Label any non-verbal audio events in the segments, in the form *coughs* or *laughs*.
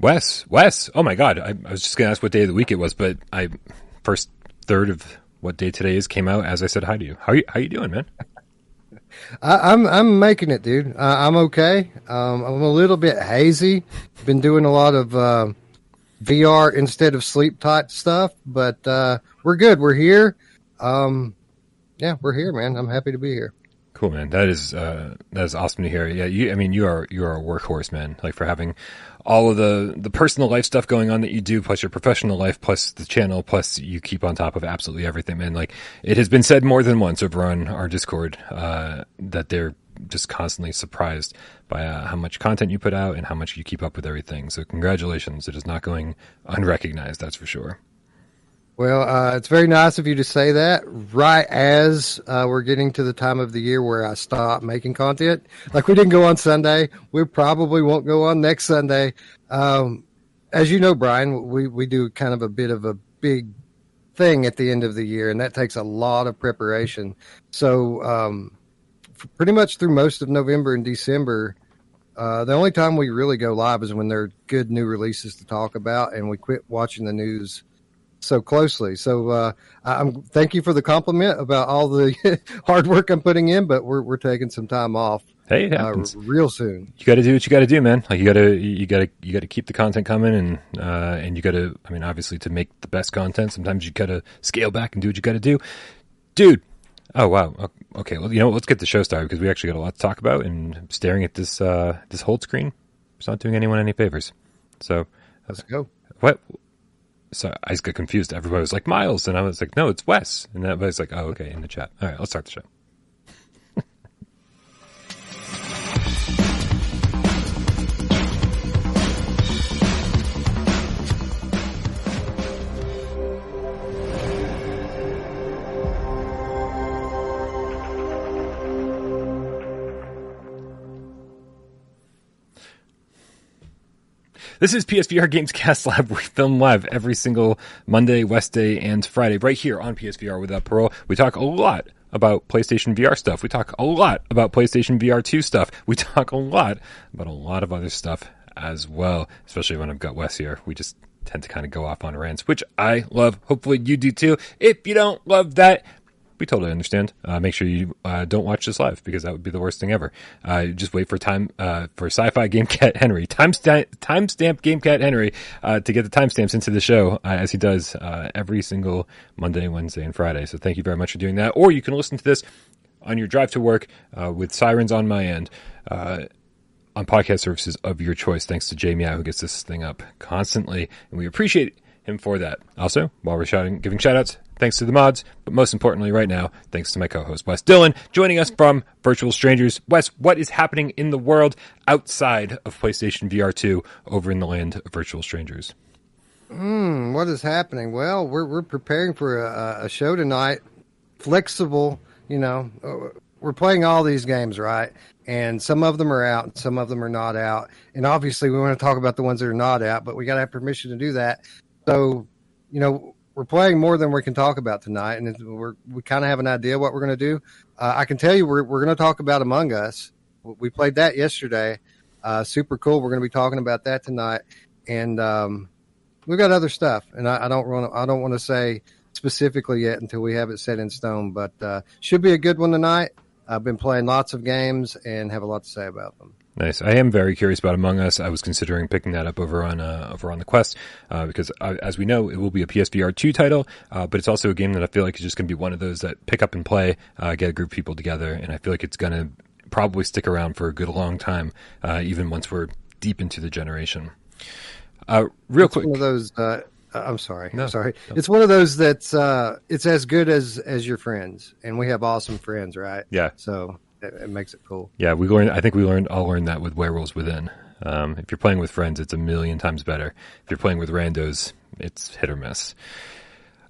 Wes, Wes. Oh my God, I, I was just gonna ask what day of the week it was, but I first third of what day today is came out as I said hi to you. How you how you doing, man? I, am I'm, I'm making it, dude. I, am okay. Um, I'm a little bit hazy. Been doing a lot of uh, VR instead of sleep type stuff, but uh, we're good. We're here. Um, yeah, we're here, man. I'm happy to be here. Cool, man. That is uh, that is awesome to hear. Yeah, you. I mean, you are you are a workhorse, man. Like for having all of the the personal life stuff going on that you do, plus your professional life, plus the channel, plus you keep on top of absolutely everything, man. Like it has been said more than once over on our Discord uh, that they're just constantly surprised by uh, how much content you put out and how much you keep up with everything. So congratulations. It is not going unrecognized, that's for sure. Well, uh, it's very nice of you to say that right as uh, we're getting to the time of the year where I stop making content. Like we didn't go on Sunday. We probably won't go on next Sunday. Um, as you know, Brian, we, we do kind of a bit of a big thing at the end of the year, and that takes a lot of preparation. So, um, pretty much through most of November and December, uh, the only time we really go live is when there are good new releases to talk about, and we quit watching the news so closely. So uh, I'm thank you for the compliment about all the *laughs* hard work I'm putting in, but we're we're taking some time off. Hey, it uh, happens. Uh, real soon. You got to do what you got to do, man. Like you got to you got to you got to keep the content coming, and uh, and you got to. I mean, obviously, to make the best content, sometimes you got to scale back and do what you got to do, dude. Oh wow. Okay. Well, you know, let's get the show started because we actually got a lot to talk about, and staring at this uh, this hold screen, it's not doing anyone any favors. So let's go. What? So I just got confused. Everybody was like Miles, and I was like, no, it's Wes, and everybody's like, oh, okay, in the chat. All right, let's start the show. This is PSVR Games Cast Lab. We film live every single Monday, Wednesday, and Friday right here on PSVR Without Parole. We talk a lot about PlayStation VR stuff. We talk a lot about PlayStation VR 2 stuff. We talk a lot about a lot of other stuff as well, especially when I've got Wes here. We just tend to kind of go off on rants, which I love. Hopefully you do too. If you don't love that, we totally understand. Uh, make sure you uh, don't watch this live because that would be the worst thing ever. Uh, just wait for time uh, for Sci-Fi Game Cat Henry, timestamp timestamp Game Cat Henry, uh, to get the timestamps into the show uh, as he does every single Monday, Wednesday, and Friday. So thank you very much for doing that. Or you can listen to this on your drive to work with sirens on my end. on podcast services of your choice, thanks to Jamie who gets this thing up constantly, and we appreciate him for that. Also, while we're shouting, giving shout outs, thanks to the mods, but most importantly, right now, thanks to my co host, Wes Dillon, joining us from Virtual Strangers. Wes, what is happening in the world outside of PlayStation VR 2 over in the land of Virtual Strangers? Hmm, what is happening? Well, we're, we're preparing for a, a show tonight. Flexible, you know, uh, we're playing all these games, right? And some of them are out, and some of them are not out. And obviously, we want to talk about the ones that are not out, but we got to have permission to do that. So, you know, we're playing more than we can talk about tonight, and we're we kind of have an idea what we're going to do. Uh, I can tell you, we're we're going to talk about Among Us. We played that yesterday. Uh, super cool. We're going to be talking about that tonight, and um, we've got other stuff. And I, don't want I don't want to say specifically yet until we have it set in stone. But uh, should be a good one tonight. I've been playing lots of games and have a lot to say about them. Nice. I am very curious about Among Us. I was considering picking that up over on uh, over on the Quest uh, because, uh, as we know, it will be a PSVR two title, uh, but it's also a game that I feel like is just going to be one of those that pick up and play, uh, get a group of people together, and I feel like it's going to probably stick around for a good long time, uh, even once we're deep into the generation. real it's quick, one of those. I'm sorry. No, I'm sorry. No. It's one of those that's it's as good as as your friends, and we have awesome friends, right? Yeah. So it, it, makes it cool. Yeah, we learned. I think we learned. I'll learn that with Werewolves Within. Um, if you're playing with friends, it's a million times better. If you're playing with randos, it's hit or miss.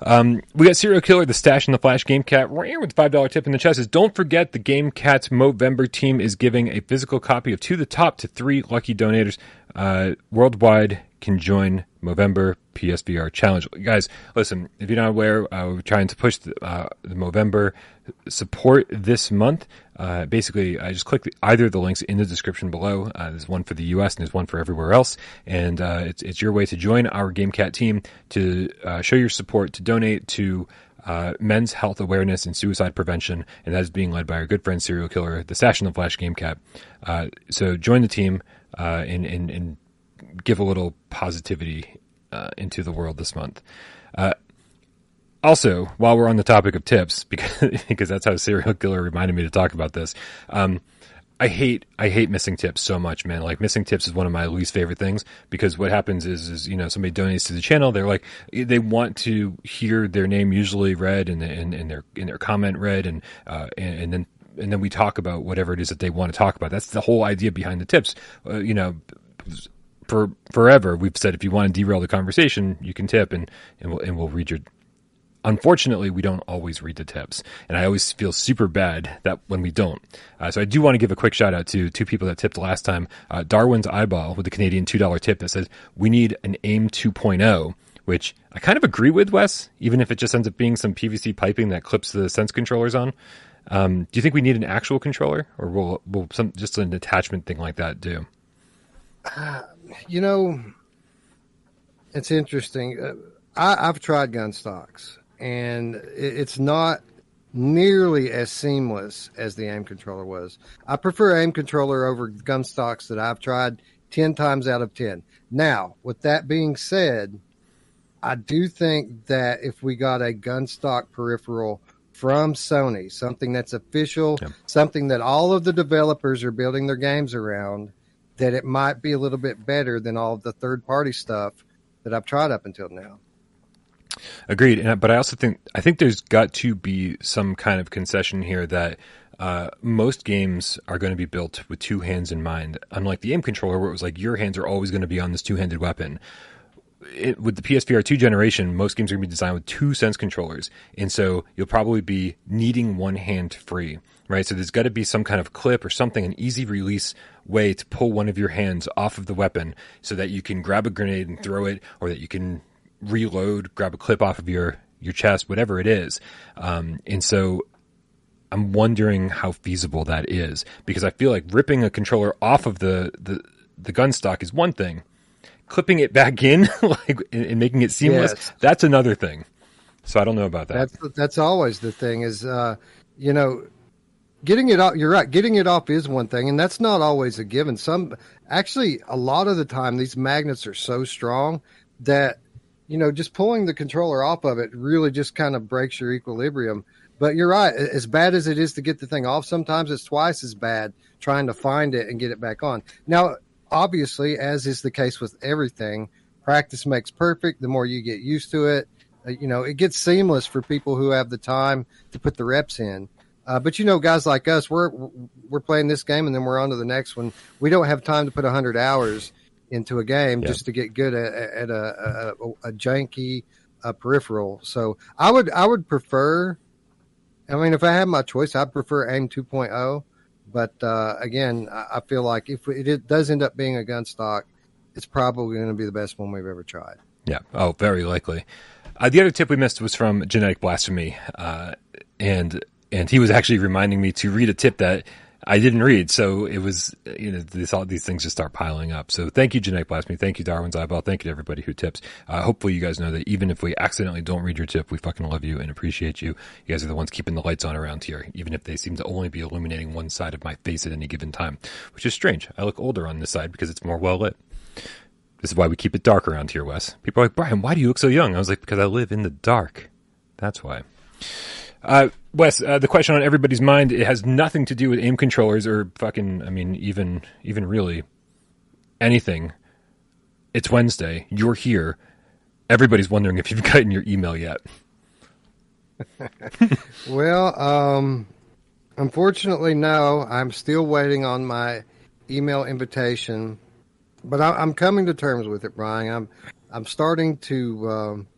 Um, we got Serial Killer, the Stash, and the Flash Game Cat right here with five dollar tip in the chest. Is don't forget the Game Cat's Movember team is giving a physical copy of To the Top to three lucky donators uh, worldwide can join Movember PSVR Challenge. Guys, listen, if you're not aware, uh, we're trying to push the, uh, the Movember support this month. Uh, basically, I just click the, either of the links in the description below. Uh, there's one for the U.S. and there's one for everywhere else, and uh, it's it's your way to join our GameCat team to uh, show your support, to donate to. Uh, men's health awareness and suicide prevention, and that is being led by our good friend serial killer, the Sash and the Flash GameCat. Uh, so join the team and, and, and give a little positivity into the world this month. Also, while we're on the topic of tips, *laughs* because because that's how serial killer reminded me to talk about this. Um, I hate I hate missing tips so much, man. Like missing tips is one of my least favorite things because what happens is is you know somebody donates to the channel, they're like they want to hear their name usually read and and, and their in their comment read and, uh, and and then and then we talk about whatever it is that they want to talk about. That's the whole idea behind the tips. Uh, you know, for forever we've said if you want to derail the conversation, you can tip and and we'll and we'll read your Unfortunately, we don't always read the tips, and I always feel super bad that when we don't. Uh, so I do want to give a quick shout out to two people that tipped last time. Uh, Darwin's Eyeball with the Canadian two dollar tip that says we need an AIM 2.0 which I kind of agree with, Wes, even if it just ends up being some PVC piping that clips the sense controllers on. Um, do you think we need an actual controller, or will will some just an attachment thing like that do? You know, it's interesting. Uh, I, have tried gun stocks, and it's not nearly as seamless as the aim controller was. I prefer aim controller over gun stocks that I've tried 10 times out of 10. Now, with that being said, I do think that if we got a gun stock peripheral from Sony, something that's official, yeah. something that all of the developers are building their games around, that it might be a little bit better than all of the third party stuff that I've tried up until now. Agreed, but I also think I think there's got to be some kind of concession here that uh, most games are going to be built with two hands in mind. Unlike the aim controller, where it was like your hands are always going to be on this two-handed weapon. It, with the PSVR 2 generation, most games are going to be designed with two sense controllers. And so you'll probably be needing one hand free, right? So there's got to be some kind of clip or something, an easy release way to pull one of your hands off of the weapon so that you can grab a grenade and throw it, or that you can reload, grab a clip off of your your chest, whatever it is. Um, and so I'm wondering how feasible that is because I feel like ripping a controller off of the the, the gun stock is one thing, clipping it back in *laughs* like and, making it seamless yes. that's another thing. So I don't know about that. That's that's always the thing is uh, you know getting it off you're right getting it off is one thing and that's not always a given some actually a lot of the time these magnets are so strong that you know, just pulling the controller off of it really just kind of breaks your equilibrium. But you're right. As bad as it is to get the thing off, sometimes it's twice as bad trying to find it and get it back on. Now, obviously, as is the case with everything, practice makes perfect. The more you get used to it, uh, you know, it gets seamless for people who have the time to put the reps in. Uh, but you know, guys like us, we're we're playing this game and then we're on to the next one. We don't have time to put hundred hours into a game just to get good at, at a, a, a janky uh, peripheral. So I would I would prefer. I mean, if I had my choice, I'd prefer AIM 2.0. But uh, again, I, feel like if it, it does end up being a gun stock, it's probably going to be the best one we've ever tried. Yeah. Oh, very likely. Uh, the other tip we missed was from Genetic Blasphemy, uh, and and he was actually reminding me to read a tip that I didn't read, so it was you know this, all these things just start piling up. So thank you, Genetic Blasphemy. Thank you, Darwin's Eyeball. Thank you to everybody who tips. Uh, hopefully, you guys know that even if we accidentally don't read your tip, we fucking love you and appreciate you. You guys are the ones keeping the lights on around here, even if they seem to only be illuminating one side of my face at any given time, which is strange. I look older on this side because it's more well lit. This is why we keep it dark around here, Wes. People are like, Brian, why do you look so young? I was like, because I live in the dark. That's why. Uh, Wes, uh, the question on everybody's mind it has nothing to do with aim controllers or fucking. I mean, even even really anything. It's Wednesday. You're here. Everybody's wondering if you've *laughs* gotten your email yet. *laughs* well, um, unfortunately, no. I'm still waiting on my email invitation, but I, am coming to terms with it, Brian. I'm I'm starting to um,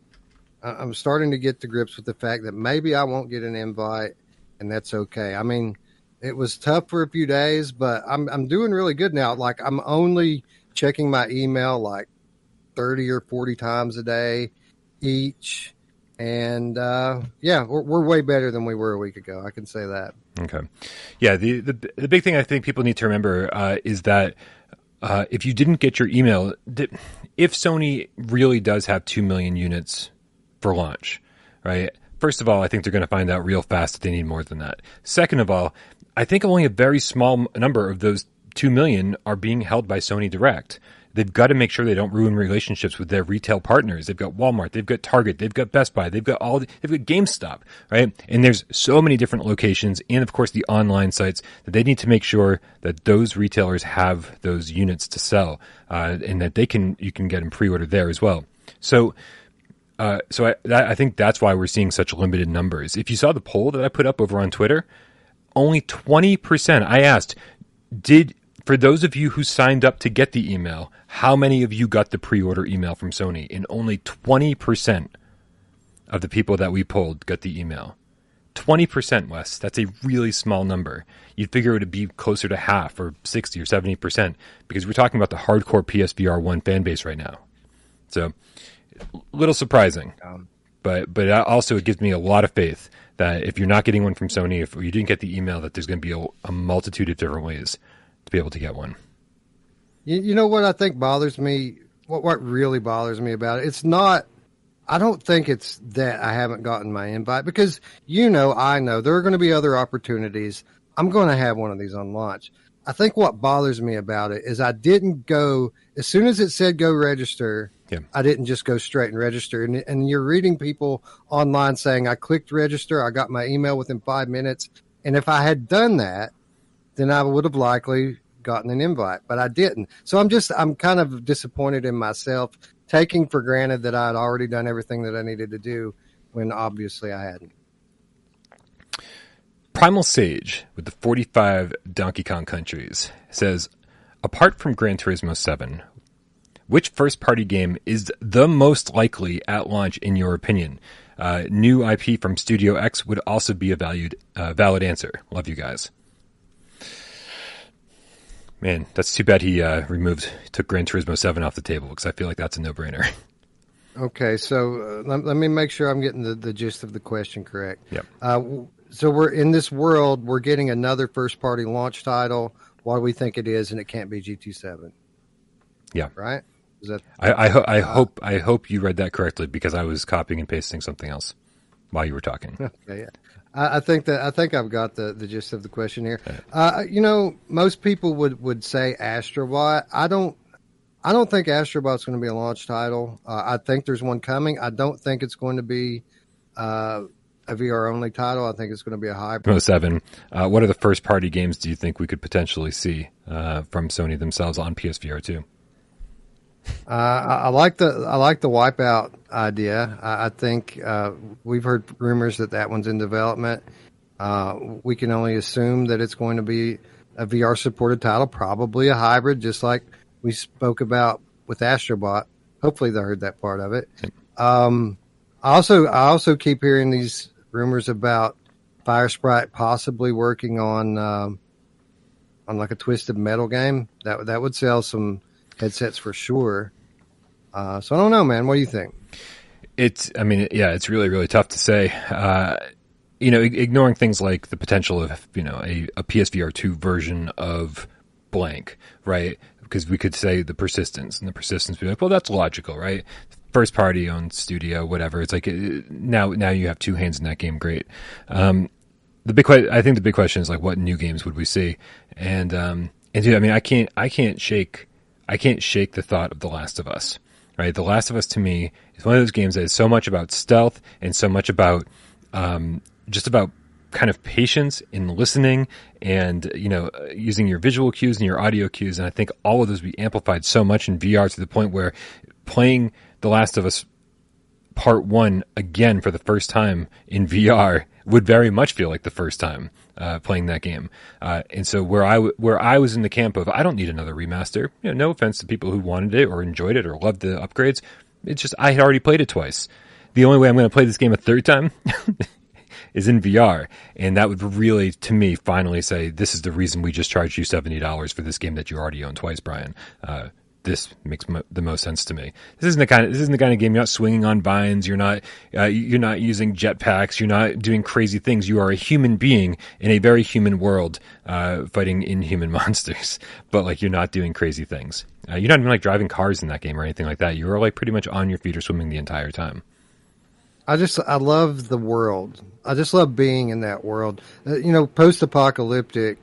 I'm starting to get to grips with the fact that maybe I won't get an invite, and that's okay. I mean, it was tough for a few days, but I'm I'm doing really good now. Like I'm only checking my email like 30 or 40 times a day each. And uh, yeah, we're, we're way better than we were a week ago. I can say that. Okay. Yeah. The, the, the big thing I think people need to remember uh, is that uh, if you didn't get your email, if Sony really does have 2 million units for launch, right? First of all, I think they're going to find out real fast that they need more than that. Second of all, I think only a very small number of those 2 million are being held by Sony Direct. They've got to make sure they don't ruin relationships with their retail partners. They've got Walmart, they've got Target, they've got Best Buy, they've got all, the, they've got GameStop, right? And there's so many different locations and of course the online sites that they need to make sure that those retailers have those units to sell, uh, and that they can, you can get them pre-order there as well. So, uh, so I, that, I think that's why we're seeing such limited numbers. If you saw the poll that I put up over on Twitter, only 20%. I asked, did for those of you who signed up to get the email, how many of you got the pre-order email from Sony? And only 20% of the people that we polled got the email. 20%, Wes. That's a really small number. You'd figure it would be closer to half or 60 or 70% because we're talking about the hardcore PSVR 1 fan base right now. So, little surprising. Um, but but also it gives me a lot of faith that if you're not getting one from Sony, if you didn't get the email, that there's going to be a, a multitude of different ways to be able to get one. You, you know what I think bothers me? What what really bothers me about it? It's not. I don't think it's that I haven't gotten my invite because you know I know there are going to be other opportunities. I'm going to have one of these on launch. I think what bothers me about it is I didn't go as soon as it said go register. Yeah. I didn't just go straight and register. And, and you're reading people online saying I clicked register, I got my email within five minutes, and if I had done that, then I would have likely gotten an invite, but I didn't. So I'm just, I'm kind of disappointed in myself, taking for granted that I had already done everything that I needed to do when obviously I hadn't. Primal Sage with the 45 Donkey Kong countries says, apart from Gran Turismo 7, which first party game is the most likely at launch in your opinion? Uh, new IP from Studio X would also be a valued, uh, valid answer. Love you guys. Man, that's too bad he uh, removed took Gran Turismo Seven off the table because I feel like that's a no brainer. *laughs* Okay, so uh, let, let, me make sure I'm getting the, the gist of the question correct. Yep. Uh, so we're in this world, we're getting another first party launch title. What do we think it is? And it can't be GT Seven. Yeah. Right. Is that? I I, ho- I uh, hope I hope you read that correctly because I was copying and pasting something else while you were talking. *laughs* Okay. Yeah. I, I think that I think I've got the, the gist of the question here. Uh, you know, most people would, would say Astrobot. I don't. I don't think Astrobot's going to be a launch title. Uh, I think there's one coming. I don't think it's going to be uh, a VR only title. I think it's going to be a hybrid. Oh, seven. Uh, what are the first party games do you think we could potentially see uh, from Sony themselves on PSVR two? Uh, I, like the I like the wipeout idea. I, I think uh, we've heard rumors that that one's in development. Uh, we can only assume that it's going to be a VR supported title, probably a hybrid, just like we spoke about with Astrobot. Hopefully, they heard that part of it. Um, I also I also keep hearing these rumors about Firesprite possibly working on um, on like a twisted metal game that that would sell some headsets for sure. Uh, so I don't know, man. What do you think? It's, I mean, yeah, it's really, really tough to say. Uh, you know, ignoring things like the potential of, you know, a, a PSVR 2 version of blank, right? Because we could say the persistence and the persistence be like, well, that's logical, right? First party owned studio, whatever. It's like uh, now, now you have two hands in that game. Great. Um, the big, I think the big question is like, what new games would we see? And, um, and dude, I mean, I can't, I can't shake I can't shake the thought of The Last of Us. Right, The Last of Us to me is one of those games that is so much about stealth and so much about um, just about kind of patience in listening and you know using your visual cues and your audio cues and i think all of those be amplified so much in vr to the point where playing the last of us part one again for the first time in vr would very much feel like the first time uh, playing that game. Uh, and so where I w- where I was in the camp of I don't need another remaster. You know, no offense to people who wanted it or enjoyed it or loved the upgrades. It's just I had already played it twice. The only way I'm going to play this game a third time *laughs* is in VR, and that would really, to me, finally say this is the reason we just charged you seventy dollars for this game that you already own twice, Brian. Uh, this makes mo- the most sense to me. This isn't the kind of this isn't the kind of game you're not swinging on vines. You're not uh, you're not using jetpacks. You're not doing crazy things. You are a human being in a very human world, uh, fighting inhuman *laughs* monsters. But like you're not doing crazy things. Uh, you're not even like driving cars in that game or anything like that. You are like pretty much on your feet or swimming the entire time. I just I love the world. I just love being in that world. Uh, you know, post-apocalyptic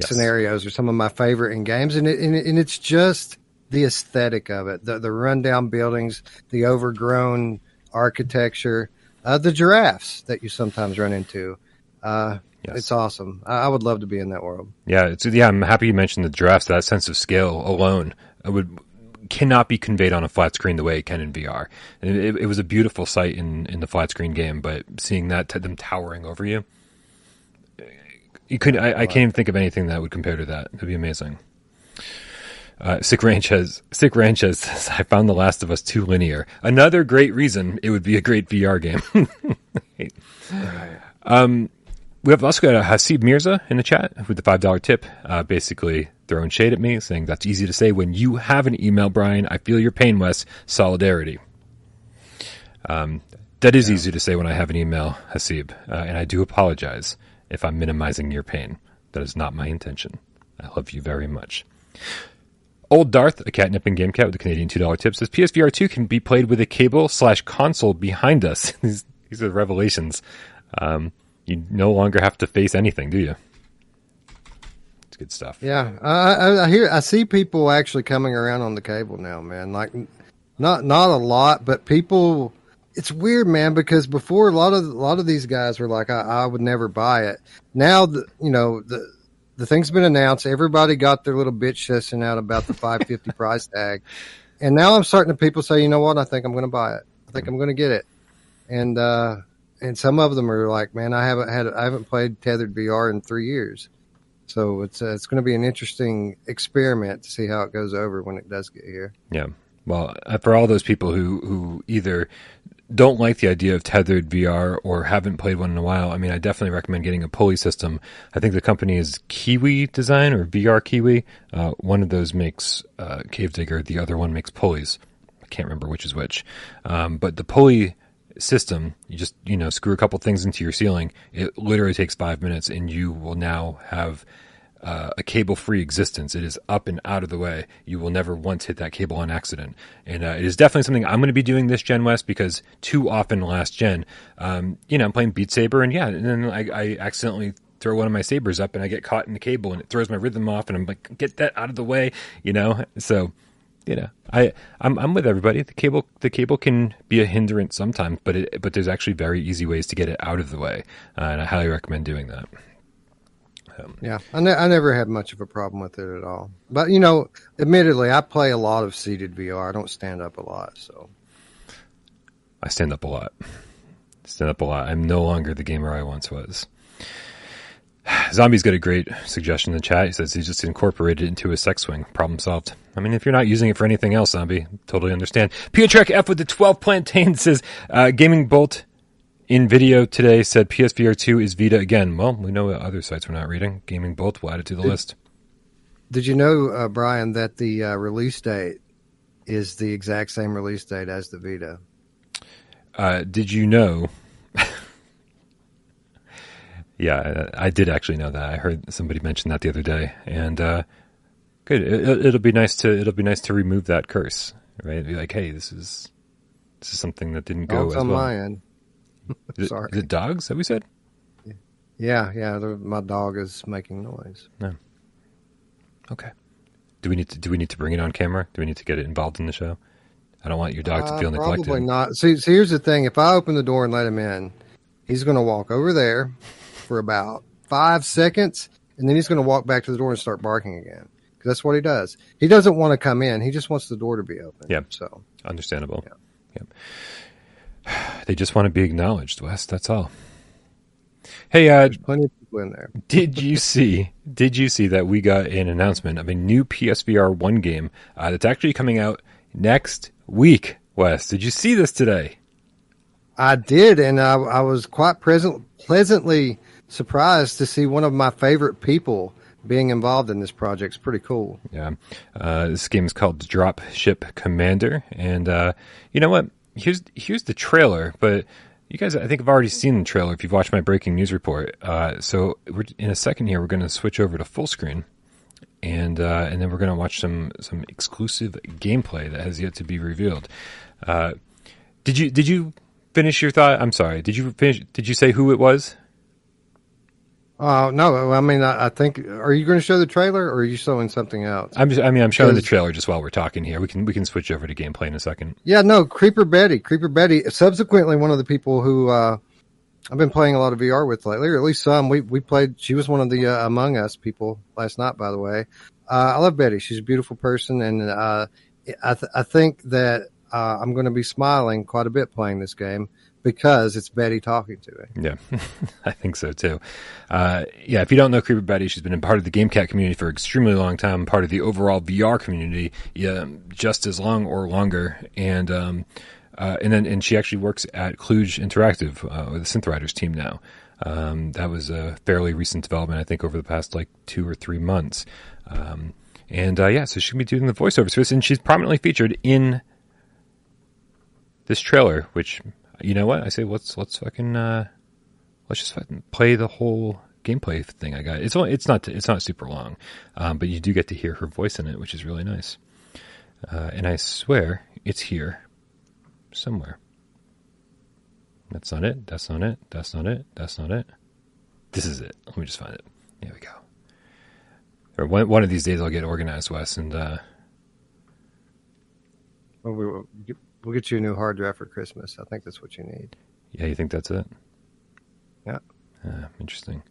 yes. scenarios are some of my favorite in games, and it, and, it, and it's just the aesthetic of it, the the rundown buildings, the overgrown architecture, uh, the giraffes that you sometimes run into. Uh, yes. It's awesome. I, I, would love to be in that world. Yeah, it's yeah. I'm happy you mentioned the giraffes. That sense of scale alone would cannot be conveyed on a flat screen the way it can in VR. And it, it was a beautiful sight in in the flat screen game, but seeing that t- them towering over you, you could I, I can't even think of anything that would compare to that. It'd be amazing. Uh, Sick Ranches, Sick Ranches says, I found The Last of Us too linear. Another great reason it would be a great VR game. *laughs* um, we have also got a Hasib Mirza in the chat with the $5 tip, uh, basically throwing shade at me, saying that's easy to say when you have an email, Brian. I feel your pain, Wes. Solidarity. Um, that is yeah. easy to say when I have an email, Hasib, uh, and I do apologize if I'm minimizing your pain. That is not my intention. I love you very much. Old Darth, a catnipping game cat with a Canadian $2 tip, says PSVR 2 can be played with a cable slash console behind us. *laughs* these, these are revelations. Um, you no longer have to face anything, do you? It's good stuff. Yeah, I, I, hear, I see people actually coming around on the cable now, man. Like, not not a lot, but people. It's weird, man, because before a lot of a lot of these guys were like, I, I would never buy it. Now, the, you know, the the thing's been announced. Everybody got their little bitch session out about the 550 *laughs* price tag. And now I'm starting to people say, you know what? I think I'm going to buy it. I think I'm going to get it. And, uh, and some of them are like, man, I haven't had, I haven't played tethered VR in three years. So it's, uh, it's going to be an interesting experiment to see how it goes over when it does get here. Yeah. Well, uh, for all those people who, who either don't like the idea of tethered VR or haven't played one in a while, I mean, I definitely recommend getting a pulley system. I think the company is Kiwi Design or VR Kiwi. Uh, one of those makes uh, Cave Digger, the other one makes pulleys. I can't remember which is which. Um, but the pulley system, you just, you know, screw a couple things into your ceiling. It literally takes five minutes and you will now have uh, a cable free existence. It is up and out of the way. You will never once hit that cable on accident. And uh, it is definitely something I'm going to be doing this Gen Wes because too often last gen, um, you know, I'm playing Beat Saber and yeah, and then I, I accidentally throw one of my sabers up and I get caught in the cable and it throws my rhythm off and I'm like, get that out of the way, you know? So, you know, I, I'm, I'm with everybody. The cable, the cable can be a hindrance sometimes, but it, but there's actually very easy ways to get it out of the way. Uh, and I highly recommend doing that. Um, yeah, I, ne- I never had much of a problem with it at all. But you know, admittedly, I play a lot of seated VR. I don't stand up a lot, so I stand up a lot. Stand up a lot. I'm no longer the gamer I once was. *sighs* Zombie's got a great suggestion in the chat. He says he just incorporated it into his sex swing. Problem solved. I mean, if you're not using it for anything else, Zombie, totally understand. Piotrek F with the 12 plantain says, uh, Gaming Bolt in video today said PSVR 2 is Vita again. Well, we know other sites we're not reading. Gaming Bolt will add it to the did, list. Did you know, uh, Brian, that the uh, release date is the exact same release date as the Vita? Uh, did you know? *laughs* yeah, I did actually know that. I heard somebody mention that the other day, and uh, good. It, will be nice to it'll be nice to remove that curse, right? Be like, hey, this is this is something that didn't go as on well. my end. *laughs* Sorry. it dogs, have we said? Yeah, yeah. My dog is making noise. No. Okay. Do we need to do we need to bring it on camera? Do we need to get it involved in the show? I don't want your dog to feel uh, neglected. Probably not. See, see, here's the thing: if I open the door and let him in, he's going to walk over there for about five seconds, and then he's going to walk back to the door and start barking again. Because that's what he does. He doesn't want to come in. He just wants the door to be open. Yeah. So understandable. Yeah. yeah. *sighs* They just want to be acknowledged, Wes. That's all. Hey, uh, There's plenty of people in there. *laughs* did you see? Did you see that we got an announcement of a new PSVR one game uh, that's actually coming out next week? Wes, did you see this today? I did, and I, I was quite present, pleasantly surprised to see one of my favorite people being involved in this project It's pretty cool. Yeah. Uh, this game is called Drop Ship Commander, and uh, you know what? Here's here's the trailer, but you guys, I think, have already seen the trailer if you've watched my breaking news report. Uh, so in a second here, we're going to switch over to full screen, and uh, and then we're going to watch some some exclusive gameplay that has yet to be revealed. Uh, did you did you finish your thought? I'm sorry. Did you finish? Did you say who it was? Oh no! I mean, I, I, think. Are you going to show the trailer, or are you showing something else? I'm. Just, I mean, I'm showing the trailer just while we're talking here. We can we can switch over to gameplay in a second. Yeah, no, Creeper Betty. Creeper Betty. Subsequently, one of the people who uh, I've been playing a lot of VR with lately, or at least some. We we played. She was one of the uh, Among Us people last night. By the way, uh, I love Betty. She's a beautiful person, and uh, I th- I think that uh, I'm going to be smiling quite a bit playing this game because it's Betty talking to me. Yeah, *laughs* I think so too. Uh, yeah, if you don't know Creeper Betty, she's been a part of the GameCat community for an extremely long time, part of the overall VR community, yeah, just as long or longer. And um, uh, and then and she actually works at Kluge Interactive uh, the Synth Riders team now. Um, that was a fairly recent development, I think, over the past like two or three months. Um, and uh, yeah, so gonna be doing the voiceovers for this, and she's prominently featured in this trailer, which you know what? I say let's let's fucking uh, let's just fucking play the whole gameplay thing I got. It's only, it's not it's not super long, um, but you do get to hear her voice in it, which is really nice. Uh, and I swear it's here somewhere. That's not it. That's not it. That's not it. That's not it. This is it. Let me just find it. There we go. Or one one of these days I'll get organized, Wes, and uh, well, we, We'll get you a new hard drive for Christmas. I think that's what you need. Yeah, you think that's it? Yeah. Uh, interesting.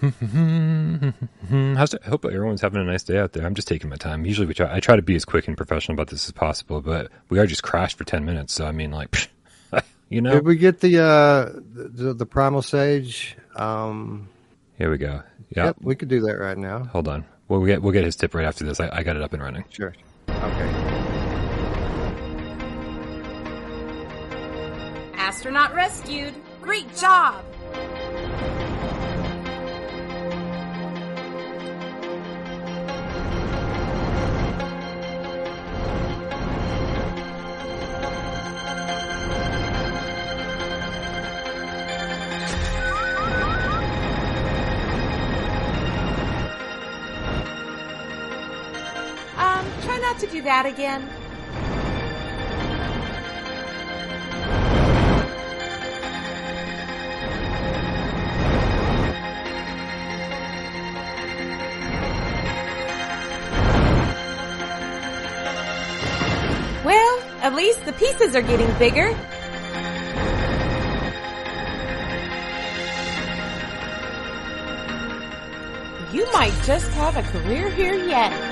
*laughs* How's it? I hope everyone's having a nice day out there. I'm just taking my time. Usually, we try. I try to be as quick and professional about this as possible, but we are just crashed for ten minutes. So I mean, like, *laughs* you know, did we get the uh, the, the primal sage? Um, Here we go. Yep. yep, we could do that right now. Hold on. We'll get we'll get his tip right after this. I, I got it up and running. Sure. Okay. Astronaut rescued. Great job. To do that again? Well, at least the pieces are getting bigger. You might just have a career here yet.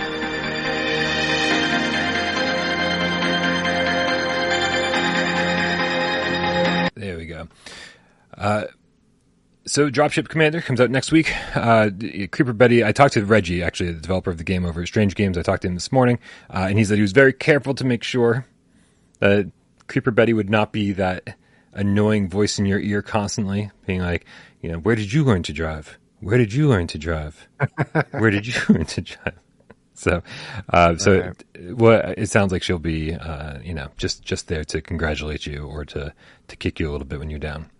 There we go. Uh, so Dropship Commander comes out next week. Uh, Creeper Betty, I talked to Reggie, actually the developer of the game over at Strange Games. I talked to him this morning, uh, and he said he was very careful to make sure that Creeper Betty would not be that annoying voice in your ear constantly, being like, you know, where did you learn to drive? Where did you learn to drive? Where did you *laughs* learn to drive? So, uh, so okay. it, well, it sounds like she'll be, uh, you know, just just there to congratulate you or to to kick you a little bit when you're down.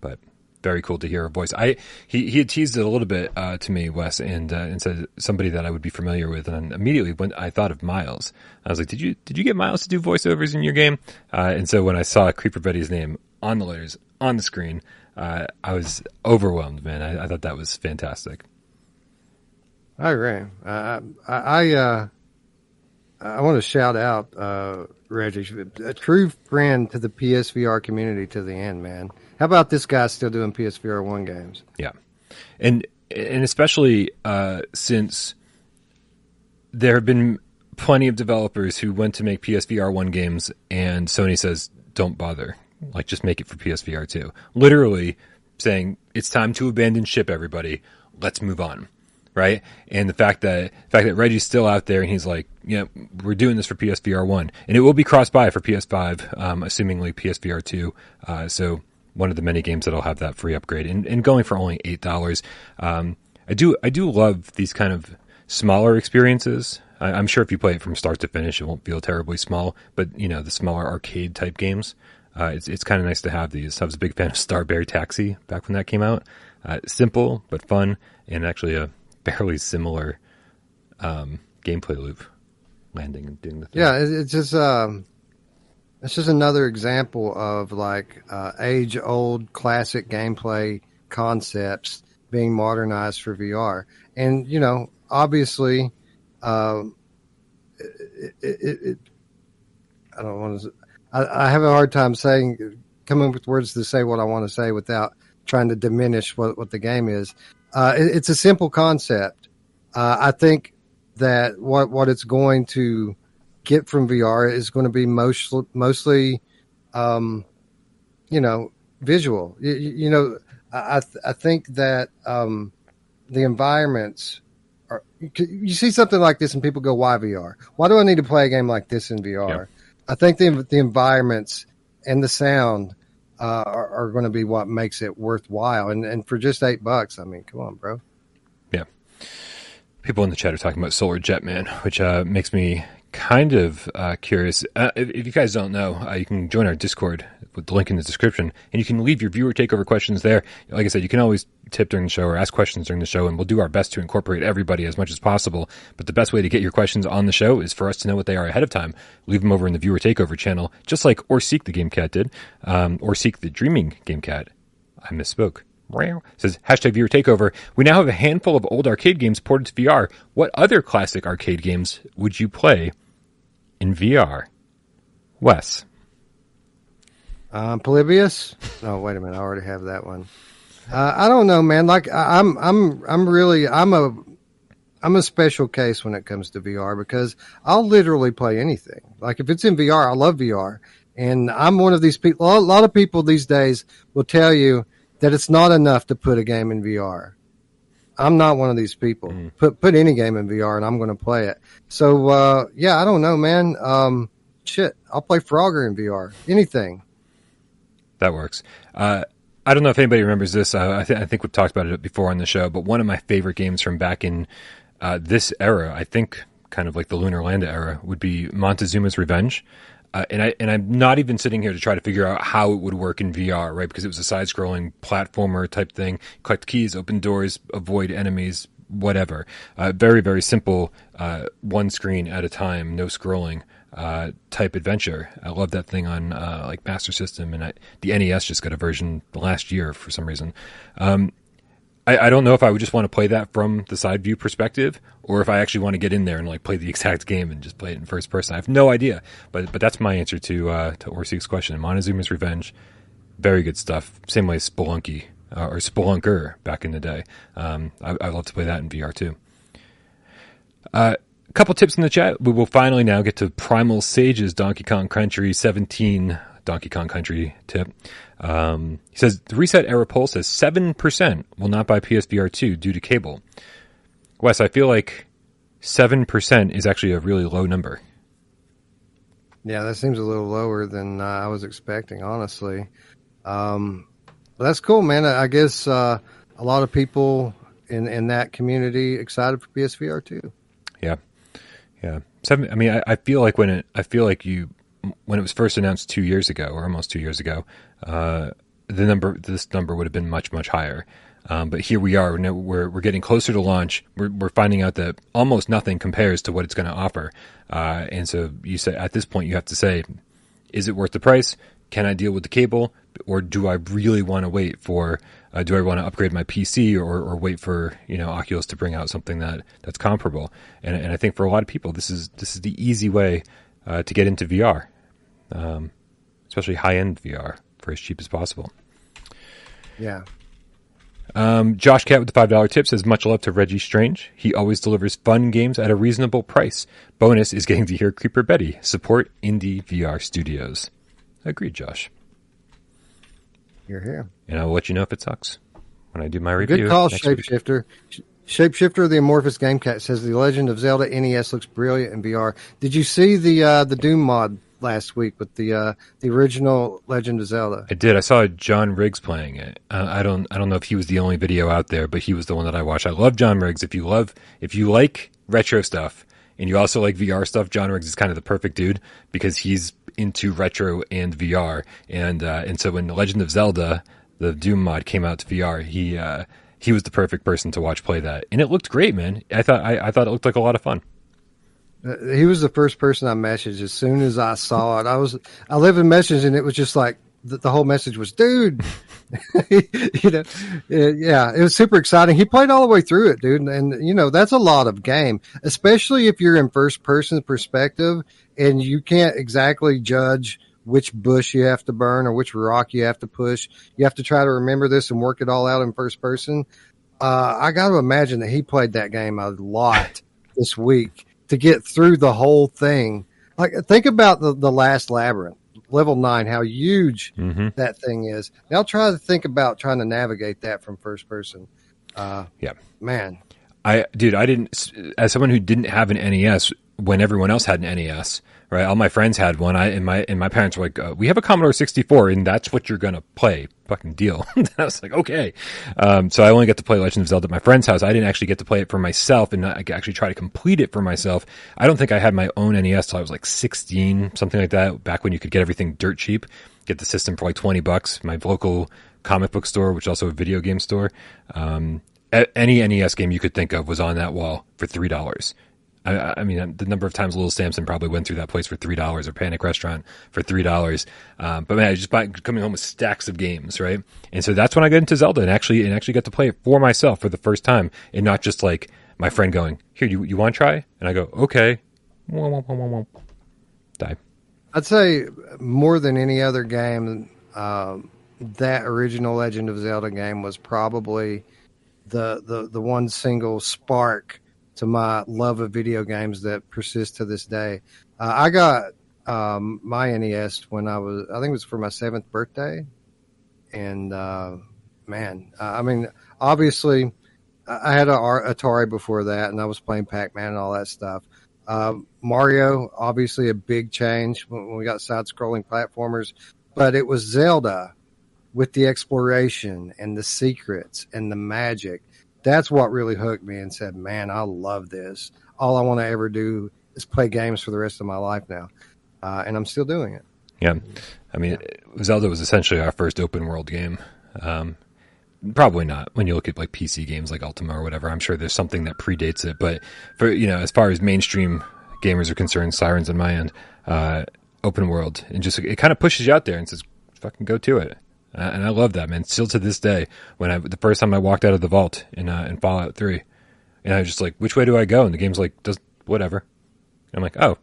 But very cool to hear her voice. I he he had teased it a little bit uh, to me, Wes, and uh, and said somebody that I would be familiar with, and immediately when I thought of Miles, I was like, did you did you get Miles to do voiceovers in your game? Uh, and so when I saw Creeper Betty's name on the letters on the screen, uh, I was overwhelmed, man. I, I thought that was fantastic. I agree. I I uh, I want to shout out uh, Reggie, a true friend to the PSVR community to the end, man. How about this guy still doing PSVR one games? Yeah, and and especially uh, since there have been plenty of developers who went to make PSVR one games, and Sony says don't bother, like just make it for PSVR two. Literally saying it's time to abandon ship, everybody. Let's move on right? And the fact that the fact that Reggie's still out there and he's like, yeah, we're doing this for PSVR one, and it will be cross buy for PS5, um, assumingly PSVR two. Uh, so one of the many games that'll have that free upgrade, and, and going for only eight dollars. Um, I do I do love these kind of smaller experiences. I, I'm sure if you play it from start to finish, it won't feel terribly small, but you know the smaller arcade type games. Uh, it's it's kind of nice to have these. I was a big fan of Starbear Taxi back when that came out. Uh, simple but fun, and actually a fairly similar um, gameplay loop, landing and doing the thing. Yeah, it's just um, it's just another example of like uh, age old classic gameplay concepts being modernized for VR, and you know, obviously, um, it, it, it, I don't want to. I, I have a hard time saying coming up with words to say what I want to say without trying to diminish what, what the game is. Uh, it, it's a simple concept. Uh, I think that what what it's going to get from VR is going to be most, mostly, um, you know, visual. You, you know, I I think that um, the environments are. You see something like this, and people go, "Why VR? Why do I need to play a game like this in VR?" I think the the environments and the sound uh, are, are going to be what makes it worthwhile. And and for just eight bucks, I mean, come on, bro. Yeah. People in the chat are talking about Solar Jetman, which uh, makes me kind of uh, curious. Uh, if, if you guys don't know, uh, you can join our Discord with the link in the description, and you can leave your viewer takeover questions there. Like I said, you can always tip during the show or ask questions during the show, and we'll do our best to incorporate everybody as much as possible. But the best way to get your questions on the show is for us to know what they are ahead of time. Leave them over in the viewer takeover channel, just like or seek the Game Cat did, um, or seek the Dreaming Game Cat. I misspoke. Says hashtag viewer takeover. We now have a handful of old arcade games ported to VR. What other classic arcade games would you play in VR? Wes. Um, Polybius? No, wait a minute. I already have that one. Uh, I don't know, man. Like I'm, I'm, I'm really, I'm a, I'm a special case when it comes to VR because I'll literally play anything. Like if it's in VR, I love VR, and I'm one of these people. A lot of people these days will tell you that it's not enough to put a game in VR. I'm not one of these people. Put put any game in VR and I'm going to play it. So uh, yeah, I don't know, man. Um, shit, I'll play Frogger in VR. Anything. That works. Uh, I don't know if anybody remembers this. Uh, I, th- I think we've talked about it before on the show, but one of my favorite games from back in uh, this era, I think kind of like the Lunar Land era, would be Montezuma's Revenge. Uh, and I and I'm not even sitting here to try to figure out how it would work in VR, right? Because it was a side-scrolling platformer type thing. Collect keys, open doors, avoid enemies, whatever. Uh, very very simple, uh, one screen at a time, no scrolling uh, type adventure. I love that thing on uh, like Master System, and I, the NES just got a version last year for some reason. Um, I, I don't know if I would just want to play that from the side view perspective, or if I actually want to get in there and like play the exact game and just play it in first person. I have no idea, but but that's my answer to uh, to Orsik's question. Montezuma's Revenge, very good stuff. Same way as Spelunky uh, or Spelunker back in the day. Um, I, I love to play that in VR too. Uh, a couple tips in the chat. We will finally now get to Primal Sage's Donkey Kong Country 17 Donkey Kong Country tip. Um, he says the ResetEra poll says 7% will not buy PSVR 2 due to cable. Wes, I feel like 7% is actually a really low number. Yeah, that seems a little lower than uh, I was expecting, honestly. Um, but that's cool, man. I I guess uh, a lot of people in in that community excited for PSVR 2. Yeah, yeah. Seven. I mean, I, I feel like when it, I feel like you, when it was first announced two years ago, or almost two years ago, uh, the number, this number would have been much, much higher. Um, but here we are. We're, we're getting closer to launch. We're we're finding out that almost nothing compares to what it's going to offer. Uh, and so you say at this point you have to say, is it worth the price? Can I deal with the cable, or do I really want to wait for? Uh, do I want to upgrade my PC or, or wait for you know Oculus to bring out something that that's comparable? And, and I think for a lot of people, this is this is the easy way uh, to get into VR, um, especially high end VR for as cheap as possible. Yeah, Um, Josh Cat with the five dollar tip says much love to Reggie Strange. He always delivers fun games at a reasonable price. Bonus is getting to hear Creeper Betty support indie VR studios. Agreed, Josh. you're here. And I will let you know if it sucks when I do my review. Good call, next week. Shapeshifter. The amorphous game cat says the Legend of Zelda NES looks brilliant in VR. Did you see the uh, the Doom mod last week with the uh, the original Legend of Zelda? I did. I saw John Riggs playing it. Uh, I don't. I don't know if he was the only video out there, but he was the one that I watched. I love John Riggs. If you love, if you like retro stuff and you also like VR stuff, John Riggs is kind of the perfect dude because he's into retro and VR. And uh, and so when Legend of Zelda, the Doom mod came out to VR, he uh, he was the perfect person to watch play that, and it looked great, man. I thought I, I thought it looked like a lot of fun. Uh, he was the first person I messaged as soon as I saw it. I was I live in messages and it was just like the, the whole message was, dude. *laughs* you know, yeah, it was super exciting. He played all the way through it, dude, and, and you know that's a lot of game, especially if you're in first person perspective and you can't exactly judge which bush you have to burn or which rock you have to push. You have to try to remember this and work it all out in first person. Uh, I got to imagine that he played that game a lot *laughs* this week to get through the whole thing. Like, think about the, the last labyrinth, level nine, how huge Mm-hmm. that thing is. Now try to think about trying to navigate that from first person. Uh, Yeah. man, I, dude, I didn't, as someone who didn't have an NES when everyone else had an NES, right? All my friends had one. I, and my, and my parents were like, uh, we have a Commodore 64 and that's what you're to play. Fucking deal. *laughs* I was like, okay. Um, so I only got to play Legend of Zelda at my friend's house. I didn't actually get to play it for myself and I actually try to complete it for myself. I don't think I had my own NES till I was like 16, something like that, back when you could get everything dirt cheap, get the system for like 20 bucks. My local comic book store, which is also a video game store. Um, any NES game you could think of was on that wall for three dollars. I, I mean, the number of times Little Samson probably went through that place for three dollars, or Panic Restaurant for three dollars. Um, but man, I just buy, coming home with stacks of games, right? And so that's when I got into Zelda and actually and actually got to play it for myself for the first time, and not just like my friend going, "Here, you you want to try?" And I go, "Okay." Die. I'd say more than any other game, um, that original Legend of Zelda game was probably the, the, the one single spark to my love of video games that persists to this day. Uh, I got um, my NES when I was, I think it was for my seventh birthday. And uh, man, uh, I mean, obviously, I had a Atari before that, and I was playing Pac Man and all that stuff. Um, Mario, obviously a big change when we got side scrolling platformers, but it was Zelda with the exploration and the secrets and the magic. That's what really hooked me and said, man, I love this. All I want to ever do is play games for the rest of my life now. Uh, and I'm still doing it. Yeah, I mean, Zelda was essentially our first open world game. Um, probably not when you look at like PC games like Ultima or whatever. I'm sure there's something that predates it, but for you know, as far as mainstream gamers are concerned, Sirens on my end, uh, open world, and just it kind of pushes you out there and says, "Fucking go to it." Uh, and I love that man. Still to this day, when I the first time I walked out of the vault in uh, in Fallout Three, and I was just like, "Which way do I go?" And the game's like, "Does whatever." I'm like, "Oh."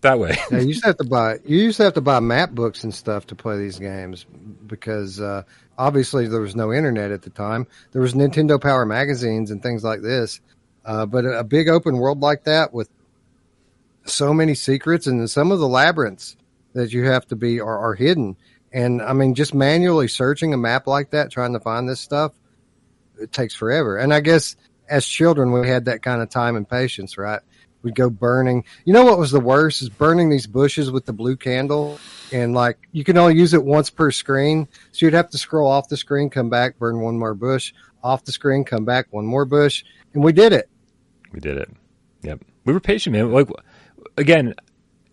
That way, Now, you used to have to buy you used to have to buy map books and stuff to play these games because uh, obviously there was no internet at the time. There was Nintendo Power magazines and things like this, uh, but a big open world like that with so many secrets and some of the labyrinths that you have to be are, are hidden. And I mean, just manually searching a map like that, trying to find this stuff, it takes forever. And I guess as children, we had that kind of time and patience, right? We'd go burning. You know what was the worst is burning these bushes with the blue candle, and like you can only use it once per screen, so you'd have to scroll off the screen, come back, burn one more bush, off the screen, come back, one more bush, and we did it. we did it. Yep, we were patient, man. Like again,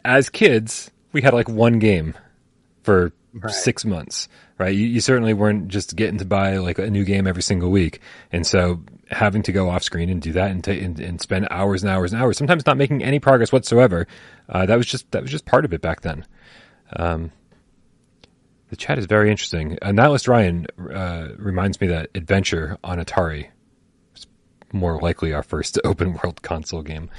as kids, we had like one game for Right. six months, right? You, you certainly weren't just getting to buy like a new game every single week, and so having to go off screen and do that and, ta and, and spend hours and hours and hours, sometimes not making any progress whatsoever. Uh, that was just that was just part of it back then. Um, the chat is very interesting. And that Nihilist Ryan uh, reminds me that Adventure on Atari was more likely our first *laughs* open world console game.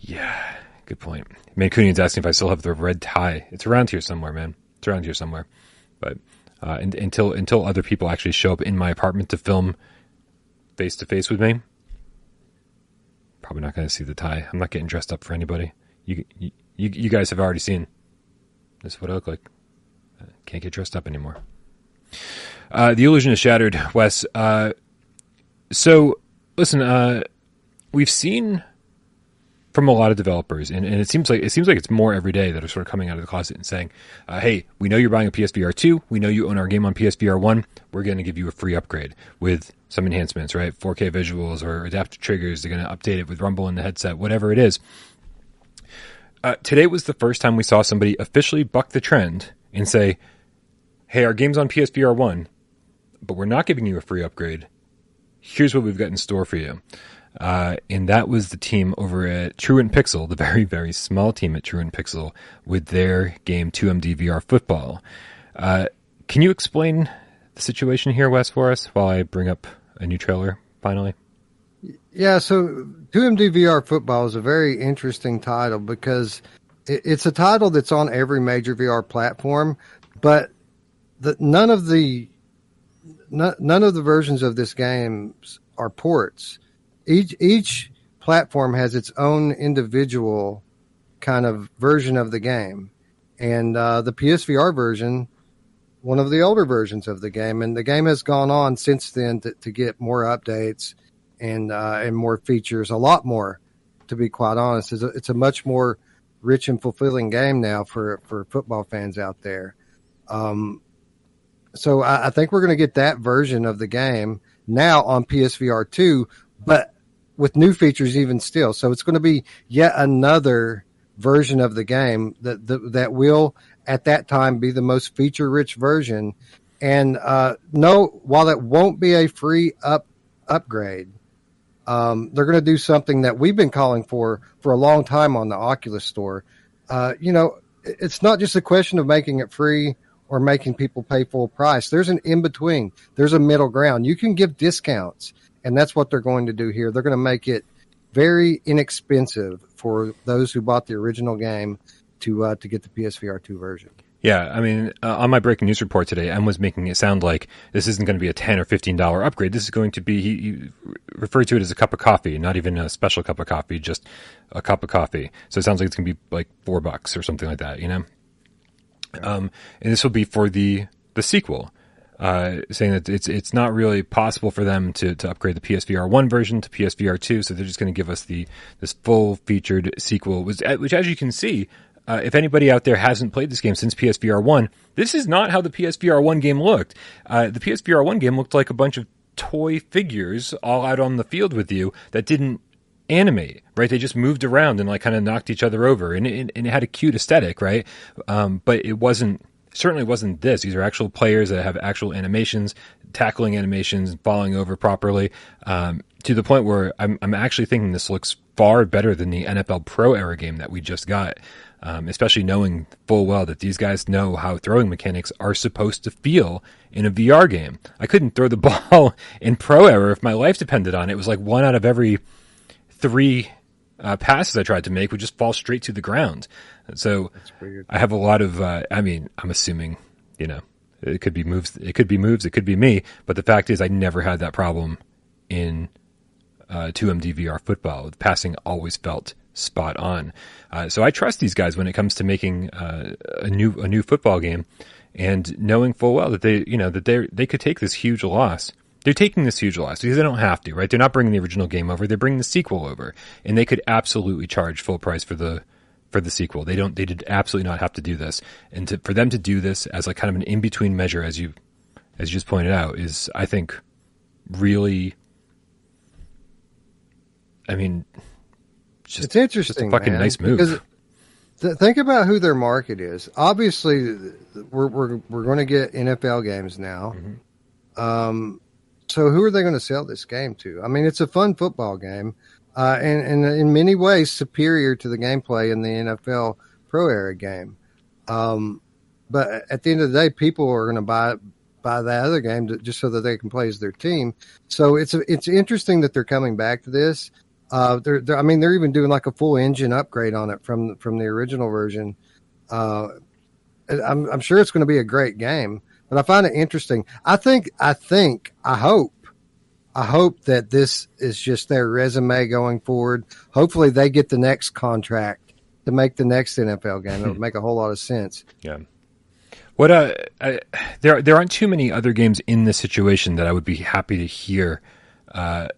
Yeah, good point. Mancunian's asking if I still have the red tie. It's around here somewhere, man. It's around here somewhere. But uh, and, until until other people actually show up in my apartment to film face to face with me, probably not going to see the tie. I'm not getting dressed up for anybody. You you you guys have already seen. This is what I look like. I can't get dressed up anymore. Uh, the illusion is shattered, Wes. Uh, so listen, uh, we've seen from a lot of developers, and, and it seems like it seems like it's more every day that are sort of coming out of the closet and saying, uh, "Hey, we know you're buying a PSVR two. We know you own our game on PSVR one. We're going to give you a free upgrade with some enhancements, right? 4K visuals or adaptive triggers. They're going to update it with Rumble in the headset, whatever it is." Uh, today was the first time we saw somebody officially buck the trend and say, "Hey, our game's on PSVR one, but we're not giving you a free upgrade. Here's what we've got in store for you." Uh, and that was the team over at Truant Pixel, the very, very small team at Truant Pixel, with their game 2MD VR Football. Uh, can you explain the situation here, Wes, for us while I bring up a new trailer finally? Yeah, so 2MD VR Football is a very interesting title because it's a title that's on every major VR platform, but the, none of the none of the versions of this game are ports each each platform has its own individual kind of version of the game, and uh, the PSVR version, one of the older versions of the game, and the game has gone on since then to, to get more updates and uh, and more features, a lot more. To be quite honest, it's a, it's a much more rich and fulfilling game now for for football fans out there. Um, so I, I think we're going to get that version of the game now on PSVR two, but with new features even still. So it's going to be yet another version of the game that that, that will at that time be the most feature rich version. And uh, no, while it won't be a free up upgrade, um, they're going to do something that we've been calling for for a long time on the Oculus Store. Uh, you know, it's not just a question of making it free or making people pay full price. There's an in between. There's a middle ground. You can give discounts and that's what they're going to do here. They're going to make it very inexpensive for those who bought the original game to uh, to get the PSVR two version. Yeah, I mean, uh, on my breaking news report today, M was making it sound like this isn't going to be a ten or fifteen dollar upgrade. This is going to be he, he, referred to it as a cup of coffee, not even a special cup of coffee, just a cup of coffee. So it sounds like it's going to be like four bucks or something like that, you know. Um, and this will be for the the sequel uh, saying that it's it's not really possible for them to, to upgrade the PSVR one version to PSVR two, so they're just going to give us the this full featured sequel. Which, which as you can see, uh, if anybody out there hasn't played this game since PSVR one, this is not how the PSVR one game looked. Uh, the PSVR one game looked like a bunch of toy figures all out on the field with you that didn't animate, right? They just moved around and like kind of knocked each other over, and it, and it had a cute aesthetic, right? Um, but it wasn't certainly wasn't this. These are actual players that have actual animations, tackling animations, falling over properly, um, to the point where I'm, I'm actually thinking this looks far better than the NFL Pro era game that we just got. Um, especially knowing full well that these guys know how throwing mechanics are supposed to feel in a VR game. I couldn't throw the *laughs* ball in Pro Era if my life depended on it. It was like one out of every three uh, passes I tried to make would just fall straight to the ground. So I have a lot of. Uh, I mean, I'm assuming you know it could be moves. It could be moves. It could be me. But the fact is, I never had that problem in uh, 2MD VR football. The passing always felt spot on. Uh, so I trust these guys when it comes to making uh, a new a new football game, and knowing full well that they you know that they they could take this huge loss they're taking this huge loss because they don't have to, right? They're not bringing the original game over; they're bringing the sequel over, and they could absolutely charge full price for the for the sequel. They don't. They did absolutely not have to do this, and to, for them to do this as like kind of an in between measure, as you as you just pointed out, is I think really. I mean, just, it's interesting. Just a fucking man, nice move. Th- think about who their market is. Obviously, we're we're we're going to get NFL games now. Mm-hmm. Um, so who are they going to sell this game to? I mean, it's a fun football game, uh, and, and in many ways superior to the gameplay in the NFL Pro Era game. Um, but at the end of the day, people are going to buy buy that other game to, just so that they can play as their team. So it's it's interesting that they're coming back to this. Uh, they're, they're, I mean, they're even doing like a full engine upgrade on it from from the original version. Uh, I'm, I'm sure it's going to be a great game but I find it interesting. I think, I think, I hope, I hope that this is just their resume going forward. Hopefully, they get the next contract to make the next NFL game. It'll *laughs* make a whole lot of sense. Yeah. What uh, I, there there aren't too many other games in this situation that I would be happy to hear uh,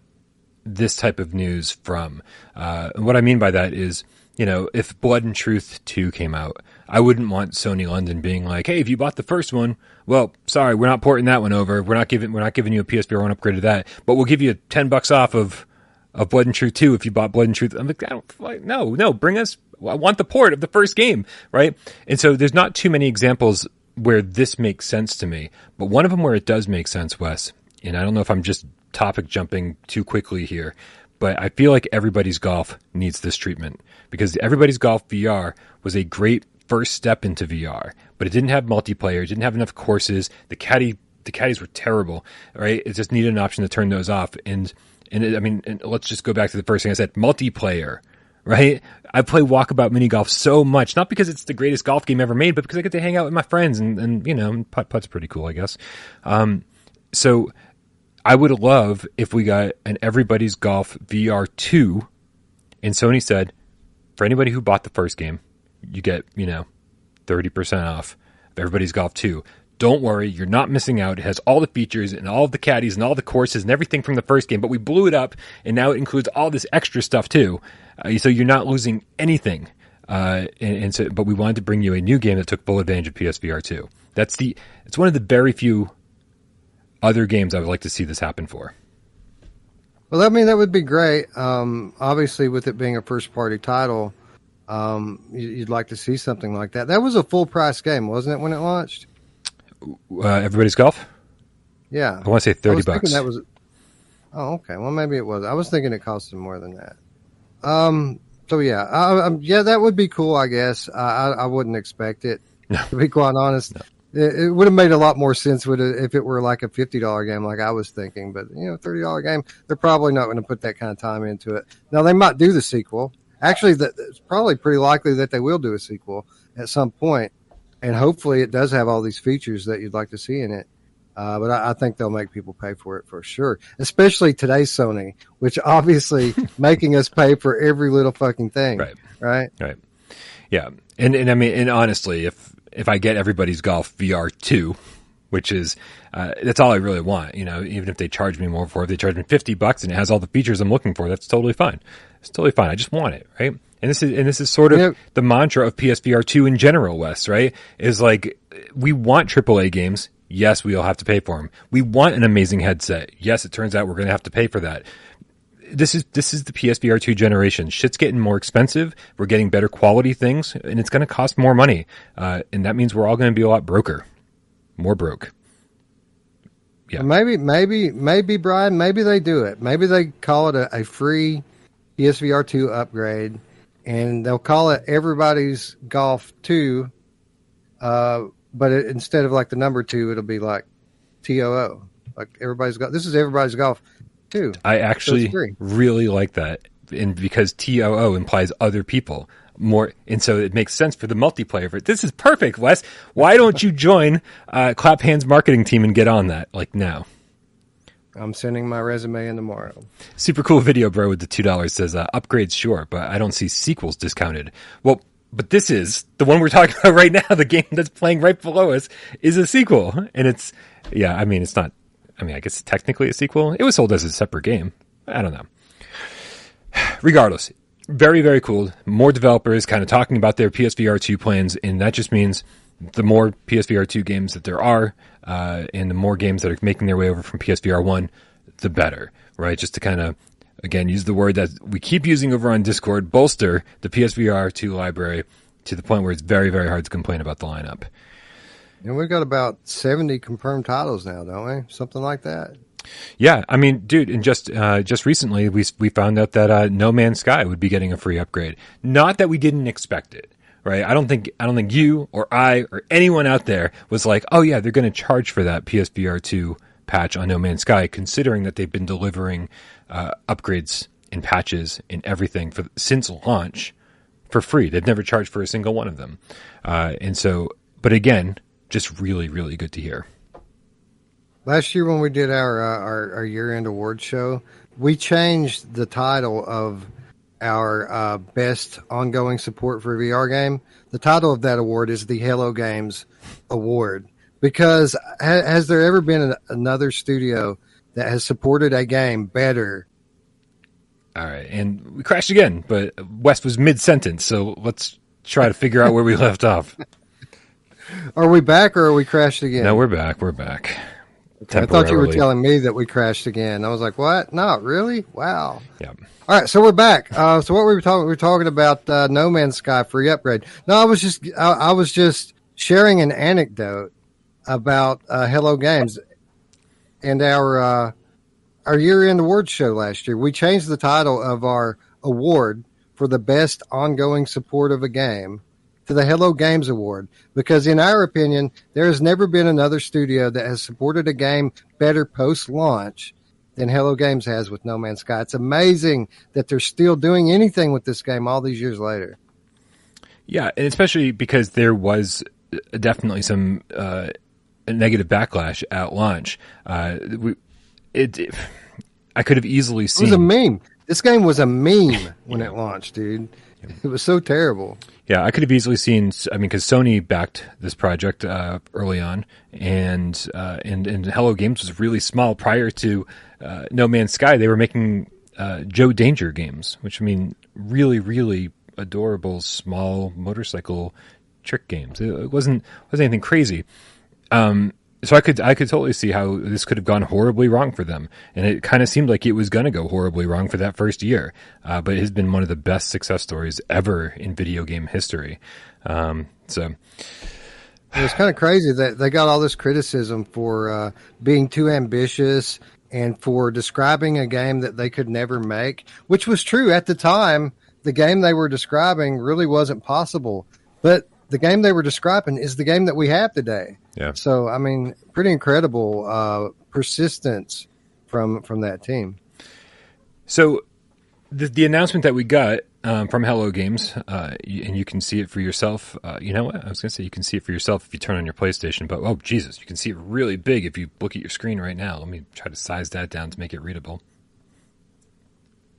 this type of news from. Uh, and what I mean by that is, you know, if Blood and Truth 2 came out, I wouldn't want Sony London being like, "Hey, if you bought the first one, well, sorry, we're not porting that one over. We're not giving we're not giving you a PSVR one upgrade to that, but we'll give you 10 bucks off of of Blood and Truth 2 if you bought Blood and Truth." I'm like, I don't like, no, no, bring us I want the port of the first game, right? And so there's not too many examples where this makes sense to me, but one of them where it does make sense, Wes, and I don't know if I'm just topic jumping too quickly here, but I feel like everybody's golf needs this treatment because everybody's golf VR was a great first step into VR, but it didn't have multiplayer, it didn't have enough courses. The caddy, the caddies were terrible, right? It just needed an option to turn those off. And and it, I mean, and let's just go back to the first thing I said: multiplayer, right? I play Walkabout Mini Golf so much, not because it's the greatest golf game ever made, but because I get to hang out with my friends and and you know, putt putt's pretty cool, I guess. Um, so I would love if we got an Everybody's Golf VR two, and Sony said, for anybody who bought the first game, you get you know thirty percent off of Everybody's Golf two. Don't worry, you're not missing out. It has all the features and all of the caddies and all the courses and everything from the first game, but we blew it up and now it includes all this extra stuff too. Uh, so you're not losing anything. Uh, and, and so, but we wanted to bring you a new game that took full advantage of PSVR 2. That's the, it's one of the very few other games I would like to see this happen for. Well, I mean, that would be great. Um, obviously, with it being a first party title, um, you'd like to see something like that. That was a full price game, wasn't it, when it launched? Uh, everybody's golf. Yeah, I want to say thirty bucks. That was. Oh, okay. Well, maybe it was. I was thinking it costed more than that. Um. So yeah, I, I, yeah, that would be cool. I guess I, I wouldn't expect it. No. To be quite honest, No. it, it would have made a lot more sense with it if it were like a fifty dollar game, like I was thinking. But you know, thirty dollar game, they're probably not going to put that kind of time into it. Now they might do the sequel. Actually, that, it's probably pretty likely that they will do a sequel at some point, and hopefully it does have all these features that you'd like to see in it. Uh, but I, I think they'll make people pay for it for sure, especially today's Sony, which *laughs* obviously making us pay for every little fucking thing, Right. Right? Right. Yeah. And and I mean and honestly, if if I get everybody's golf VR two, which is uh, that's all I really want, you know, even if they charge me more for it, if they charge me fifty bucks and it has all the features I'm looking for, that's totally fine. It's totally fine. I just want it, right? And this is and this is sort of the mantra of PSVR two in general, Wes, right? Is like we want AAA games. Yes, we'll have to pay for them. We want an amazing headset. Yes, it turns out we're going to have to pay for that this is this is the PSVR two generation. Shit's getting more expensive. We're getting better quality things, and it's going to cost more money. Uh, and that means we're all going to be a lot broker, more broke. Yeah. Maybe, maybe, maybe, Brian, maybe they do it. Maybe they call it a, a free PSVR 2 upgrade and they'll call it Everybody's Golf 2. Uh, but it, instead of like the number two, it'll be like TOO. Like everybody's golf. this is Everybody's Golf 2. I actually free. really like that, and because TOO implies other people more, and so it makes sense for the multiplayer. For this is perfect, Wes. Why don't you join uh, Clap Hanz marketing team and get on that like now? I'm sending my resume in tomorrow. Super cool video, bro, with the two dollars says uh, upgrades sure, but I don't see sequels discounted. Well, but this is the one we're *laughs* talking about right now. The game that's playing right below us is a sequel, and it's yeah. I mean, it's not. I mean, I guess technically a sequel. It was sold as a separate game. I don't know. *sighs* Regardless, very very cool. More developers kind of talking about their PSVR two plans, and that just means the more PSVR two games that there are, uh, and the more games that are making their way over from PSVR one, the better, right? Just to kind of again use the word that we keep using over on Discord, bolster the PSVR two library to the point where it's very very hard to complain about the lineup. And we've got about 70 confirmed titles now, don't we? Something like that. Yeah, I mean, dude, and just uh, just recently we we found out that uh, No Man's Sky would be getting a free upgrade. Not that we didn't expect it, right? I don't think I don't think you or I or anyone out there was like, oh yeah, they're going to charge for that PSVR two patch on No Man's Sky, considering that they've been delivering uh, upgrades and patches and everything for since launch for free. They've never charged for a single one of them, uh, and so, but again, just really really good to hear. Last year when we did our uh, our, our year end award show, we changed the title of our uh, best ongoing support for a VR game. The title of that award is the Hello Games Award because ha- has there ever been an, another studio that has supported a game better All right, and we crashed again, but Wes was mid sentence, so let's try to figure out where we *laughs* left off. Are we back or are we crashed again? No, we're back. We're back. I thought you were telling me that we crashed again. I was like, "What? No, really? Wow." Yeah. All right, so we're back. Uh, so what we were talking, we were talking about uh, No Man's Sky free upgrade. No, I was just, I, I was just sharing an anecdote about uh, Hello Games and our uh, our year end awards show last year. We changed the title of our award for the best ongoing support of a game to the Hello Games Award because, in our opinion, there has never been another studio that has supported a game better post launch than Hello Games has with No Man's Sky. It's amazing that they're still doing anything with this game all these years later. Yeah, and especially because there was uh, definitely some uh, negative backlash at launch. Uh, we, it, it- I could have easily seen. It was a meme. This game was a meme *laughs* when it launched, dude. It was so terrible. Yeah, I could have easily seen. I mean, because Sony backed this project uh, early on, and uh, and and Hello Games was really small prior to uh, No Man's Sky. They were making uh, Joe Danger games, which I mean, really, really adorable small motorcycle trick games. It, wasn't wasn't anything crazy. Um, so I could I could totally see how this could have gone horribly wrong for them, and it kind of seemed like it was going to go horribly wrong for that first year. Uh, but it has been one of the best success stories ever in video game history. Um, so It was kind of crazy that they got all this criticism for uh, being too ambitious and for describing a game that they could never make, which was true at the time. The game they were describing really wasn't possible, but the game they were describing is the game that we have today. yeah, So, I mean, pretty incredible uh, persistence from from that team. So the the announcement that we got um, from Hello Games, uh, and you can see it for yourself. Uh, you know what? I was going to say you can see it for yourself if you turn on your PlayStation, but oh Jesus, you can see it really big if you look at your screen right now. Let me try to size that down to make it readable.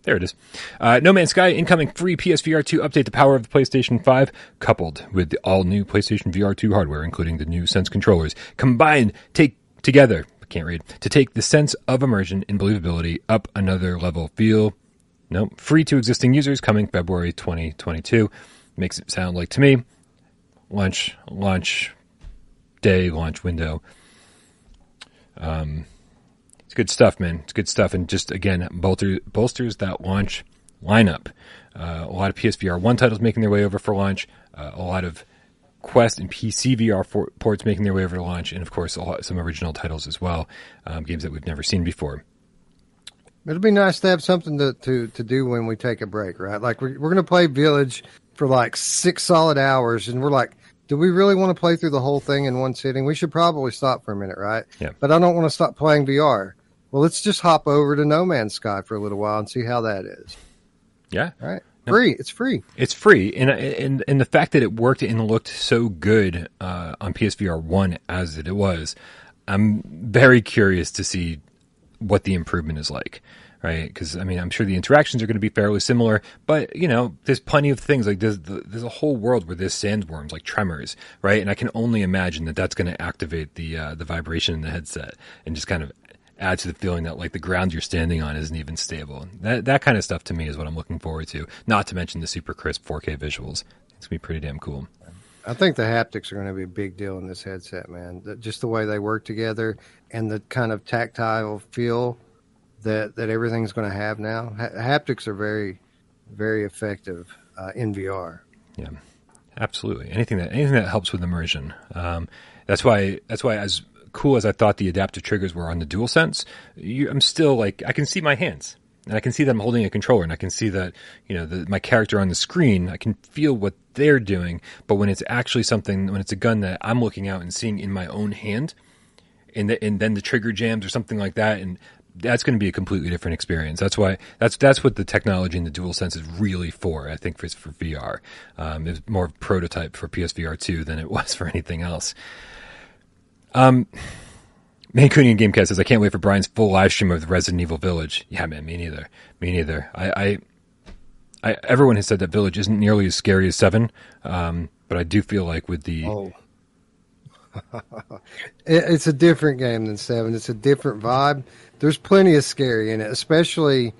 There it is. Uh, no Man's Sky incoming free PSVR 2 update the power of the PlayStation 5, coupled with the all new PlayStation VR 2 hardware, including the new Sense controllers, combined take together. I can't read to take the sense of immersion and believability up another level. Feel no free to existing users coming February 2022. Makes it sound like to me launch launch day launch window. Um, it's good stuff, man. It's good stuff, and just again bolster, bolsters that launch lineup. Uh, a lot of PSVR one titles making their way over for launch. Uh, a lot of Quest and PC VR for, ports making their way over to launch, and of course, a lot, some original titles as well, um, games that we've never seen before. It'll be nice to have something to, to, to do when we take a break, right? Like we're, we're going to play Village for like six solid hours, and we're like, do we really want to play through the whole thing in one sitting? We should probably stop for a minute, right? Yeah. But I don't want to stop playing VR. Well, let's just hop over to No Man's Sky for a little while and see how that is. Yeah, All right. Free. It's free. It's free, and and and the fact that it worked and looked so good uh, on PSVR one as it was, I'm very curious to see what the improvement is like. Right, because I mean, I'm sure the interactions are going to be fairly similar, but you know, there's plenty of things like there's there's a whole world where there's sandworms like tremors, right? And I can only imagine that that's going to activate the uh, the vibration in the headset and just kind of add to the feeling that like the ground you're standing on isn't even stable. That that kind of stuff to me is what I'm looking forward to. Not to mention the super crisp 4K visuals. It's gonna be pretty damn cool. I think the haptics are going to be a big deal in this headset, man. The- Just the way they work together and the kind of tactile feel that that everything's going to have now. Ha- haptics are very, very effective uh, in VR. Yeah, absolutely. Anything that anything that helps with immersion. Um, that's why that's why as cool as I thought the adaptive triggers were on the DualSense, you, I'm still like I can see my hands and I can see that I'm holding a controller and I can see that you know the, my character on the screen. I can feel what they're doing, but when it's actually something, when it's a gun that I'm looking out and seeing in my own hand, and the, and then the trigger jams or something like that, and that's going to be a completely different experience. That's why that's that's what the technology in the DualSense is really for. I think for for VR, um, it's more of a prototype for PSVR two than it *laughs* was for anything else. Um, Mancunian Gamecast says, "I can't wait for Brian's full live stream of the Resident Evil Village." Yeah, man, me neither. Me neither. I, I, I everyone has said that Village isn't nearly as scary as Seven, um, but I do feel like with the Oh. *laughs* It- it's a different game than Seven. It's a different vibe. There's plenty of scary in it, especially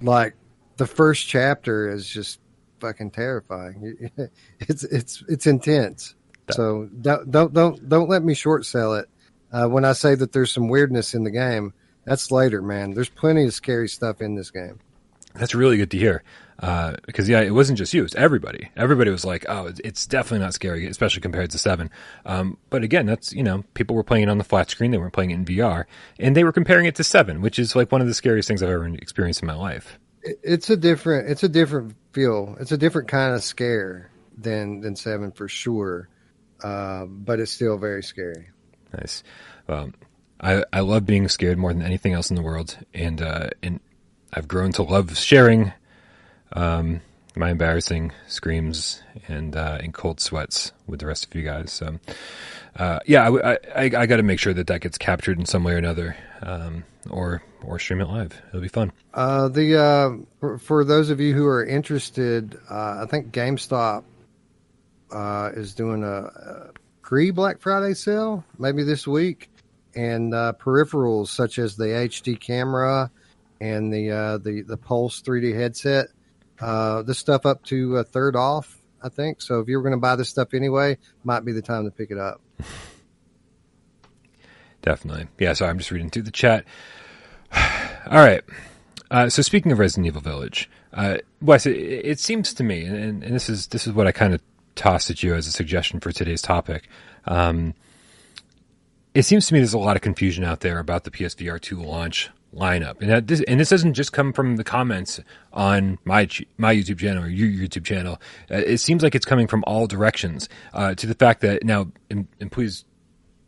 like the first chapter is just fucking terrifying. *laughs* It's it's it's intense. So don't don't don't don't let me short sell it. Uh, when I say that there's some weirdness in the game, that's later, man. There's plenty of scary stuff in this game. That's really good to hear. Uh, because yeah, it wasn't just you; it's everybody. Everybody was like, "Oh, it's definitely not scary, especially compared to seven. Um, but again, that's you know, people were playing it on the flat screen; they weren't playing it in VR, and they were comparing it to seven, which is like one of the scariest things I've ever experienced in my life. It's a different, it's a different feel. It's a different kind of scare than than seven for sure, uh, but it's still very scary. Nice. Well, I I love being scared more than anything else in the world, and uh, and I've grown to love sharing um, my embarrassing screams and uh, and cold sweats with the rest of you guys. So, uh, yeah, I, I, I got to make sure that that gets captured in some way or another, um, or or stream it live. It'll be fun. Uh, the uh, for, for, those of you who are interested, uh, I think GameStop uh, is doing a, pre Black Friday sale, maybe this week, and peripherals such as the HD camera and the the the Pulse 3D headset uh, this stuff up to a third off, I think. So if you were going to buy this stuff anyway, might be the time to pick it up. *sighs* Definitely. Yeah, so I'm just reading through the chat. *sighs* All right. Uh, so speaking of Resident Evil Village, uh, Wes, it, it, seems to me, and, and, this is this is what I kind of tossed at you as a suggestion for today's topic. Um, it seems to me there's a lot of confusion out there about the PSVR 2 launch lineup, and this and this doesn't just come from the comments on my my YouTube channel or your YouTube channel. Uh, it seems like it's coming from all directions. Uh, to the fact that now, and, and, please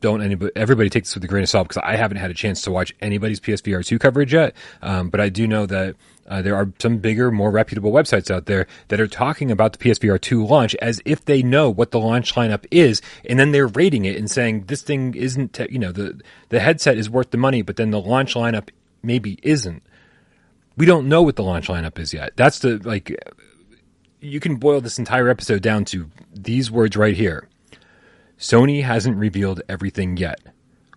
don't anybody everybody take this with a grain of salt because I haven't had a chance to watch anybody's PSVR two coverage yet. Um, but I do know that. Uh, there are some bigger, more reputable websites out there that are talking about the PSVR 2 launch as if they know what the launch lineup is, and then they're rating it and saying this thing isn't, te- you know, the the headset is worth the money, but then the launch lineup maybe isn't. We don't know what the launch lineup is yet. That's the like you can boil this entire episode down to these words right here. Sony hasn't revealed everything yet.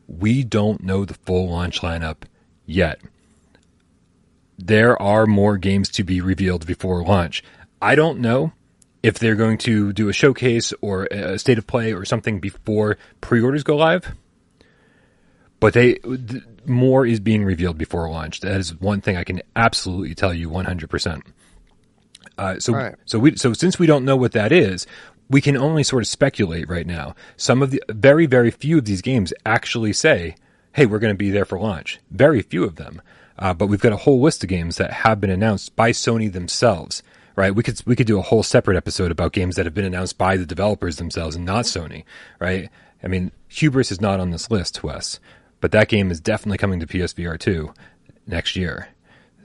We don't know the full launch lineup yet. There are more games to be revealed before launch. I don't know if they're going to do a showcase or a state of play or something before pre-orders go live. But they more is being revealed before launch. That is one thing I can absolutely tell you 100%. Uh, so, right. so we, so since we don't know what that is, we can only sort of speculate right now. Some of the very, very few of these games actually say, "Hey, we're going to be there for launch." Very few of them, uh, but we've got a whole list of games that have been announced by Sony themselves. Right? We could we could do a whole separate episode about games that have been announced by the developers themselves and not Sony. Right? I mean, Hubris is not on this list, Wes but that game is definitely coming to PSVR 2 next year.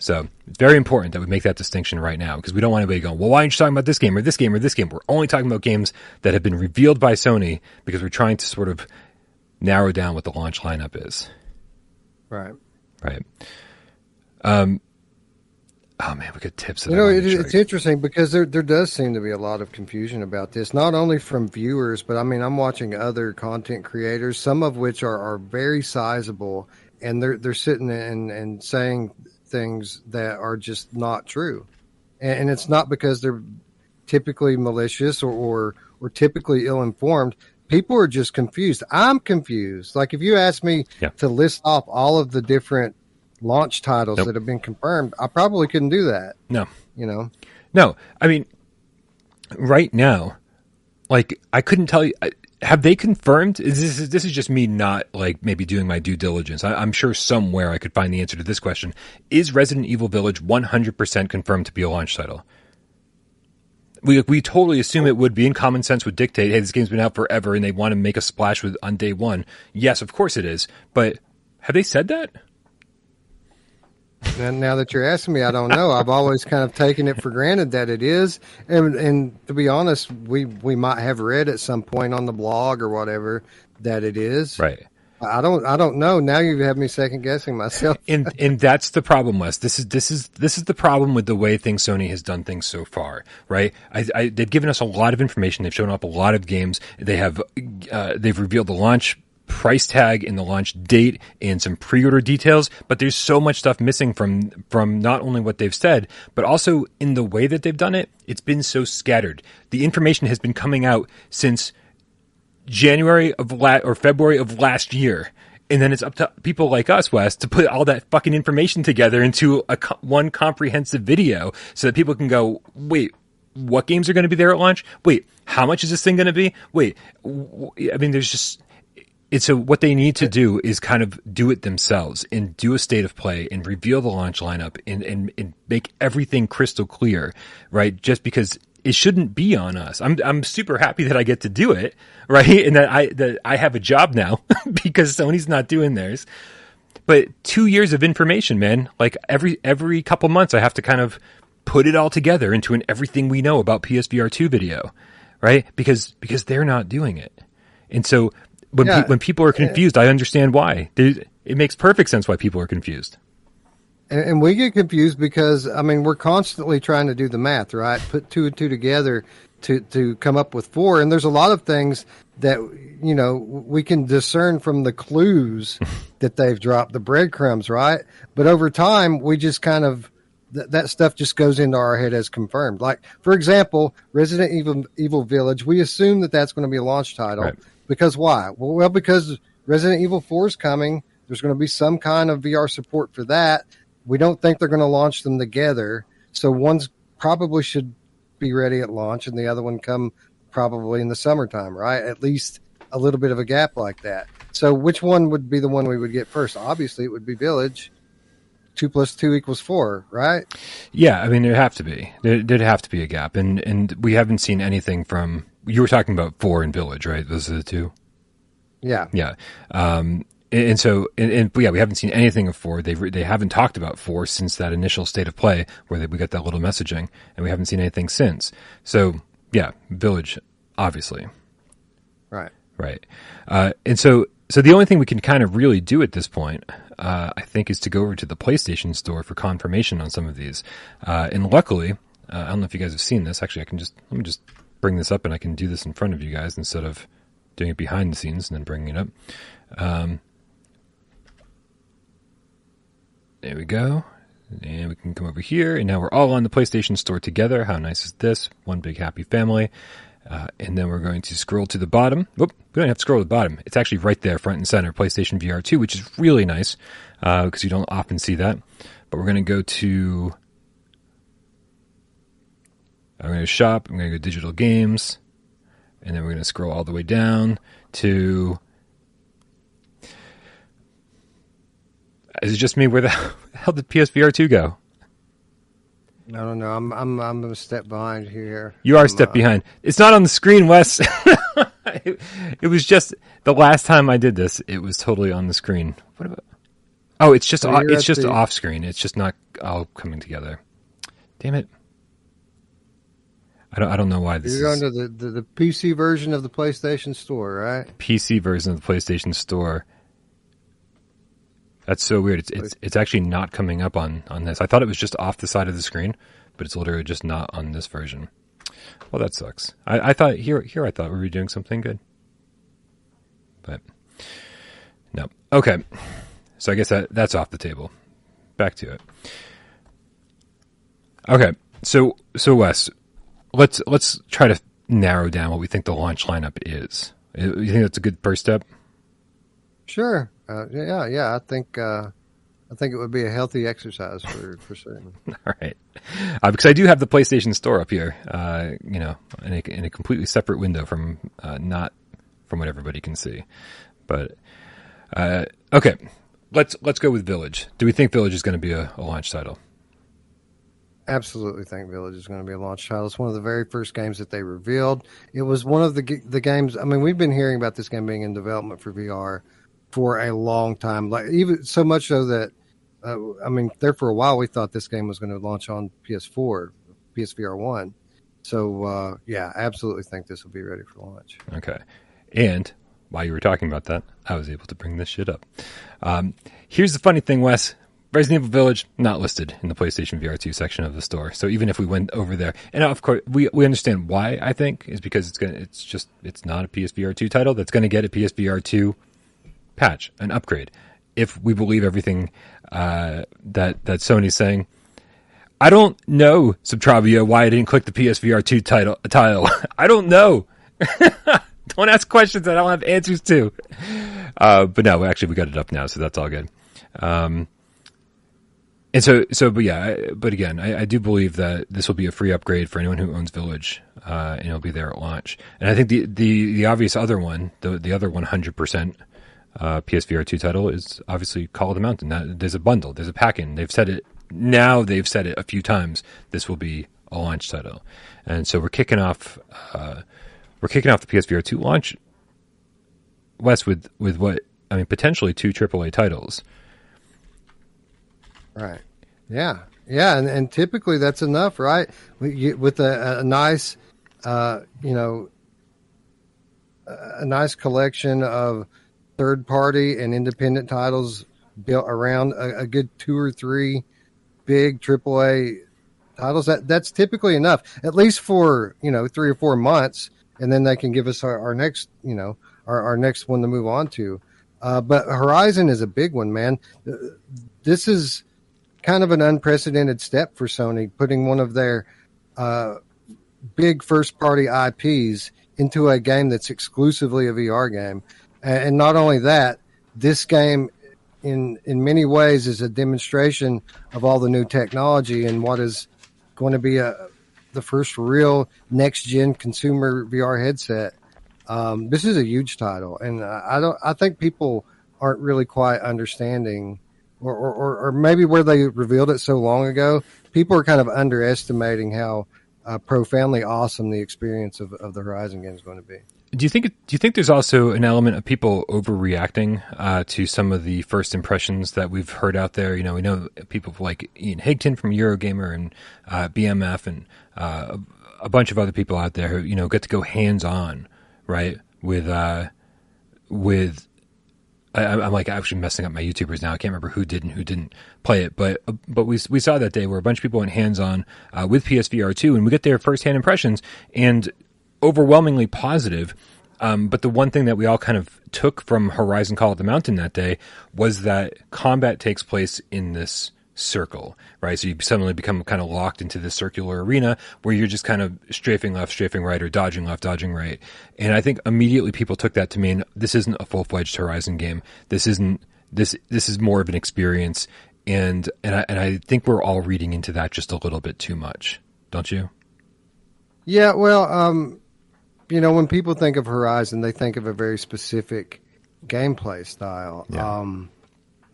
So it's very important that we make that distinction right now because we don't want anybody going, well, why aren't you talking about this game or this game or this game? We're only talking about games that have been revealed by Sony because we're trying to sort of narrow down what the launch lineup is. Right. Right. Um, Oh man, we got tips. You know, it, it's interesting because there there does seem to be a lot of confusion about this, not only from viewers, but I mean, I'm watching other content creators, some of which are, are very sizable, and they're they're sitting and and saying things that are just not true, and, and it's not because they're typically malicious or or, or typically ill informed. People are just confused. I'm confused. Like if you ask me yeah. to list off all of the different launch titles nope. that have been confirmed, I probably couldn't do that. No. You know? No. I mean, right now, like, I couldn't tell you. Have they confirmed? Is this, this is just me not like maybe doing my due diligence. I, I'm sure somewhere I could find the answer to this question. Is Resident Evil Village 100% confirmed to be a launch title? we we totally assume it would be, and common sense would dictate, hey, this game's been out forever, and they want to make a splash with on day one. Yes, of course it is, but have they said that? Now that you're asking me, I don't know. I've always kind of taken it for granted that it is, and and to be honest, we we might have read at some point on the blog or whatever that it is. Right. I don't I don't know. Now you have me second guessing myself. *laughs* and and that's the problem, Wes. This is this is this is the problem with the way things Sony has done things so far, right? I, I, they've given us a lot of information. They've shown up a lot of games. They have uh, they've revealed the launch price tag and the launch date and some pre-order details, but there's so much stuff missing from from not only what they've said, but also in the way that they've done it. It's been so scattered. The information has been coming out since January of la- or February of last year. And then it's up to people like us, Wes, to put all that fucking information together into a co- one comprehensive video so that people can go, wait, what games are going to be there at launch? Wait, how much is this thing going to be? Wait, w- I mean, there's just, it's a, what they need to do is kind of do it themselves and do a state of play and reveal the launch lineup and, and, and make everything crystal clear, right? Just because it shouldn't be on us. I'm I'm super happy that I get to do it, right? And that I that I have a job now *laughs* because Sony's not doing theirs. But two years of information, man. Like every every couple months, I have to kind of put it all together into an everything we know about PSVR two video, right? Because because they're not doing it, and so when Yeah. pe- when people are confused, I understand why. It makes perfect sense why people are confused. And, and we get confused because I mean we're constantly trying to do the math, right? Put two and two together to to come up with four. And there's a lot of things that you know we can discern from the clues *laughs* that they've dropped, the breadcrumbs, right? But over time, we just kind of th- that stuff just goes into our head as confirmed. Like for example, Resident Evil Evil Village, we assume that that's going to be a launch title Right. Because why? Well, because Resident Evil Four is coming. There's going to be some kind of VR support for that. We don't think they're going to launch them together. So one's probably should be ready at launch, and the other one come probably in the summertime, right? At least a little bit of a gap like that. So which one would be the one we would get first? Obviously, it would be Village. Two plus two equals four, right? Yeah, I mean, there'd have to be. There, there'd have to be a gap, and and we haven't seen anything from. You were talking about four and Village, right? Those are the two. Yeah. Yeah. Um, and, and so, and, and yeah, we haven't seen anything of four. They they haven't talked about four since that initial state of play where they, we got that little messaging, and we haven't seen anything since. So yeah, Village, obviously, Right. right. Uh, and so, so the only thing we can kind of really do at this point, uh, I think, is to go over to the PlayStation Store for confirmation on some of these. Uh, and luckily, uh, I don't know if you guys have seen this. Actually, I can just let me just bring this up, and I can do this in front of you guys instead of doing it behind the scenes and then bringing it up. Um, there we go. And we can come over here, and now we're all on the PlayStation Store together. How nice is this? One big happy family. Uh, and then we're going to scroll to the bottom. Whoop, we don't have to scroll to the bottom. It's actually right there, front and center, PlayStation VR 2, which is really nice because you don't often see that. But we're going to go to. I'm going to shop. I'm going to go digital games. And then we're going to scroll all the way down to. Is it just me? Where the *laughs* hell did PSVR 2 go? I don't know. I'm I'm I'm a step behind here. You are a step uh, behind. It's not on the screen, Wes. it, *laughs* it was just the last time I did this. It was totally on the screen. What about? Oh, it's just So off, it's just the- off screen. It's just not all coming together. Damn it! I don't I don't know why this You're is going to the, the the PC version of the PlayStation Store, right? PC version of the PlayStation Store. That's so weird. It's it's it's actually not coming up on on this. I thought it was just off the side of the screen, but it's literally just not on this version. Well, that sucks. I, I thought here here I thought we were doing something good, but no. Okay, so I guess that that's off the table. Back to it. Okay, so so Wes, let's let's try to narrow down what we think the launch lineup is. You think that's a good first step? Sure. Uh, yeah, yeah. I think uh, I think it would be a healthy exercise for for certain. *laughs* All right, uh, because I do have the PlayStation Store up here, uh, you know, in a, in a completely separate window from uh, not from what everybody can see. But uh, okay, let's let's go with Village. Do we think Village is going to be a, a launch title? Absolutely, think Village is going to be a launch title. It's one of the very first games that they revealed. It was one of the the games. I mean, we've been hearing about this game being in development for VR for a long time. Like even so much so that uh, I mean, there for a while we thought this game was going to launch on PS4, PSVR one. So uh, yeah, I absolutely think this will be ready for launch. Okay. And while you were talking about that, I was able to bring this shit up. Um, here's the funny thing, Wes. Resident Evil Village not listed in the PlayStation VR 2 section of the store. So even if we went over there, and of course we we understand why. I think is because it's gonna it's just it's not a PSVR 2 title that's going to get a PSVR 2 patch, an upgrade. If we believe everything uh, that that Sony's saying, I don't know Subtravia why I didn't click the PSVR two title tile. *laughs* I don't know. *laughs* don't ask questions that I don't have answers to. Uh, but no, actually, we got it up now, so that's all good. Um, and so, so, but yeah, but again, I, I do believe that this will be a free upgrade for anyone who owns Village, uh, and it'll be there at launch. And I think the the the obvious other one, the the other one hundred percent uh, PSVR two title is obviously Call of the Mountain. That there's a bundle, there's a pack-in. They've said it now. They've said it a few times. This will be a launch title, and so we're kicking off. Uh, we're kicking off the PSVR two launch. Wes with with what I mean potentially two AAA titles. Right. Yeah. Yeah. And, and typically that's enough, right? With a, a nice, uh, you know, a nice collection of third party and independent titles built around a, a good two or three big AAA titles. That that's typically enough, at least for you know three or four months, and then they can give us our, our next you know our, our next one to move on to. Uh, but Horizon is a big one, man. This is kind of an unprecedented step for Sony, putting one of their uh, big first party IPs into a game that's exclusively a VR game. And, not only that, this game in in many ways is a demonstration of all the new technology and what is going to be a the first real next gen consumer VR headset. Um, this is a huge title, and I don't. I think people aren't really quite understanding, or, or, or, or maybe where they revealed it so long ago, people are kind of underestimating how uh, profoundly awesome the experience of, of the Horizon game is going to be. Do you think? Do you think there's also an element of people overreacting uh, to some of the first impressions that we've heard out there? You know, we know people like Ian Higton from Eurogamer and uh, BMF and uh, a bunch of other people out there who you know get to go hands on, right? With uh, with I, I'm like actually messing up my YouTubers now. I can't remember who did and who didn't play it, but but we we saw that day where a bunch of people went hands on uh, with PSVR two, and we get their first hand impressions and overwhelmingly positive. Um, but the one thing that we all kind of took from Horizon Call of the Mountain that day was that combat takes place in this circle, right? So you suddenly become kind of locked into this circular arena where you're just kind of strafing left, strafing right, or dodging left, dodging right. And I think immediately people took that to mean this isn't a full fledged Horizon game. This isn't this. This is more of an experience, and and I, and I think we're all reading into that just a little bit too much, don't you? Yeah, well, um, you know, when people think of Horizon, they think of a very specific gameplay style. Yeah. Um,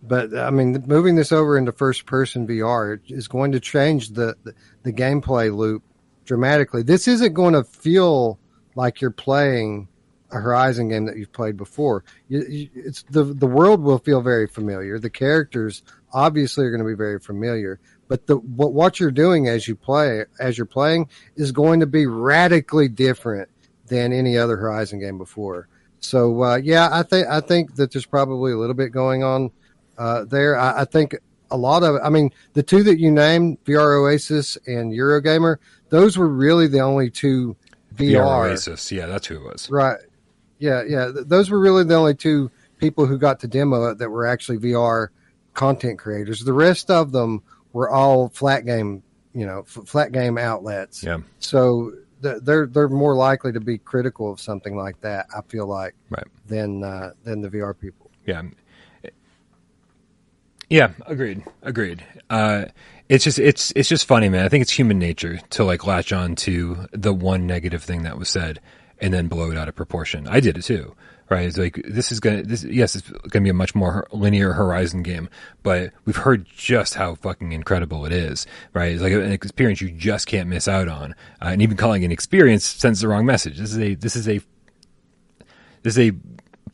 but I mean, moving this over into first-person VR is going to change the, the the gameplay loop dramatically. This isn't going to feel like you're playing a Horizon game that you've played before. You, you, it's the the world will feel very familiar. The characters obviously are going to be very familiar, but the what what you're doing as you play as you're playing is going to be radically different than any other Horizon game before. So uh, yeah, I think I think that there's probably a little bit going on uh, there. I, I think a lot of I mean the two that you named, VR Oasis and Eurogamer, those were really the only two VR, VR Oasis, yeah, that's who it was. Right. Yeah, yeah. Th- those were really the only two people who got to demo it that were actually VR content creators. The rest of them were all flat game, you know, f- flat game outlets. Yeah, So they're they're more likely to be critical of something like that. I feel like right. than uh, than the VR people. Yeah. Yeah, agreed. Agreed. Uh, it's just it's it's just funny, man. I think it's human nature to like latch on to the one negative thing that was said and then blow it out of proportion. I did it too. Right? It's like this is gonna this yes, it's gonna be a much more linear Horizon game, but we've heard just how fucking incredible it is. Right? It's like an experience you just can't miss out on. Uh, and even calling it an experience sends the wrong message. This is a this is a this is a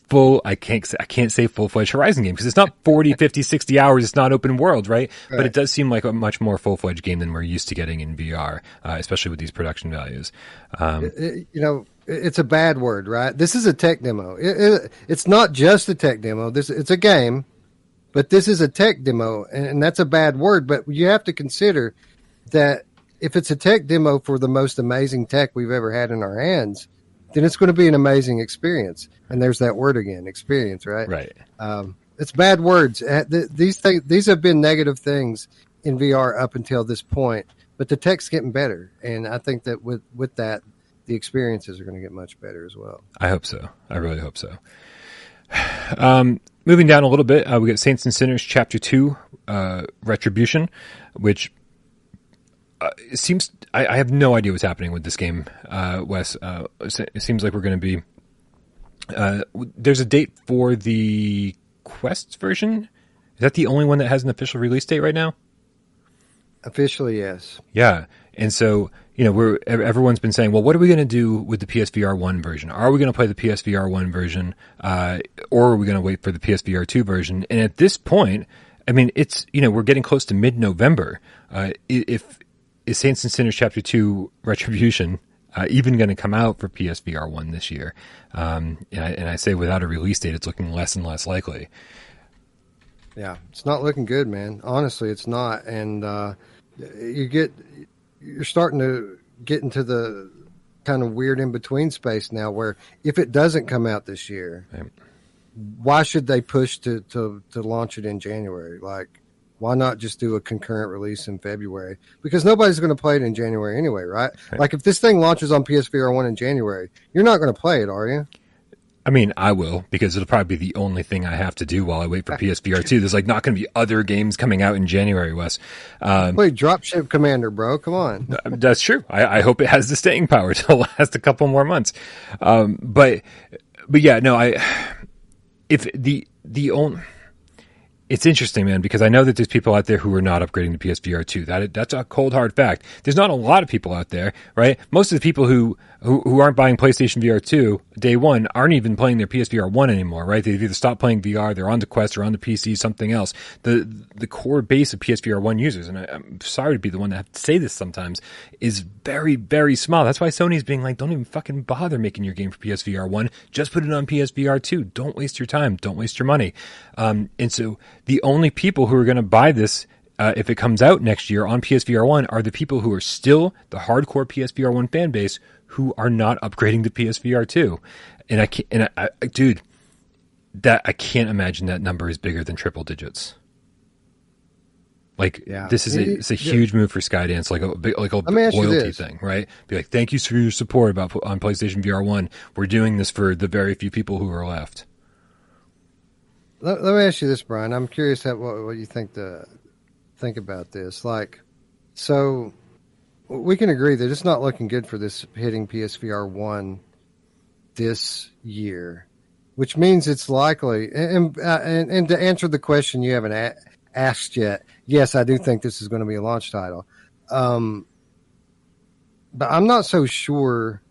full I can't I can't say full fledged Horizon game because it's not *laughs* 40, 50, 60 hours. It's not open world, right? But it does seem like a much more full fledged game than we're used to getting in VR, uh, especially with these production values. Um, It- you know, it- it's a bad word, right? This is a tech demo. It, it, it's not just a tech demo. This it's a game, but this is a tech demo, and, and that's a bad word. But you have to consider that if it's a tech demo for the most amazing tech we've ever had in our hands, then it's going to be an amazing experience. And there's that word again, experience, right? Right. Um, it's bad words. Uh, These things, these have been negative things in VR up until this point, but the tech's getting better, and I think that with with that, the experiences are going to get much better as well. I hope so. I really hope so. *sighs* Um, moving down a little bit, uh, we got Saints and Sinners Chapter Two, uh, Retribution, which uh, it seems I, I have no idea what's happening with this game, uh, Wes. Uh, it seems like we're going to be. Uh, there's a date for the Quest version. Is that the only one that has an official release date right now? Officially, yes. Yeah, and so you know, we're everyone's been saying, well, what are we going to do with the PSVR one version? Are we going to play the PSVR one version, uh, or are we going to wait for the PSVR two version? And at this point, I mean, it's you know, we're getting close to mid November. Uh, if is Saints and Sinners Chapter Two Retribution uh, even going to come out for PSVR one this year? Um, and, I, and I say without a release date, it's looking less and less likely. Yeah, it's not looking good, man. Honestly, it's not, and uh, you get you're starting to get into the kind of weird in between space now where if it doesn't come out this year, right. why should they push to, to, to launch it in January? Like, why not just do a concurrent release in February? Because nobody's going to play it in January anyway, right? right? Like, if this thing launches on PSVR 1 in January, you're not going to play it, are you? I mean, I will because it'll probably be the only thing I have to do while I wait for *laughs* PSVR two. There's like not going to be other games coming out in January, Wes. Um, Wait, Dropship Commander, bro, come on. *laughs* That's true. I, I, hope it has the staying power *laughs* to last a couple more months. Um, but, but yeah, no, I. If the the only it's interesting, man, because I know that there's people out there who are not upgrading to PSVR 2. That that's a cold hard fact. There's not a lot of people out there, right? Most of the people who who, who aren't buying PlayStation VR 2 day one aren't even playing their PSVR 1 anymore, right? They've either stopped playing VR, they're on the Quest or on the PC, something else. The the core base of PSVR 1 users, and I, am sorry to be the one to have to say this sometimes, is very, very small. That's why Sony's being like, don't even fucking bother making your game for PSVR 1. Just put it on PSVR 2. Don't waste your time. Don't waste your money. Um, and so the only people who are going to buy this uh, if it comes out next year on PSVR 1 are the people who are still the hardcore PSVR 1 fan base who are not upgrading to PSVR 2. And I can't, and I, I, dude, that I can't imagine that number is bigger than triple digits. Like yeah. this is a, it's a huge move for Skydance, like a like a loyalty thing, right? Be like, thank you for your support about on PlayStation VR One. We're doing this for the very few people who are left. Let, let me ask you this, Brian. I'm curious what, what you think to think about this. Like, so we can agree that it's not looking good for this hitting PSVR one this year, which means it's likely. And uh, and, and to answer the question you haven't a- asked yet, yes, I do think this is going to be a launch title. Um, but I'm not so sure.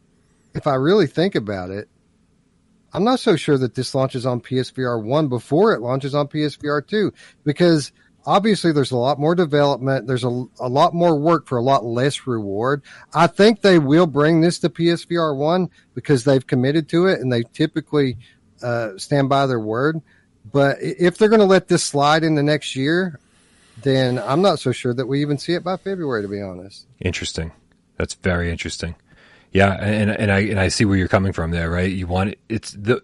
If I really think about it, I'm not so sure that this launches on PSVR one before it launches on PSVR two because obviously there's a lot more development. There's a, a lot more work for a lot less reward. I think they will bring this to PSVR one because they've committed to it and they typically uh, stand by their word. But if they're going to let this slide in the next year, then I'm not so sure that we even see it by February, to be honest. Interesting. That's very interesting. Yeah, and and I and I see where you're coming from there, right? You want it, it's the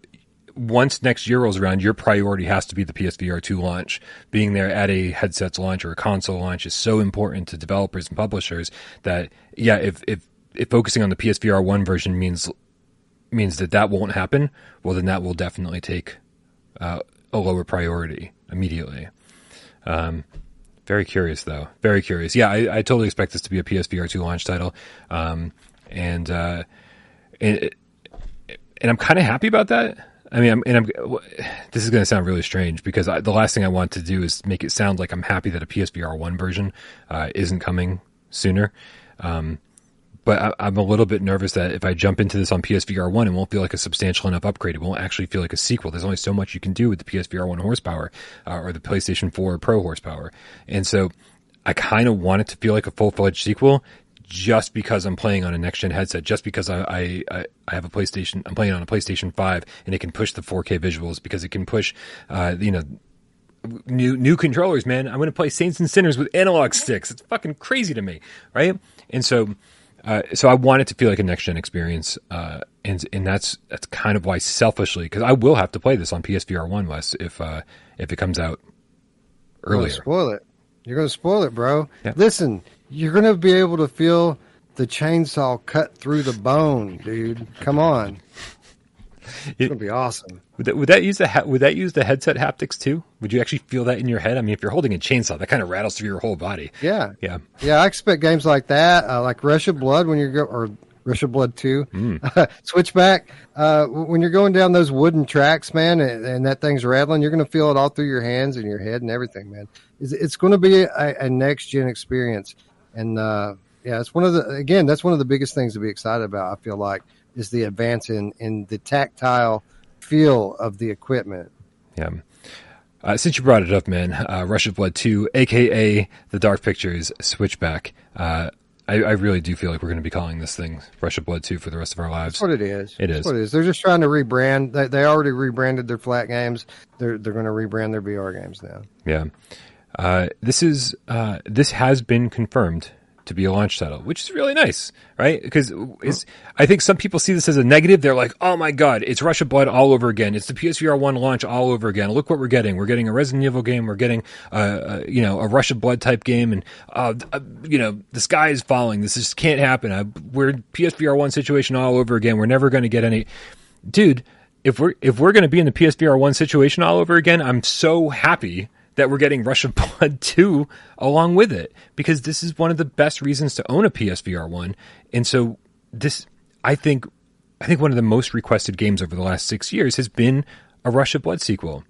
once next year rolls around, your priority has to be the PSVR 2 launch. Being there at a headset's launch or a console launch is so important to developers and publishers that, yeah, if, if, if focusing on the PSVR 1 version means means that that won't happen, well, then that will definitely take uh, a lower priority immediately. Um, very curious, though. Very curious. Yeah, I, I, totally expect this to be a PSVR 2 launch title. Um, and, uh, and, and I'm kind of happy about that. I mean, I'm, and I'm, this is going to sound really strange because I, the last thing I want to do is make it sound like I'm happy that a PSVR 1 version uh, isn't coming sooner. Um, but I, am a little bit nervous that if I jump into this on PSVR 1, it won't feel like a substantial enough upgrade. It won't actually feel like a sequel. There's only so much you can do with the PSVR 1 horsepower uh, or the PlayStation 4 Pro horsepower. And so I kind of want it to feel like a full fledged sequel just because I'm playing on a next gen headset, just because I, I, I have a PlayStation, I'm playing on a PlayStation 5 and it can push the 4K visuals because it can push, uh, you know, new, new controllers, man. I'm going to play Saints and Sinners with analog sticks. It's fucking crazy to me. Right. And so, Uh, so I want it to feel like a next gen experience, uh, and and that's that's kind of why selfishly because I will have to play this on PSVR one Wes if uh, if it comes out earlier. spoil it. You're gonna spoil it, bro. Yeah. Listen, you're gonna be able to feel the chainsaw cut through the bone, dude. Come on. It's It- gonna be awesome. Would that, would that use the ha- would that use the headset haptics too? Would you actually feel that in your head? I mean, if you're holding a chainsaw, that kind of rattles through your whole body. Yeah. Yeah, Yeah, I expect games like that, uh, like Rush of Blood when you're go or Rush of Blood Two, *laughs* Mm. Switchback. Uh, when you're going down those wooden tracks, man, and, and that thing's rattling, you're going to feel it all through your hands and your head and everything, man. It's, it's going to be a, a next gen experience, and uh, yeah, it's one of the again, that's one of the biggest things to be excited about. I feel like is the advance in in the tactile feel of the equipment. yeah. Uh, since you brought it up, man, uh, Rush of Blood two, aka the Dark Pictures Switchback. Uh, I, I really do feel like we're going to be calling this thing Rush of Blood two for the rest of our lives. That's what it is. It That's is. what it is. They're just trying to rebrand. They, they already rebranded their flat games. They're they're going to rebrand their VR games now. Yeah. Uh, this is uh, this has been confirmed to be a launch title, which is really nice, right? Because I think some people see this as a negative. They're like, "Oh my god, it's Rush of Blood all over again. It's the PSVR one launch all over again. Look what we're getting. We're getting a Resident Evil game. We're getting uh, uh you know a Rush of Blood type game, and uh, uh, you know the sky is falling. This just can't happen. Uh, we're PSVR one situation all over again. We're never going to get any, dude." If we're if we're going to be in the PSVR one situation all over again, I'm so happy that we're getting Rush *laughs* of Blood 2 along with it because this is one of the best reasons to own a PSVR 1. And so this I think I think one of the most requested games over the last 6 years has been a Rush of Blood sequel.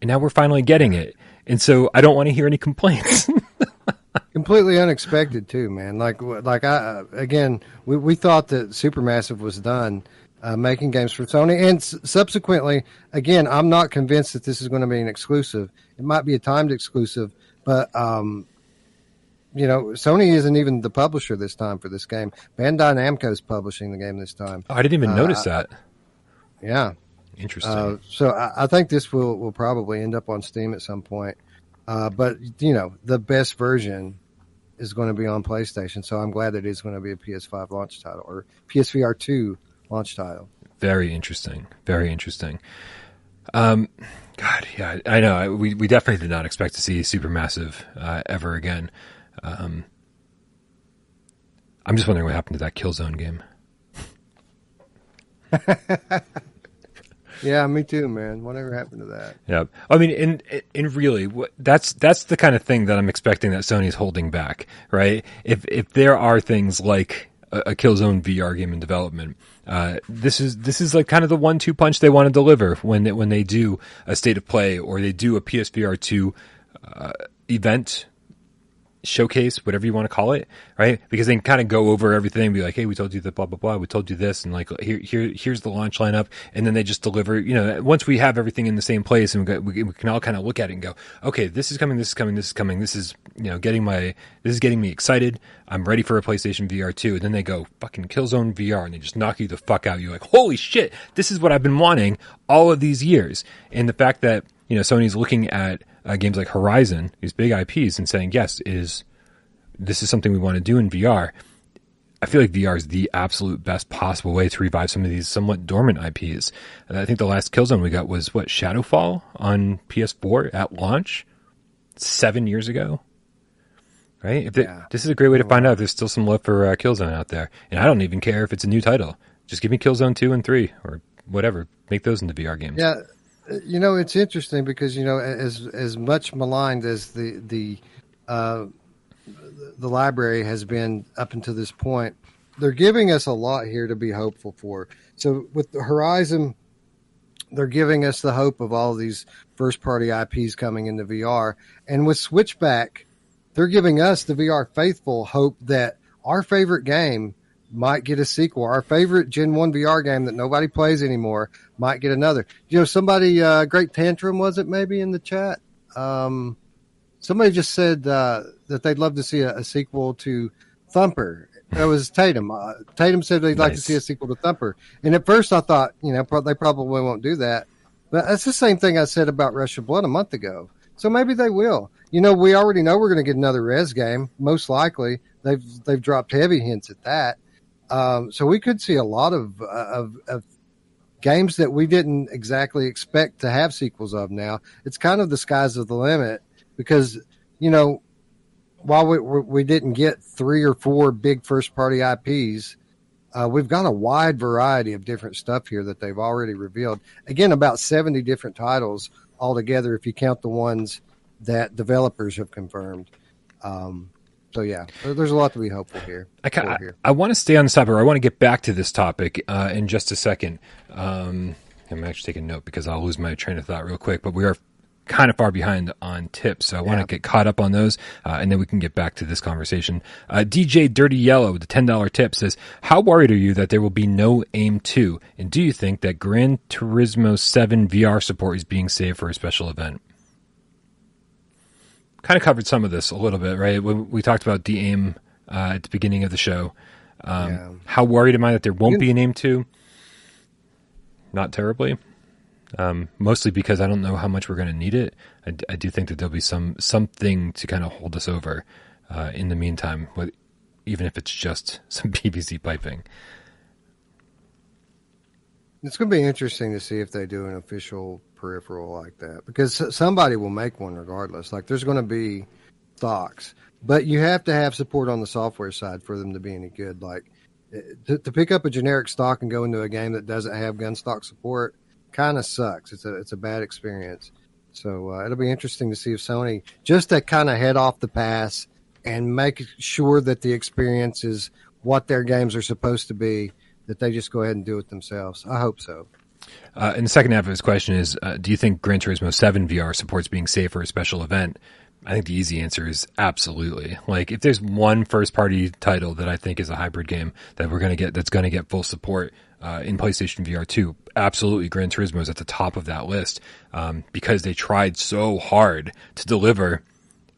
And now we're finally getting it. And so I don't want to hear any complaints. *laughs* Completely unexpected too, man. Like like I again, we we thought that Supermassive was done. Uh, making games for Sony, and s- subsequently, again, I'm not convinced that this is going to be an exclusive. It might be a timed exclusive, but um, you know, Sony isn't even the publisher this time for this game. Bandai Namco is publishing the game this time. Oh, I didn't even Uh, notice that. Yeah, Interesting. uh, so I, I think this will will probably end up on Steam at some point. Uh, but you know, the best version is going to be on PlayStation. So I'm glad that it's going to be a PS5 launch title or PSVR 2 launch title. Very interesting. Very interesting. Um, God, yeah, I know. We we definitely did not expect to see Supermassive uh, ever again. Um, I'm just wondering what happened to that Killzone game. *laughs* Yeah, me too, man. Whatever happened to that? Yeah, I mean, in in really, what, that's that's the kind of thing that I'm expecting that Sony's holding back, right? If if there are things like a, Killzone VR game in development, uh, this is this is like kind of the one-two punch they want to deliver when they, when they do a state of play or they do a PSVR two uh, event showcase, whatever you want to call it, right? Because they can kind of go over everything and be like, hey, we told you the blah, blah, blah. We told you this. And like, here, here, here's the launch lineup. And then they just deliver, you know, once we have everything in the same place and we, got, we, we can all kind of look at it and go, okay, this is coming, this is coming, this is coming. This is, you know, getting my, this is getting me excited. I'm ready for a PlayStation VR 2. And then they go fucking Killzone VR and they just knock you the fuck out. You're like, holy shit, this is what I've been wanting all of these years. And the fact that, you know, Sony's looking at uh, games like Horizon, these big IPs, and saying, yes, is this is something we want to do in VR. I feel like VR is the absolute best possible way to revive some of these somewhat dormant IPs. And I think the last Killzone we got was what Shadowfall on PS4 at launch seven years ago. Right? If it- Yeah. this is a great way to find out if there's still some love for uh, Killzone out there. And I don't even care if it's a new title. Just give me Killzone two and three or whatever. Make those into VR games. Yeah, you know it's interesting because you know as as much maligned as the the uh, the library has been up until this point, they're giving us a lot here to be hopeful for. So with the Horizon, they're giving us the hope of all these first party IPs coming into VR, and with Switchback, they're giving us the VR faithful hope that our favorite game might get a sequel. Our favorite Gen 1 VR game that nobody plays anymore might get another. You know, somebody, uh, Great Tantrum, was it maybe in the chat? Um, somebody just said uh, that they'd love to see a, a sequel to Thumper. That was *laughs* Tatum. Uh, Tatum said they'd like to see a sequel to Thumper. And at first I thought, you know, pro- they probably won't do that. But that's the same thing I said about Rush of Blood a month ago. So maybe they will. You know, we already know we're going to get another Res game, most likely. They've they've dropped heavy hints at that. Um, so we could see a lot of, of, of games that we didn't exactly expect to have sequels of now. It's kind of the skies of the limit because, you know, while we, we didn't get three or four big first party IPs, uh, we've got a wide variety of different stuff here that they've already revealed. Again, about 70 different titles altogether, if you count the ones that developers have confirmed. Um, so yeah, there's a lot to be hopeful here. I, I, I want to stay on this topic. I want to get back to this topic uh, in just a second. Um, I'm actually taking note because I'll lose my train of thought real quick. But we are kind of far behind on tips. So I want to get caught up on those, uh, and then we can get back to this conversation. Uh, DJ Dirty Yellow with the $10 tip says, How worried are you that there will be no AIM 2? And do you think that Gran Turismo 7 VR support is being saved for a special event? Kind of covered some of this a little bit, right? When we talked about the AIM uh, at the beginning of the show. Um, yeah. How worried am I that there won't be an AIM 2? Not terribly um, mostly because I don't know how much we're going to need it. I, I, do think that there'll be some something to kind of hold us over uh, in the meantime, with, even if it's just *laughs* some PVC piping. It's going to be interesting to see if they do an official peripheral like that because somebody will make one regardless. Like there's going to be stocks, but you have to have support on the software side for them to be any good. Like eh, to, to pick up a generic stock and go into a game that doesn't have gun stock support kind of sucks. It's a it's a bad experience. So uh, it'll be interesting to see if Sony just to kind of head off the pass and make sure that the experience is what their games are supposed to be. That they just go ahead and do it themselves. I hope so. Uh, and the second half of his question is: uh, Do you think Gran Turismo Seven VR supports being safe for a special event? I think the easy answer is absolutely. Like, if there's one first party title that I think is a hybrid game that we're going to get, that's going to get full support uh, in PlayStation VR 2, absolutely Gran Turismo is at the top of that list um, because they tried so hard to deliver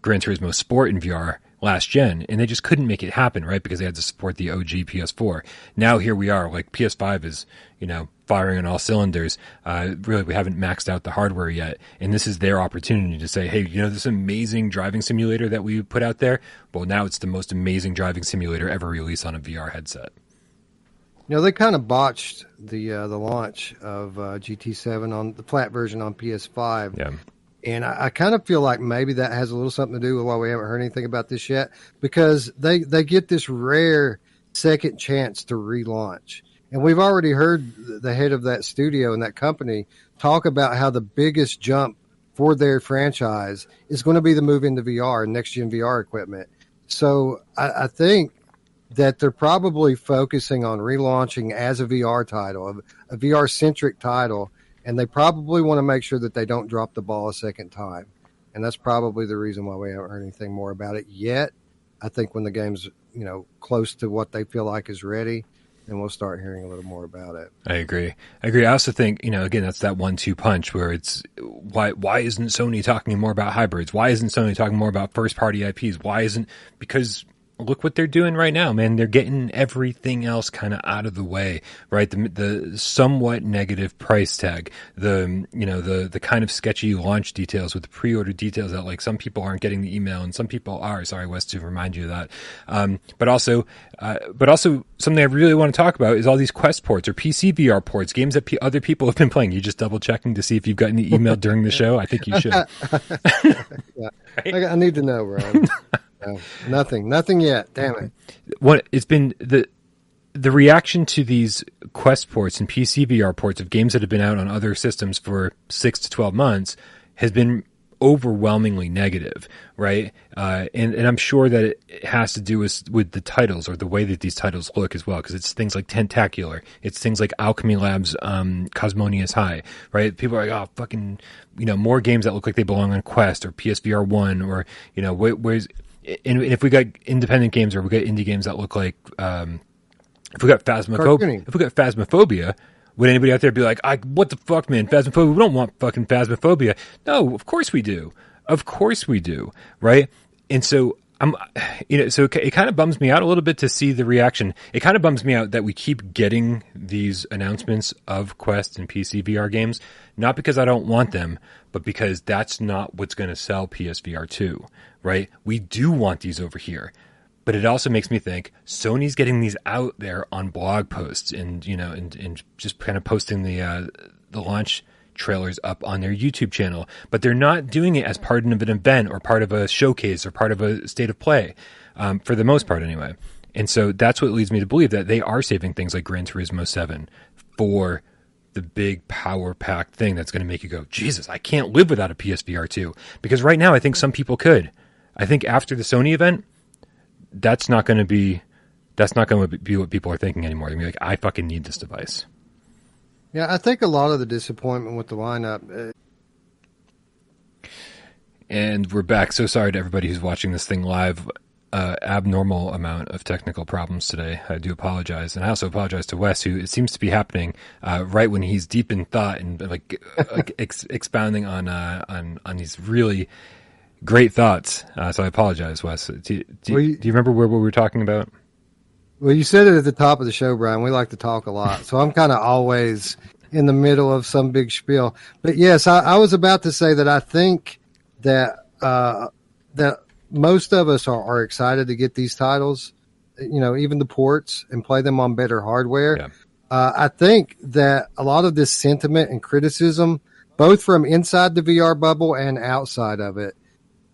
Gran Turismo Sport in VR last gen, and they just couldn't make it happen, right? Because they had to support the OG PS4. Now here we are, like PS5 is, you know, firing on all cylinders. Uh, really, we haven't maxed out the hardware yet, and this is their opportunity to say, hey, you know, this amazing driving simulator that we put out there. Well, now it's the most amazing driving simulator ever released on a VR headset. You know, they kind of botched the uh, the launch of uh, GT7 on the flat version on PS5. Yeah. And I, I, kind of feel like maybe that has a little something to do with why we haven't heard anything about this yet, because they they get this rare second chance to relaunch. And we've already heard the head of that studio and that company talk about how the biggest jump for their franchise is going to be the move into VR and next gen VR equipment. So I, I think that they're probably focusing on relaunching as a VR title, a, a VR centric title, and they probably want to make sure that they don't drop the ball a second time. And that's probably the reason why we haven't heard anything more about it yet. I think when the game's you know close to what they feel like is ready, then we'll start hearing a little more about it. I agree. I agree. I also think you know again that's that one-two punch where it's why why isn't Sony talking more about hybrids? Why isn't Sony talking more about first-party IPs? Why isn't because look what they're doing right now, man. They're getting everything else kind of out of the way, right? The, the somewhat negative price tag, the, you know, the, the kind of sketchy launch details with the pre-order details that like some people aren't getting the email and some people are. Sorry, Wes, to remind you of that. Um, but also, uh, but also something I really want to talk about is all these Quest ports or PC VR ports, games that p- other people have been playing. You just double checking to see if you've gotten the email during the show. I think you should. *laughs* yeah. *laughs* *laughs* I, I need to know, Brian. No, nothing, nothing yet. Damn it. What it's been the the reaction to these Quest ports and PC VR ports of games that have been out on other systems for six to twelve months has been overwhelmingly negative, right? Uh, and, and I'm sure that it has to do with with the titles or the way that these titles look as well, because it's things like Tentacular, it's things like Alchemy Labs, um, Cosmonious High, right? People are like, oh, fucking, you know, more games that look like they belong on Quest or PSVR one, or you know, where, where's and if we got independent games or we got indie games that look like, um, if we got phasmophobia, if we got phasmophobia, would anybody out there be like, I, what the fuck, man, phasmophobia? We don't want fucking phasmophobia. No, of course we do. Of course we do. Right. And so I'm, you know, so it kind of bums me out a little bit to see the reaction. It kind of bums me out that we keep getting these announcements of Quest and PC VR games, not because I don't want them, but because that's not what's going to sell PSVR 2 right? We do want these over here. but it also makes me think Sony's getting these out there on blog posts and you know and, and just kind of posting the uh, the launch trailers up on their YouTube channel, but they're not doing it as part of an event or part of a showcase or part of a state of play, um, for the most part anyway. And so that's what leads me to believe that they are saving things like Gran Turismo Seven for the big power packed thing that's going to make you go, Jesus, I can't live without a PSVR 2. Because right now, I think some people could. I think after the Sony event, that's not going to be that's not going to be what people are thinking anymore. They're going to be like, I fucking need this device. Yeah, I think a lot of the disappointment with the lineup. Uh... And we're back. So sorry to everybody who's watching this thing live. Uh, abnormal amount of technical problems today. I do apologize, and I also apologize to Wes, who it seems to be happening uh, right when he's deep in thought and like, like *laughs* ex- expounding on uh, on on these really great thoughts. Uh, so I apologize, Wes. Do, do, you, do, you, remember where we were talking about? Well, you said it at the top of the show, Brian. We like to talk a lot, so I'm kind of always in the middle of some big spiel. But yes, I, I was about to say that I think that uh, that most of us are, are, excited to get these titles. You know, even the ports and play them on better hardware. Yeah. Uh, I think that a lot of this sentiment and criticism, both from inside the VR bubble and outside of it,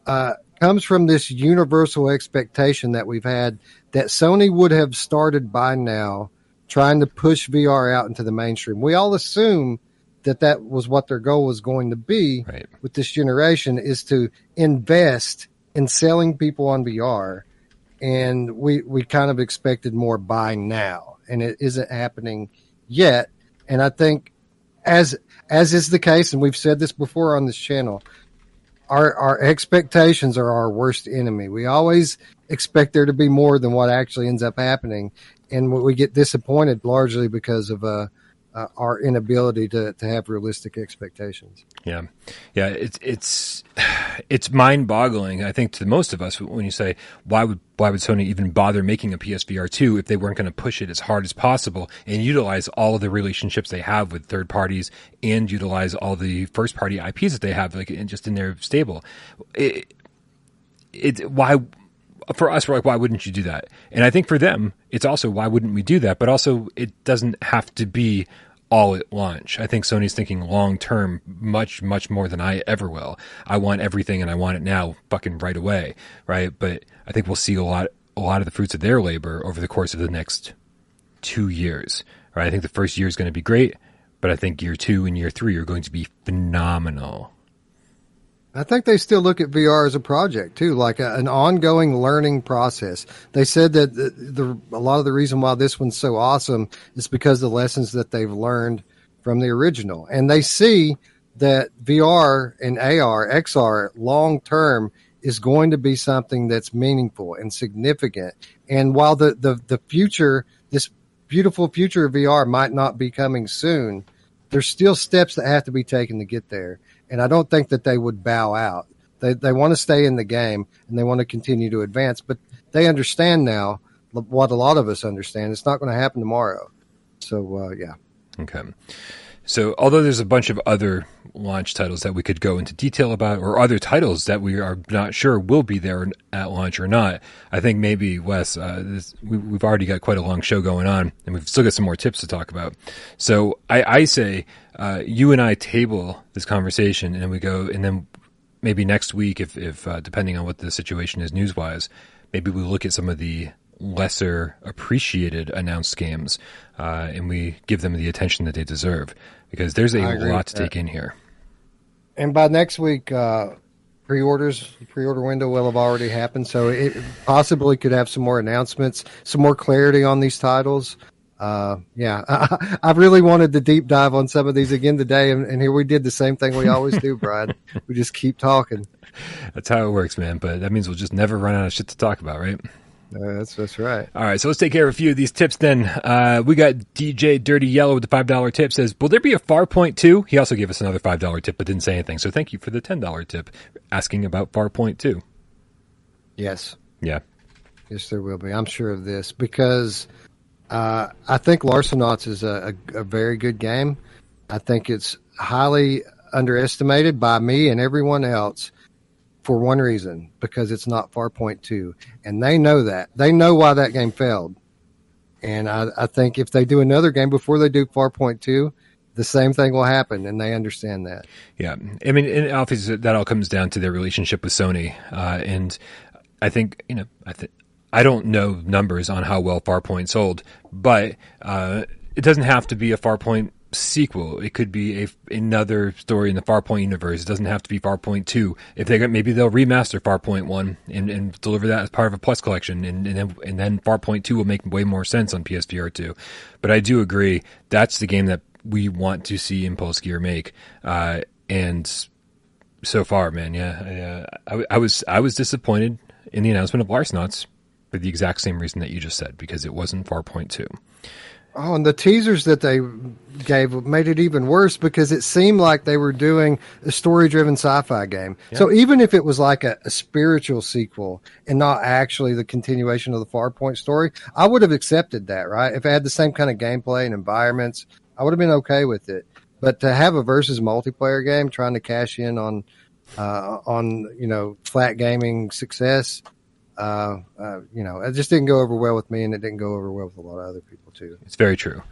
uh, comes from this universal expectation that we've had that Sony would have started by now trying to push VR out into the mainstream. We all assume that that was what their goal was going to be right. with this generation is to invest in selling people on VR. And we, we kind of expected more by now and it isn't happening yet. And I think as, as is the case, and we've said this before on this channel, our our expectations are our worst enemy. We always expect there to be more than what actually ends up happening, and we get disappointed largely because of uh, uh, our inability to, to have realistic expectations. Yeah, yeah, it's it's it's mind boggling. I think to most of us when you say why would why would Sony even bother making a PSVR two if they weren't going to push it as hard as possible and utilize all of the relationships they have with third parties and utilize all the first party IPs that they have like just in their stable. It, it why for us, we're like, why wouldn't you do that? And I think for them, it's also why wouldn't we do that? But also, it doesn't have to be all at launch. I think Sony's thinking long term, much, much more than I ever will. I want everything and I want it now, fucking right away, right? But I think we'll see a lot, a lot of the fruits of their labor over the course of the next two years, right? I think the first year is going to be great, but I think year two and year three are going to be phenomenal. I think they still look at VR as a project too, like a, an ongoing learning process. They said that the, the, a lot of the reason why this one's so awesome is because the lessons that they've learned from the original, and they see that VR and AR, XR, long term is going to be something that's meaningful and significant. And while the the the future, this beautiful future of VR might not be coming soon, there's still steps that have to be taken to get there and I don't think that they would bow out. They they want to stay in the game and they want to continue to advance, but they understand now what a lot of us understand. It's not going to happen tomorrow. So uh, yeah. Okay. So, although there's a bunch of other launch titles that we could go into detail about, or other titles that we are not sure will be there at launch or not, I think maybe Wes, uh, this, we, have already got quite a long show going on, and we've still got some more tips to talk about. So, I, I say uh, you and I table this conversation, and we go, and then maybe next week, if, if uh, depending on what the situation is news wise, maybe we look at some of the lesser appreciated announced games, uh, and we give them the attention that they deserve because there's a lot to take in here. And by next week, uh, pre-orders, pre-order window will have already happened, so it possibly could have some more announcements, some more clarity on these titles. Uh, yeah, *laughs* I, I, really wanted to deep dive on some of these again today, and, and here we did the same thing we always do, *laughs* Brian. we just keep talking. That's how it works, man. But that means we'll just never run out of shit to talk about, right? Uh, that's that's right. All right, so let's take care of a few of these tips then. Uh, we got DJ Dirty Yellow with the five dollar tip says, "Will there be a Farpoint 2? He also gave us another five dollar tip, but didn't say anything. So thank you for the ten dollar tip, asking about Farpoint 2. Yes. Yeah. Yes, there will be. I'm sure of this because uh, I think Larcenauts is a, a, a very good game. I think it's highly underestimated by me and everyone else for one reason because it's not Farpoint 2. And they know that. They know why that game failed. And I, I think if they do another game before they do Farpoint 2, the same thing will happen, and they understand that. Yeah, I mean, obviously that all comes down to their relationship with Sony, uh, and I think you know, I think I don't know numbers on how well Farpoint sold, but uh, it doesn't have to be a Farpoint sequel. It could be a another story in the Farpoint universe. It doesn't have to be Farpoint two. If they maybe they'll remaster Farpoint one and, and deliver that as part of a plus collection, and and then, and then Farpoint two will make way more sense on PSVR two. But I do agree that's the game that we want to see Impulse Gear make. Uh, and so far, man, yeah, I, I, I, was I was disappointed in the announcement of Larcenauts for the exact same reason that you just said because it wasn't Farpoint two. Oh, and the teasers that they gave made it even worse because it seemed like they were doing a story driven sci fi game. Yeah. So even if it was like a, a, spiritual sequel and not actually the continuation of the Farpoint story, I would have accepted that, right? If it had the same kind of gameplay and environments, I would have been okay with it. But to have a versus multiplayer game trying to cash in on uh, on you know flat gaming success, uh, uh, you know, it just didn't go over well with me, and it didn't go over well with a lot of other people too. It's very true.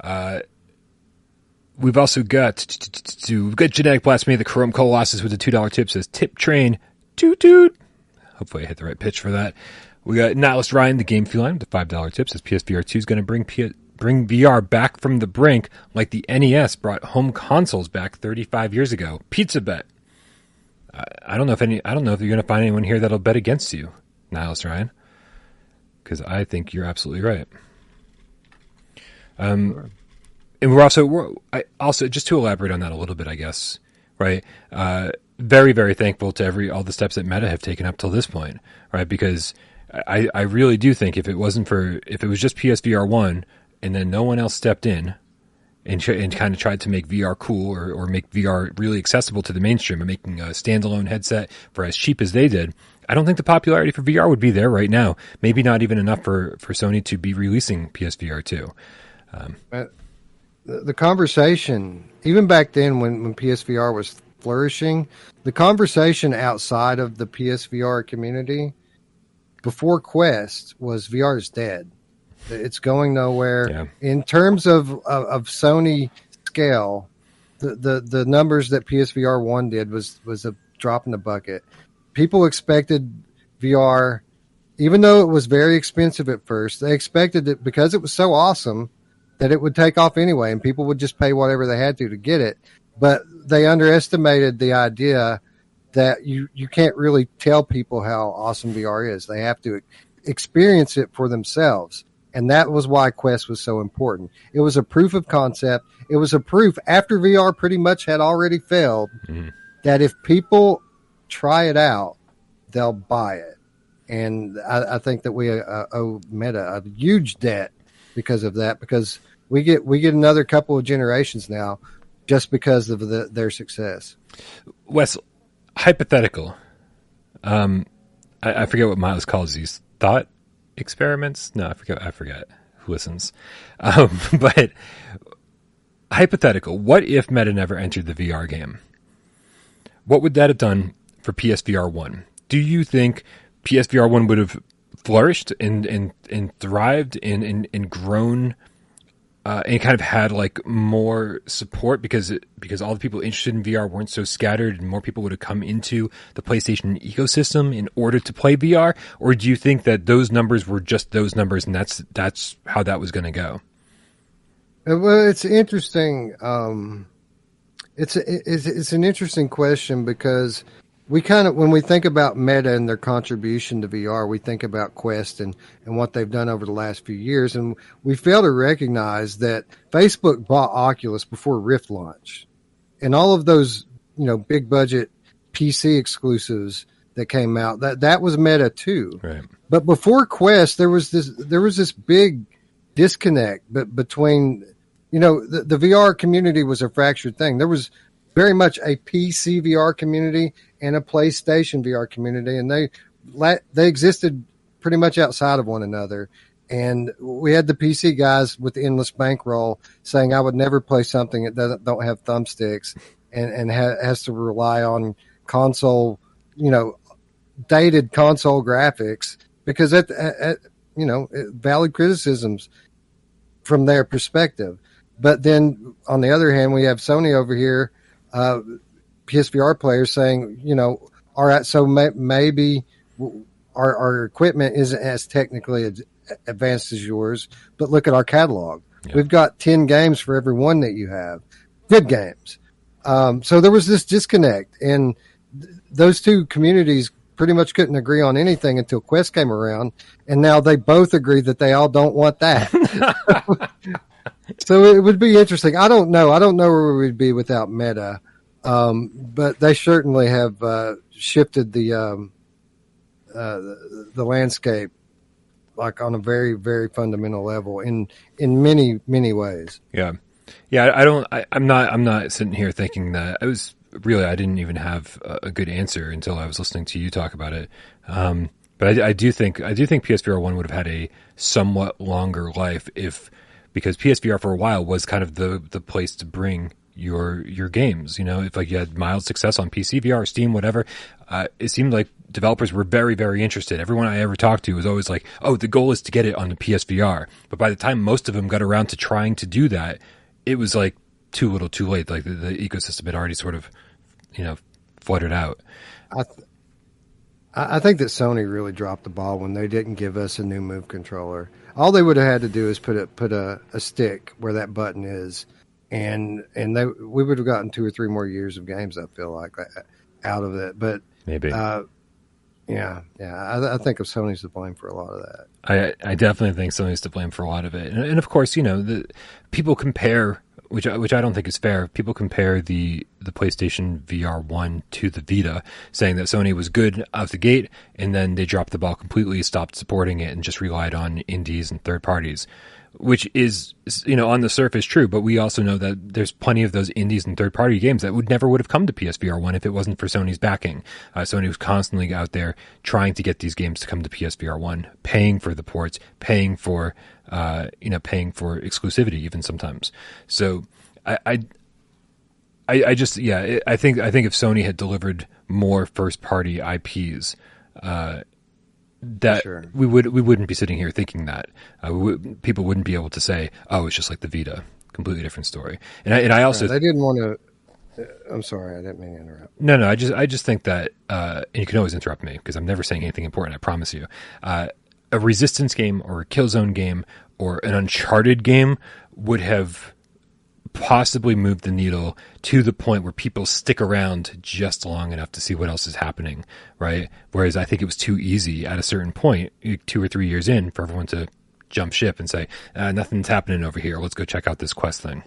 Uh, we've also got we've got Genetic Blasphemy. The Chrome Colossus with a two dollar tip says tip train toot toot. Hopefully, I hit the right pitch for that. We got Nihilist Ryan, the game feline, with the five dollar tip says PSVR two is going to bring P- bring VR back from the brink like the NES brought home consoles back 35 years ago. Pizza bet. I, I don't know if any. I don't know if you're going to find anyone here that'll bet against you, Niles Ryan, because I think you're absolutely right. Um, sure. and we're also we're, I, also just to elaborate on that a little bit, I guess. Right. Uh, very very thankful to every all the steps that Meta have taken up till this point. Right. Because I, I really do think if it wasn't for if it was just PSVR one and then no one else stepped in and, and kind of tried to make VR cool or, or make VR really accessible to the mainstream and making a standalone headset for as cheap as they did, I don't think the popularity for VR would be there right now. Maybe not even enough for, for Sony to be releasing PSVR 2. Um, the, the conversation, even back then when, when PSVR was flourishing, the conversation outside of the PSVR community before Quest was VR is dead. It's going nowhere. Yeah. In terms of, of, of Sony scale, the, the the numbers that PSVR one did was was a drop in the bucket. People expected VR, even though it was very expensive at first, they expected it because it was so awesome that it would take off anyway, and people would just pay whatever they had to to get it. But they underestimated the idea that you you can't really tell people how awesome VR is. They have to experience it for themselves. And that was why Quest was so important. It was a proof of concept. It was a proof after VR pretty much had already failed mm-hmm. that if people try it out, they'll buy it. And I, I think that we uh, owe Meta a huge debt because of that, because we get we get another couple of generations now just because of the, their success. Wes, hypothetical. Um, I, I forget what Miles calls these thought experiments. No, I forget. I forget who listens. Um, *laughs* but hypothetical. What if Meta never entered the VR game? What would that have done for PSVR one? Do you think PSVR one would have flourished and and and thrived and and, and grown? uh, and kind of had like more support because it, because all the people interested in VR weren't so scattered, and more people would have come into the PlayStation ecosystem in order to play VR? Or do you think that those numbers were just those numbers, and that's that's how that was going to go? Uh, well, it's interesting. Um, it's, it's it's an interesting question because we kind of when we think about meta and their contribution to VR, we think about Quest and, and what they've done over the last few years, and we fail to recognize that Facebook bought Oculus before Rift launch, and all of those you know big budget PC exclusives that came out that that was Meta too. Right. But before Quest, there was this there was this big disconnect but between you know the, the VR community was a fractured thing. There was very much a PC VR community and a PlayStation VR community, and they they existed pretty much outside of one another. And we had the PC guys with the endless bankroll saying, "I would never play something that doesn't don't have thumbsticks and and ha- has to rely on console you know, dated console graphics because at, at you know, valid criticisms from their perspective. But then on the other hand, we have Sony over here, uh, PSVR players saying, you know, all right, so may, maybe our, our equipment isn't as technically advanced as yours, but look at our catalog. Yeah. We've got 10 games for every one that you have. Good games. Um, so there was this disconnect and th- those two communities pretty much couldn't agree on anything until Quest came around. And now they both agree that they all don't want that. *laughs* *laughs* so it would be interesting. I don't know. I don't know where we'd be without Meta. Um, but they certainly have, uh, shifted the, um, uh, the, landscape like on a very very fundamental level in in many many ways. Yeah, yeah. I don't. I, am not. I'm not sitting here thinking that I was really. I didn't even have a, a good answer until I was listening to you talk about it. Um, but I, I, do think I do think PSVR one would have had a somewhat longer life if because PSVR for a while was kind of the the place to bring your your games. You know, if like you had mild success on PC, VR, Steam, whatever, uh, it seemed like developers were very very interested. Everyone I ever talked to was always like, "Oh, the goal is to get it on the PSVR." But by the time most of them got around to trying to do that, it was like too little, too late. Like the, the ecosystem had already sort of, you know, fluttered out. I, th- I think that Sony really dropped the ball when they didn't give us a new Move controller. All they would have had to do is put a put a, a stick where that button is and and they we would have gotten two or three more years of games. I feel like uh, out of it, but maybe. Uh, yeah, yeah. I, I, think of Sony's to blame for a lot of that. I I definitely think Sony's to blame for a lot of it, and, and of course, you know, the people compare, which which I don't think is fair. People compare the the PlayStation VR one to the Vita, saying that Sony was good out the gate, and then they dropped the ball completely, stopped supporting it, and just relied on indies and third parties which is you know on the surface true, but we also know that there's plenty of those indies and third party games that would never would have come to PSVR one if it wasn't for Sony's backing. Uh, Sony was constantly out there trying to get these games to come to PSVR one, paying for the ports, paying for uh, you know paying for exclusivity even sometimes. So I, I I, just yeah, I think I think if Sony had delivered more first party IPs, uh, that sure. we would we wouldn't be sitting here thinking that uh, would, people wouldn't be able to say, "Oh, it's just like the Vita." Completely different story. And I, and I also right, I didn't want to. Uh, I'm sorry, I didn't mean to interrupt. No, no, I just I just think that, uh, and you can always interrupt me because I'm never saying anything important. I promise you. Uh, a resistance game or a Killzone game or an Uncharted game would have possibly move the needle to the point where people stick around just long enough to see what else is happening, right? Whereas I think it was too easy at a certain point, two or three years in, for everyone to jump ship and say, uh, nothing's happening over here. Let's go check out this quest thing.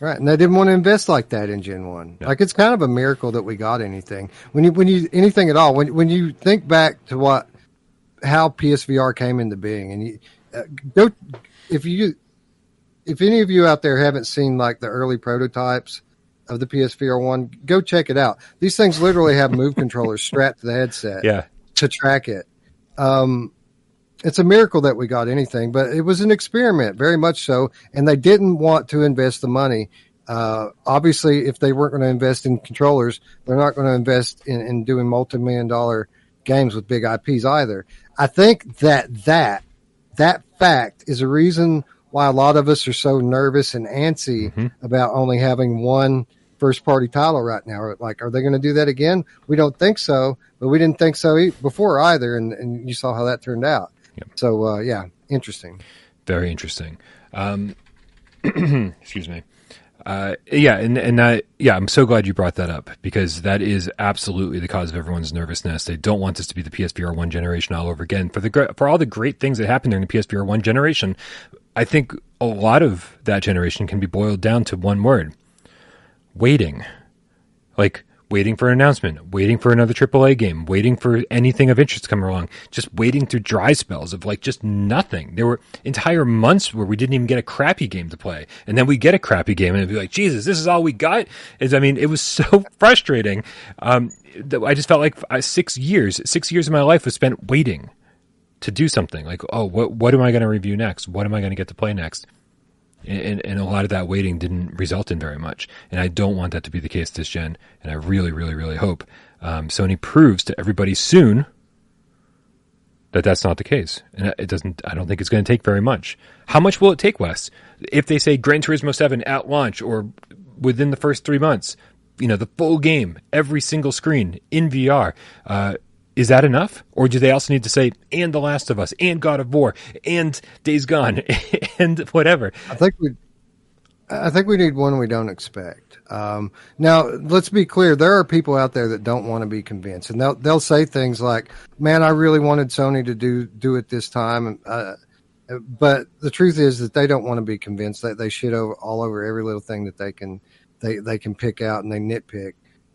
Right, and they didn't want to invest like that in Gen One. Like it's kind of a miracle that we got anything. When you when you anything at all. When when you think back to what how PSVR came into being, and you uh, go if you if any of you out there haven't seen like the early prototypes of the PSVR one, go check it out. These things literally have move controllers strapped to the headset, yeah, to track it. Um, it's a miracle that we got anything, but it was an experiment, very much so, and they didn't want to invest the money. Uh, obviously, if they weren't going to invest in controllers, they're not going to invest in, in doing multi-million dollar games with big IPs either. I think that that that fact is a reason why a lot of us are so nervous and antsy mm-hmm. about only having one first party title right now. Like, are they going to do that again? We don't think so, but we didn't think so before either. And, and you saw how that turned out. Yep. So, uh, yeah, interesting. Very interesting. Um, *clears throat* excuse me. Uh, yeah, and and that, yeah, I'm so glad you brought that up because that is absolutely the cause of everyone's nervousness. They don't want this to be the PSVR one generation all over again. For the for all the great things that happened during the PSVR one generation, I think a lot of that generation can be boiled down to one word waiting. Like, waiting for an announcement, waiting for another AAA game, waiting for anything of interest to come along, just waiting through dry spells of like just nothing. There were entire months where we didn't even get a crappy game to play. And then we get a crappy game and it'd be like, Jesus, this is all we got. Is I mean, it was *laughs* so frustrating. Um, I just felt like uh, six years, six years of my life was spent waiting to do something like, oh, what what am I going to review next? What am I going to get to play next? And, and a lot of that waiting didn't result in very much. And I don't want that to be the case this gen. And I really, really, really hope um, Sony proves to everybody soon that that's not the case. And it doesn't. I don't think it's going to take very much. How much will it take, Wes? If they say Gran Turismo Seven at launch or within the first three months, you know, the full game, every single screen in VR. Uh, is that enough? Or do they also need to say, and The Last of Us, and God of War, and Days Gone, *laughs* and whatever? I think we, I think we need one we don't expect. Um, now, let's be clear: there are people out there that don't want to be convinced, and they'll they'll say things like, "Man, I really wanted Sony to do do it this time." Uh, but the truth is that they don't want to be convinced that they shit over all over every little thing that they can they they can pick out and they nitpick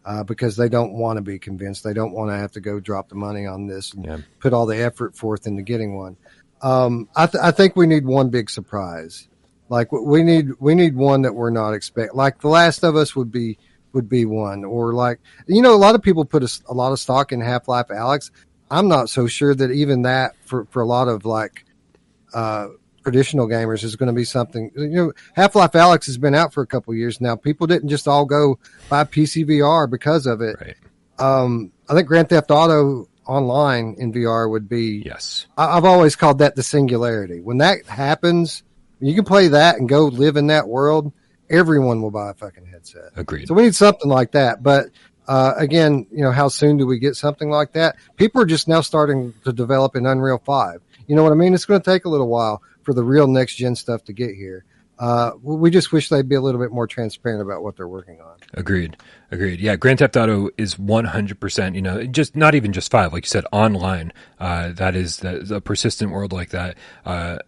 uh, because they don't want to be convinced. They don't want to have to go drop the money on this and yeah. put all the effort forth into getting one. Um, I, th- I think we need one big surprise. Like we need we need one that we're not expect. Like The Last of Us would be would be one, or like you know, a lot of people put a, a lot of stock in Half Life Alyx. I'm not so sure that even that for for a lot of like uh, traditional gamers is going to be something. You know, Half Life Alyx has been out for a couple years now. People didn't just all go buy PC VR because of it. Right. Um, I think Grand Theft Auto online in VR would be. Yes. I, have always called that the singularity. When that happens, you can play that and go live in that world. Everyone will buy a fucking headset. Agreed. So we need something like that. But uh, again, you know, how soon do we get something like that? People are just now starting to develop in Unreal Five. You know what I mean? It's going to take a little while for the real next gen stuff to get here. Uh, we just wish they'd be a little bit more transparent about what they're working on. Agreed. Agreed. Yeah. Grand Theft Auto is 100%, you know, just not even just five, like you said, online. Uh, that is that, a persistent world like that. Uh,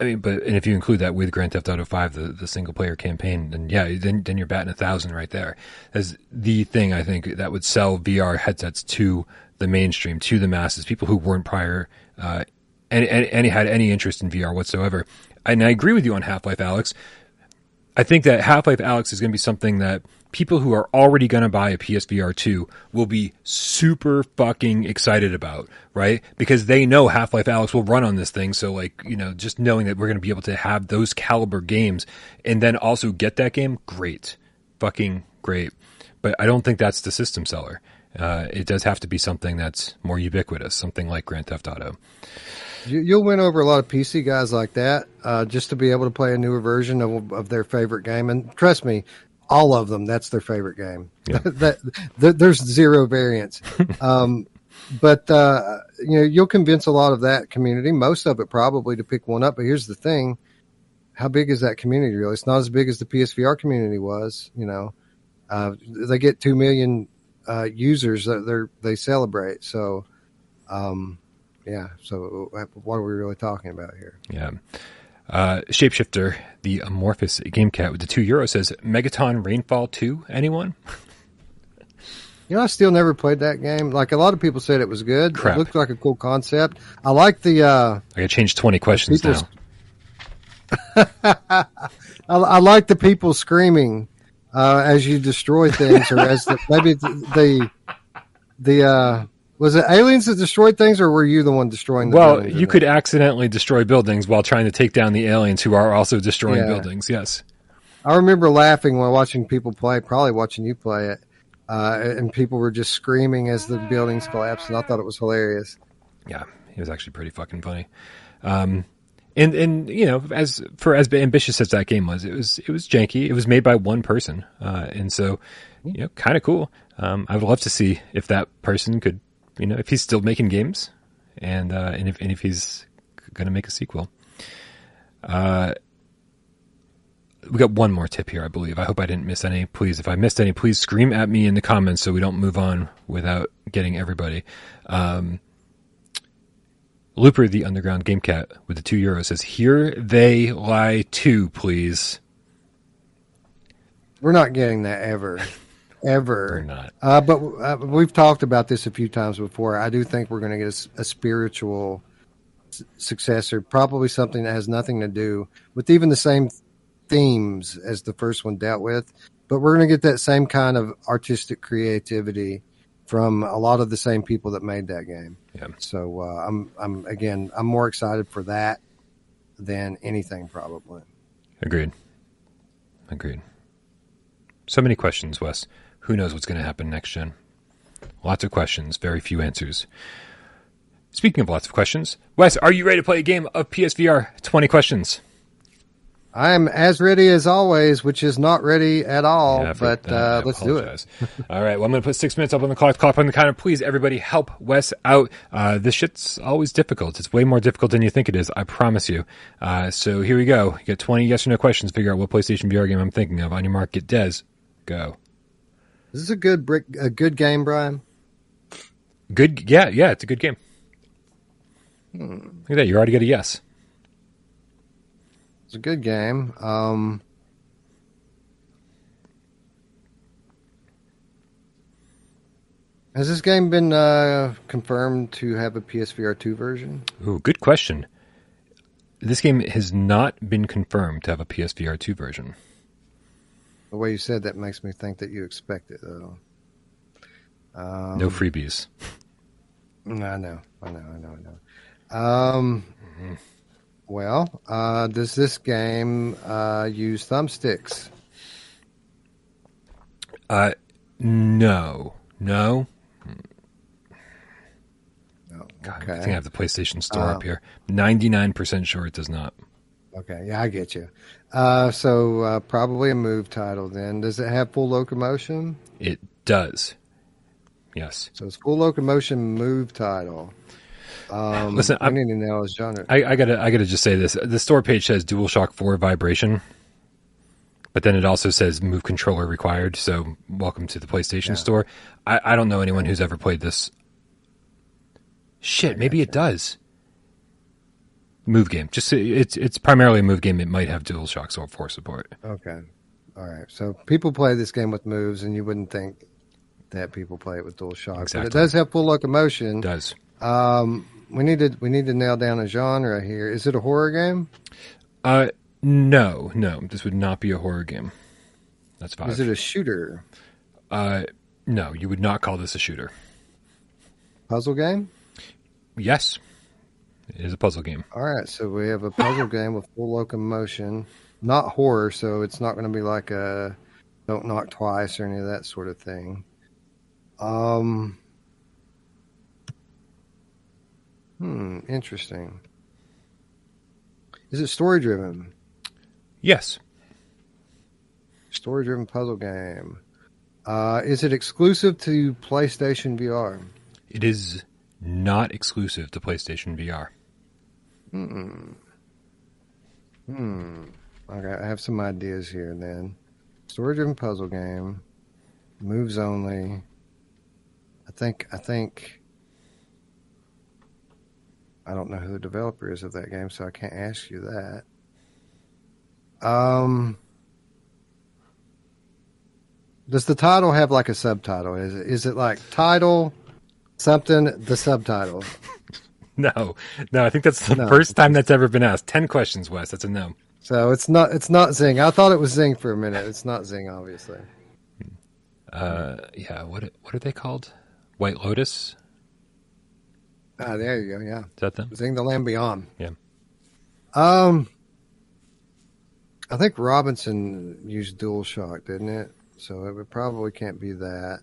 I mean, but and if you include that with Grand Theft Auto Five, the, the single player campaign, then yeah, then then you're batting a thousand right there. As the thing I think that would sell VR headsets to the mainstream, to the masses, people who weren't prior uh, any, any had any interest in VR whatsoever. And I agree with you on Half Life Alyx. I think that Half Life Alyx is going to be something that people who are already going to buy a PSVR 2 will be super fucking excited about, right? Because they know Half Life Alyx will run on this thing. So, like, you know, just knowing that we're going to be able to have those caliber games and then also get that game, great. Fucking great. But I don't think that's the system seller. Uh, it does have to be something that's more ubiquitous, something like Grand Theft Auto. You, will win over a lot of PC guys like that, uh, just to be able to play a newer version of, of their favorite game. And trust me, all of them, that's their favorite game. Yeah. *laughs* that, there's zero variance. *laughs* um, but uh, you know, you'll convince a lot of that community, most of it probably, to pick one up. But here's the thing: how big is that community really? It's not as big as the PSVR community was. You know, uh, they get two million uh, users that they they celebrate. So, um, yeah. So what are we really talking about here? Yeah. Uh, Shapeshifter, the amorphous game cat with the two euro says Megaton Rainfall 2. Anyone? *laughs* You know, I still never played that game. Like a lot of people said it was good. Crap. It looked like a cool concept. I like the, uh, I gotta change 20 questions now. *laughs* I, I, like the people screaming, uh, as you destroy things or as the, maybe the, the, the uh, was it aliens that destroyed things, or were you the one destroying? the Well, you could accidentally destroy buildings while trying to take down the aliens who are also destroying yeah. buildings. Yes, I remember laughing while watching people play. Probably watching you play it, uh, and people were just screaming as the buildings collapsed, and I thought it was hilarious. Yeah, it was actually pretty fucking funny. Um, and and you know, as for as ambitious as that game was, it was it was janky. It was made by one person, uh, and so you know, kind of cool. Um, I would love to see if that person could you know, if he's still making games, and uh, and if and if he's going to make a sequel. Uh, we got one more tip here, I believe. I hope I didn't miss any. Please, if I missed any, please scream at me in the comments so we don't move on without getting everybody. Um, Looper, the underground game cat with the two euros says, "Here they lie too, please." We're not getting that ever. *laughs* ever. Or not. Uh, but uh, we've talked about this a few times before. I do think we're going to get a, a spiritual s- successor, probably something that has nothing to do with even the same themes as the first one dealt with. But we're going to get that same kind of artistic creativity from a lot of the same people that made that game. Yeah. So uh, I'm I'm again I'm more excited for that than anything probably. Agreed. Agreed. So many questions, Wes. Who knows what's going to happen next gen? Lots of questions, very few answers. Speaking of lots of questions, Wes, are you ready to play a game of PSVR 20 questions? I am as ready as always, which is not ready at all. Yeah, but that, uh, let's do it. *laughs* all right, well, I'm going to put six minutes up on the clock, clock on the counter. Please, everybody, help Wes out. Uh, this shit's always difficult. It's way more difficult than you think it is. I promise you. Uh, so here we go. You get 20 yes or no questions. Figure out what PlayStation VR game I'm thinking of. On your mark, get Des. Go. This is a good brick, a good game, Brian. Good. Yeah, yeah, it's a good game. Look at that. You already got a yes. It's a good game. Um, has this game been uh, confirmed to have a PSVR two version? Ooh, good question. This game has not been confirmed to have a PSVR 2 version. The way you said that makes me think that you expect it, though. Um, No freebies. I know, I know, I know, I know. Um, well, uh, does this game uh, use thumbsticks? Uh, no. No. No. God, I think I have the PlayStation Store Uh, up here. 99% sure it does not. Okay, yeah, I get you. Uh, so uh, probably a move title then. Does it have full locomotion? It does. Yes. So it's full locomotion move title. Um, Listen, I need to know his genre. I, I gotta, I gotta just say this. The store page says DualShock 4 vibration, but then it also says move controller required. So welcome to the PlayStation Yeah. Store. I, I don't know anyone who's ever played this. Shit, maybe it does. Move game. Just it's it's primarily a move game. It might have DualShock 4 support. Okay, all right. So people play this game with moves, and you wouldn't think that people play it with dual shock, but it does have full locomotion. It does. Um, we need to we need to nail down a genre here. Is it a horror game? Uh, no, no. This would not be a horror game. That's five. Is it a shooter? uh, no, you would not call this a shooter. Puzzle game? Yes, it is a puzzle game. All right, so we have a puzzle *coughs* game with full locomotion, not horror, so it's not going to be like a don't knock twice or any of that sort of thing. Um, hmm, interesting. Is it story driven? Yes. Story driven puzzle game. Uh, is it exclusive to PlayStation VR? It is not exclusive to PlayStation VR. Hmm. Hmm. Okay, I have some ideas here then. Story driven puzzle game. Moves only. I think I think I don't know who the developer is of that game, so I can't ask you that. Um Does the title have like a subtitle? Is it is it like title something the subtitle? *laughs* No, no, I think that's the No. first time that's ever been asked. Ten questions, Wes. That's a no. So it's not it's not Xing. I thought it was Xing for a minute. It's not Xing, obviously. Uh, yeah. What what are they called? White Lotus. Ah, there you go. Yeah, Is that them? Xing the Land Beyond. Yeah. Um, I think Robinson used DualShock, didn't it? So it probably can't be that.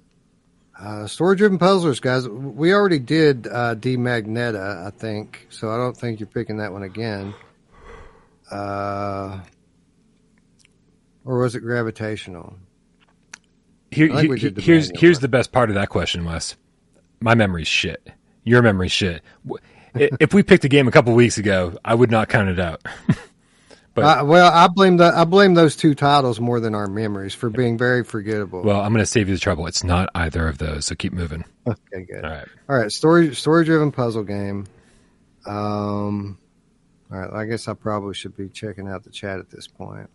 Uh, story-driven puzzlers, guys. We already did uh, D Magneta, I think. So I don't think you're picking that one again. Uh, or was it gravitational? Here, he- here's here's the best part of that question, Wes. My memory's shit. Your memory shit. *laughs* If we picked a game a couple weeks ago, I would not count it out. *laughs* But- Uh, well, I blame the I blame those two titles more than our memories for being very forgettable. well, I'm going to save you the trouble. It's not either of those, so keep moving. okay, good. All right. All right, story story driven puzzle game. Um, all right, I guess I probably should be checking out the chat at this point.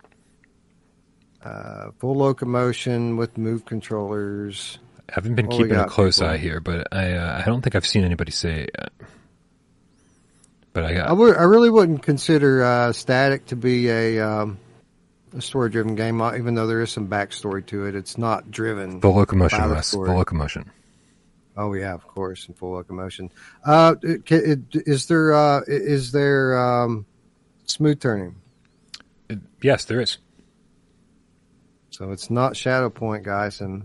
Uh, full locomotion with move controllers. I haven't been keeping a close people? eye here, but I uh, I don't think I've seen anybody say it yet. But I got I really wouldn't consider uh, Static to be a um, a story driven game, uh, even though there is some backstory to it. It's not driven. full locomotion, By the Full locomotion. Oh yeah, of course, in full locomotion. Uh, it, it, is there uh, is there um, smooth turning? Yes, there is. So it's not Shadow Point, guys, and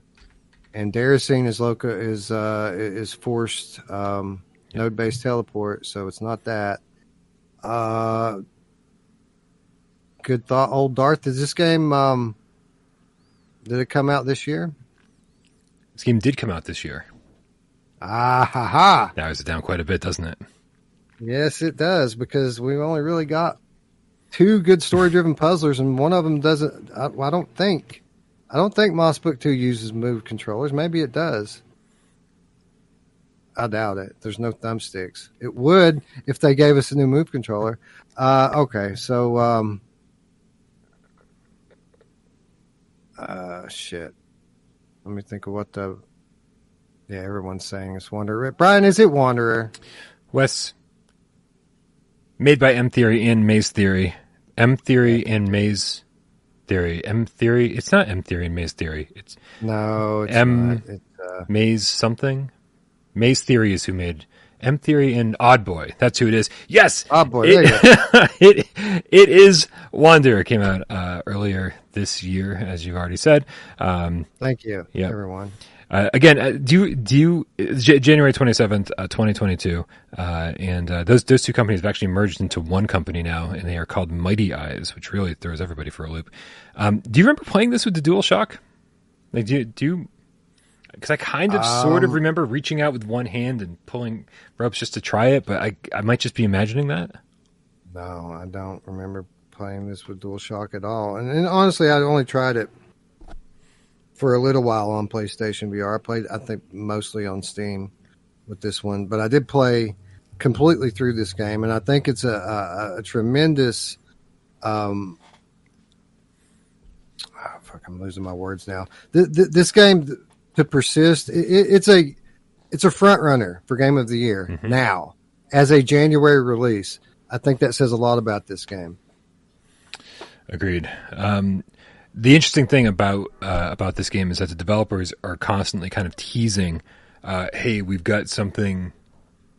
and Déraciné is local is uh is forced um, node based teleport, so it's not that. Uh, good thought, old Darth. Is this game um did it come out this year? This game did come out this year. Ah ha ha! Narrows it down quite a bit, doesn't it? Yes, it does because we've only really got two good story driven puzzlers, and one of them doesn't. I, I don't think. I don't think Moss Book Two uses move controllers. Maybe it does. I doubt it. There's no thumbsticks. It would if they gave us a new move controller. Uh, okay, so um, uh, shit. Let me think of what the. Yeah, everyone's saying it's Wanderer. Brian, is it Wanderer? Wes, made by M Theory and Maze Theory. M Theory and Maze Theory. M Theory. It's not M Theory and Maze Theory. It's No, it's M-. It's, uh, Maze something. Maze Theory is who made M Theory and Odd Boy. That's who it is. Yes, Odd Boy, It, *laughs* it it is Wanderer. Came out uh, earlier this year, as you've already said. Um, thank you, Yep. everyone. Uh, again, uh, do you, do you, J- January 27th, uh, 2022, uh, and, uh, those, those two companies have actually merged into one company now, and they are called Mighty Eyes, which really throws everybody for a loop. Um, do you remember playing this with the DualShock? Like, do you, do you, cause I kind of sort of Um, remember reaching out with one hand and pulling ropes just to try it, but I, I might just be imagining that. No, I don't remember playing this with DualShock at all. And, and honestly, I only tried it for a little while on PlayStation VR. I played, I think, mostly on Steam with this one, but I did play completely through this game, and I think it's a, a, a tremendous. Um, ah, fuck, I'm losing my words now. Th- th- this game to persist, it, it, it's a it's a front runner for Game of the Year now as a January release. I think that says a lot about this game. Agreed. Um, the interesting thing about uh, about this game is that the developers are constantly kind of teasing, uh, "Hey, we've got something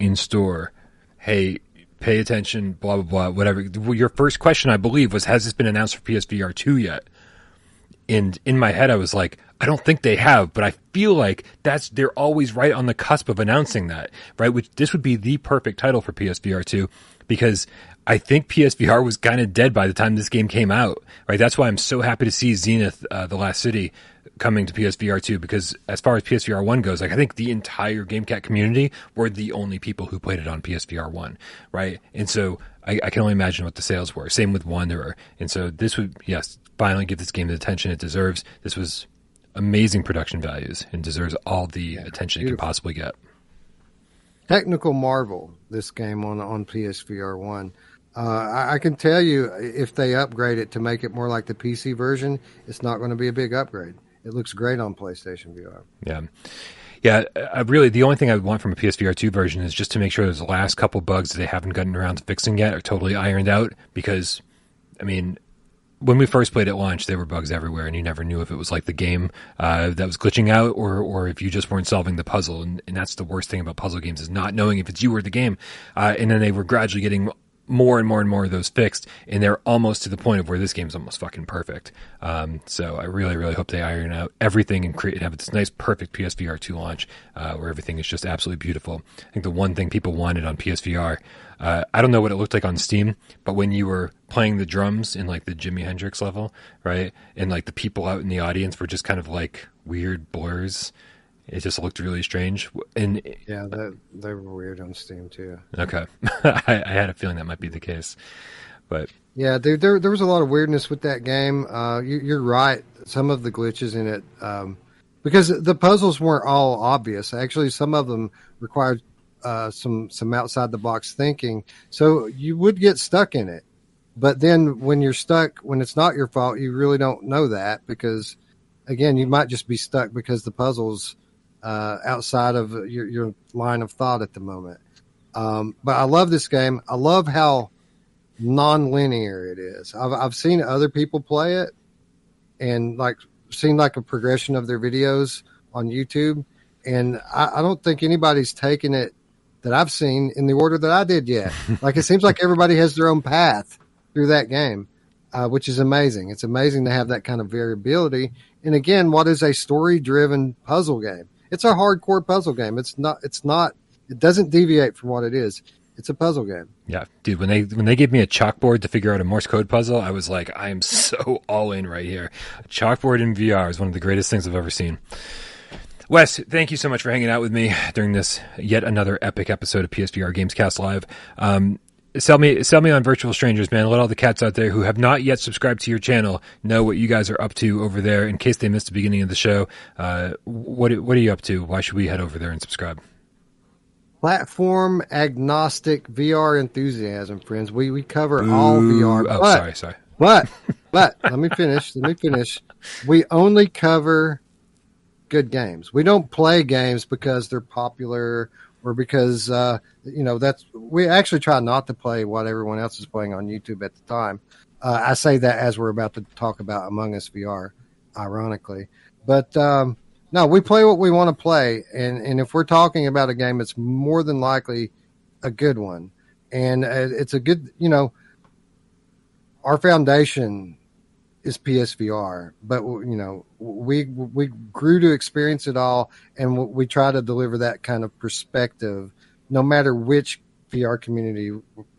in store. Hey, pay attention." Blah blah blah. Whatever. Your first question, I believe, was, "Has this been announced for PSVR two yet?" And in my head, I was like, I don't think they have, but I feel like that's they're always right on the cusp of announcing that, right? Which this would be the perfect title for PSVR two, because I think PSVR was kind of dead by the time this game came out, right? That's why I'm so happy to see Zenith, uh, the Last City, coming to PSVR two, because as far as PSVR one goes, like I think the entire GameCat community were the only people who played it on PSVR one, right? And so I, I can only imagine what the sales were. Same with Wanderer, and so this would yes finally give this game the attention it deserves. This was amazing production values and deserves all the attention it can possibly get. Technical marvel. This game on on PSVR one. Uh, I, can tell you if they upgrade it to make it more like the PC version, it's not going to be a big upgrade. It looks great on PlayStation VR. Yeah. Yeah, I really the only thing I would want from a PSVR 2 version is just to make sure those last couple bugs that they haven't gotten around to fixing yet are totally ironed out because I mean when we first played at launch, there were bugs everywhere, and you never knew if it was like the game uh, that was glitching out, or or if you just weren't solving the puzzle. And, and that's the worst thing about puzzle games is not knowing if it's you or the game. Uh, and then they were gradually getting more and more and more of those fixed, and they're almost to the point of where this game's almost fucking perfect. Um, so I really, really hope they iron out everything and create have this nice, perfect PSVR two launch uh, where everything is just absolutely beautiful. I think the one thing people wanted on PSVR, uh, I don't know what it looked like on Steam, but when you were playing the drums in like the Jimi Hendrix level, right, and like the people out in the audience were just kind of like weird blurs. It just looked really strange, and Yeah, that they were weird on Steam too. Okay, *laughs* I, I had a feeling that might be the case, but Yeah, there, there there was a lot of weirdness with that game. Uh, you, you're right. Some of the glitches in it, um, because the puzzles weren't all obvious. Actually, some of them required uh, some some outside the box thinking. So you would get stuck in it. But then when you're stuck, when it's not your fault, you really don't know that because, again, you might just be stuck because the puzzles uh, outside of your, your line of thought at the moment. Um, but I love this game. I love how non-linear it is. I've I've seen other people play it, and like seen like a progression of their videos on YouTube, and I, I don't think anybody's taken it that I've seen in the order that I did yet. *laughs* like it seems like everybody has their own path through that game. uh, which is amazing. It's amazing to have that kind of variability. And again, what is a story driven puzzle game? It's a hardcore puzzle game. It's not, it's not, it doesn't deviate from what it is. It's a puzzle game. Yeah, dude. When they when they gave me a chalkboard to figure out a Morse code puzzle, I was like, I am so *laughs* all in right here. A chalkboard in VR is one of the greatest things I've ever seen. Wes, thank you so much for hanging out with me during this yet another epic episode of PSVR Gamescast Live. Um, sell me, sell me on Virtual Strangers, man. Let all the cats out there who have not yet subscribed to your channel know what you guys are up to over there. In case they missed the beginning of the show, uh, what what are you up to? Why should we head over there and subscribe? Platform agnostic VR enthusiasm, friends. We we cover Ooh, all VR. Oh, but, sorry, sorry. But *laughs* but let me finish. Let me finish. We only cover good games. We don't play games because they're popular or because uh, you know that's we actually try not to play what everyone else is playing on YouTube at the time. Uh, I say that as we're about to talk about Among Us VR, ironically, but um, no, we play what we want to play, and and if we're talking about a game, it's more than likely a good one, and uh, it's a good, you know, our foundation is PSVR, but you know, we we grew to experience it all, and we try to deliver that kind of perspective, no matter which VR community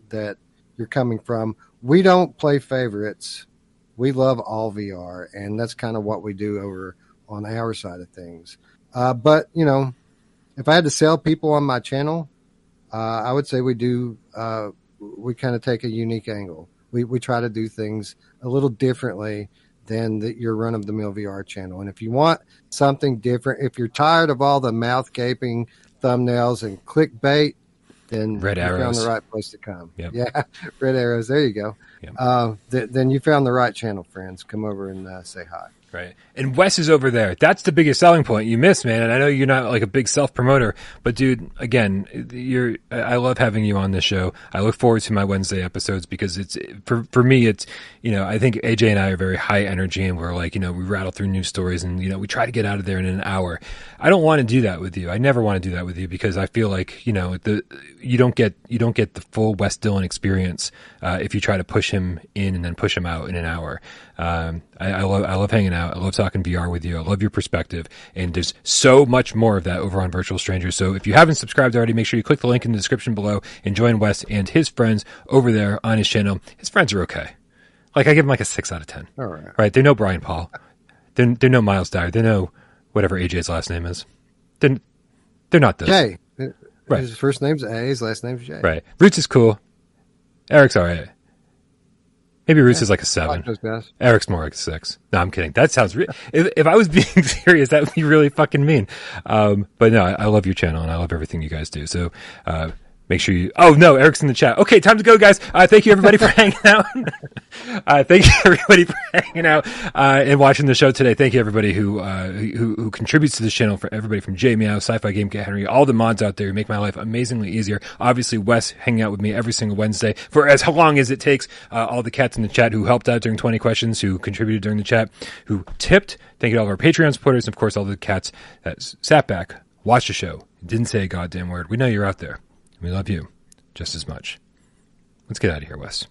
that you're coming from. We don't play favorites. We love all VR, and that's kind of what we do over on our side of things. Uh, but you know, if I had to sell people on my channel, uh, I would say we do. Uh, we kind of take a unique angle. We we try to do things a little differently than the, your run of the mill VR channel. And if you want something different, if you're tired of all the mouth gaping thumbnails and clickbait, then red arrows. found the right place to come. Yep. Yeah, *laughs* red arrows. There you go. Yep. Uh, th- then you found the right channel, friends. Come over and uh, say hi. Right. And Wes is over there. That's the biggest selling point you miss, man. And I know you're not like a big self promoter, but dude, again, you're, I love having you on this show. I look forward to my Wednesday episodes because it's, for, for me, it's, you know, I think AJ and I are very high energy and we're like, you know, we rattle through news stories and, you know, we try to get out of there in an hour. I don't want to do that with you. I never want to do that with you because I feel like, you know, the, you don't get, you don't get the full Wes Dillon experience, uh, if you try to push him in and then push him out in an hour. Um, I, I, love I love hanging out. I love talking VR with you. I love your perspective, and there's so much more of that over on Virtual Strangers. So if you haven't subscribed already, make sure you click the link in the description below and join Wes and his friends over there on his channel. His friends are okay. Like I give him like a six out of ten. All right, right? They know Brian Paul. They're they're no Miles Dyer. They know whatever AJ's last name is. They're they're not those. Jay. Right. His first name's A. His last name's Jay. Right. Roots is cool. Eric's all right. Maybe Roots yeah, is like a seven. Eric's more like a six. No, I'm kidding. That sounds. Re- if, if I was *laughs* being serious, that would be really fucking mean. Um, but no, I, I, love your channel and I love everything you guys do. So, uh, make sure you. Oh no, Eric's in the chat. Okay, time to go, guys. Uh, thank you everybody for *laughs* hanging out. uh, thank you *laughs* everybody for hanging out uh, and watching the show today. Thank you everybody who uh, who, who contributes to this channel. For everybody from J Meow, Sci-Fi Game Cat Henry, all the mods out there who make my life amazingly easier. Obviously, Wes hanging out with me every single Wednesday for as long as it takes. Uh, all the cats in the chat who helped out during 20 questions, who contributed during the chat, who tipped. Thank you to all of our Patreon supporters, and of course all the cats that sat back, watched the show, didn't say a goddamn word. We know you're out there. We love you just as much. Let's get out of here, Wes.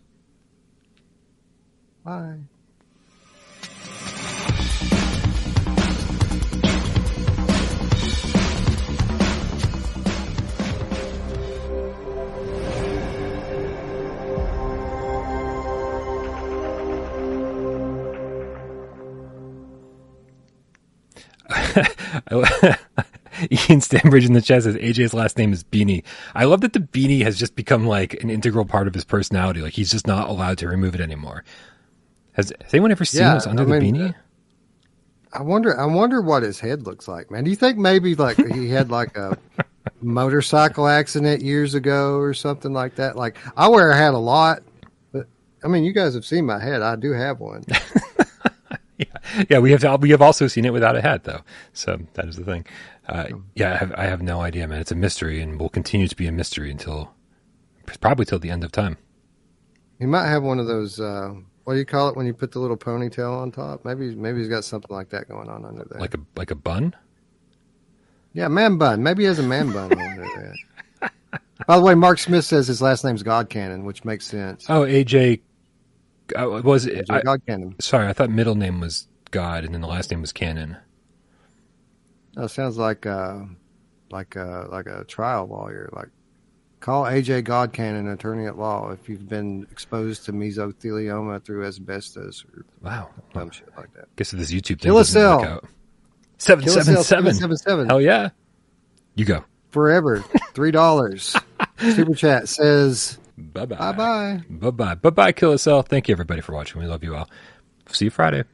Bye. *laughs* *laughs* Ian Stanbridge in the chat says AJ's last name is Beanie. I love that the beanie has just become like an integral part of his personality. Like he's just not allowed to remove it anymore. Has, has anyone ever seen yeah, under I the mean, beanie? Uh, I wonder. I wonder what his head looks like, man. Do you think maybe like he had like a *laughs* motorcycle accident years ago or something like that? Like I wear a hat a lot, but I mean, you guys have seen my head. I do have one. *laughs* yeah, yeah, we have we have also seen it without a hat though. So that is the thing. Uh, yeah, I have, I have no idea, man. It's a mystery, and will continue to be a mystery until probably till the end of time. He might have one of those. Uh, what do you call it when you put the little ponytail on top? Maybe maybe he's got something like that going on under there. Like a like a bun. Yeah, man bun. Maybe he has a man bun *laughs* under there. By the way, Mark Smith says his last name's God Cannon, which makes sense. Oh, AJ Uh, was it? AJ I, God Cannon. sorry, I thought middle name was God, and then the last name was Cannon. That sounds like uh, like a like a trial lawyer. Like call AJ Godcannon, an attorney at law, if you've been exposed to mesothelioma through asbestos or Wow. dumb shit like that. Guess this YouTube thing Kill a doesn't work out. Seven Kill a seven cell, seven. 777. Hell yeah! You go. Forever, *laughs* three dollars. Super chat says Bye bye. bye bye. Bye bye. Bye bye. Kill a cell. Thank you everybody for watching. We love you all. See you Friday.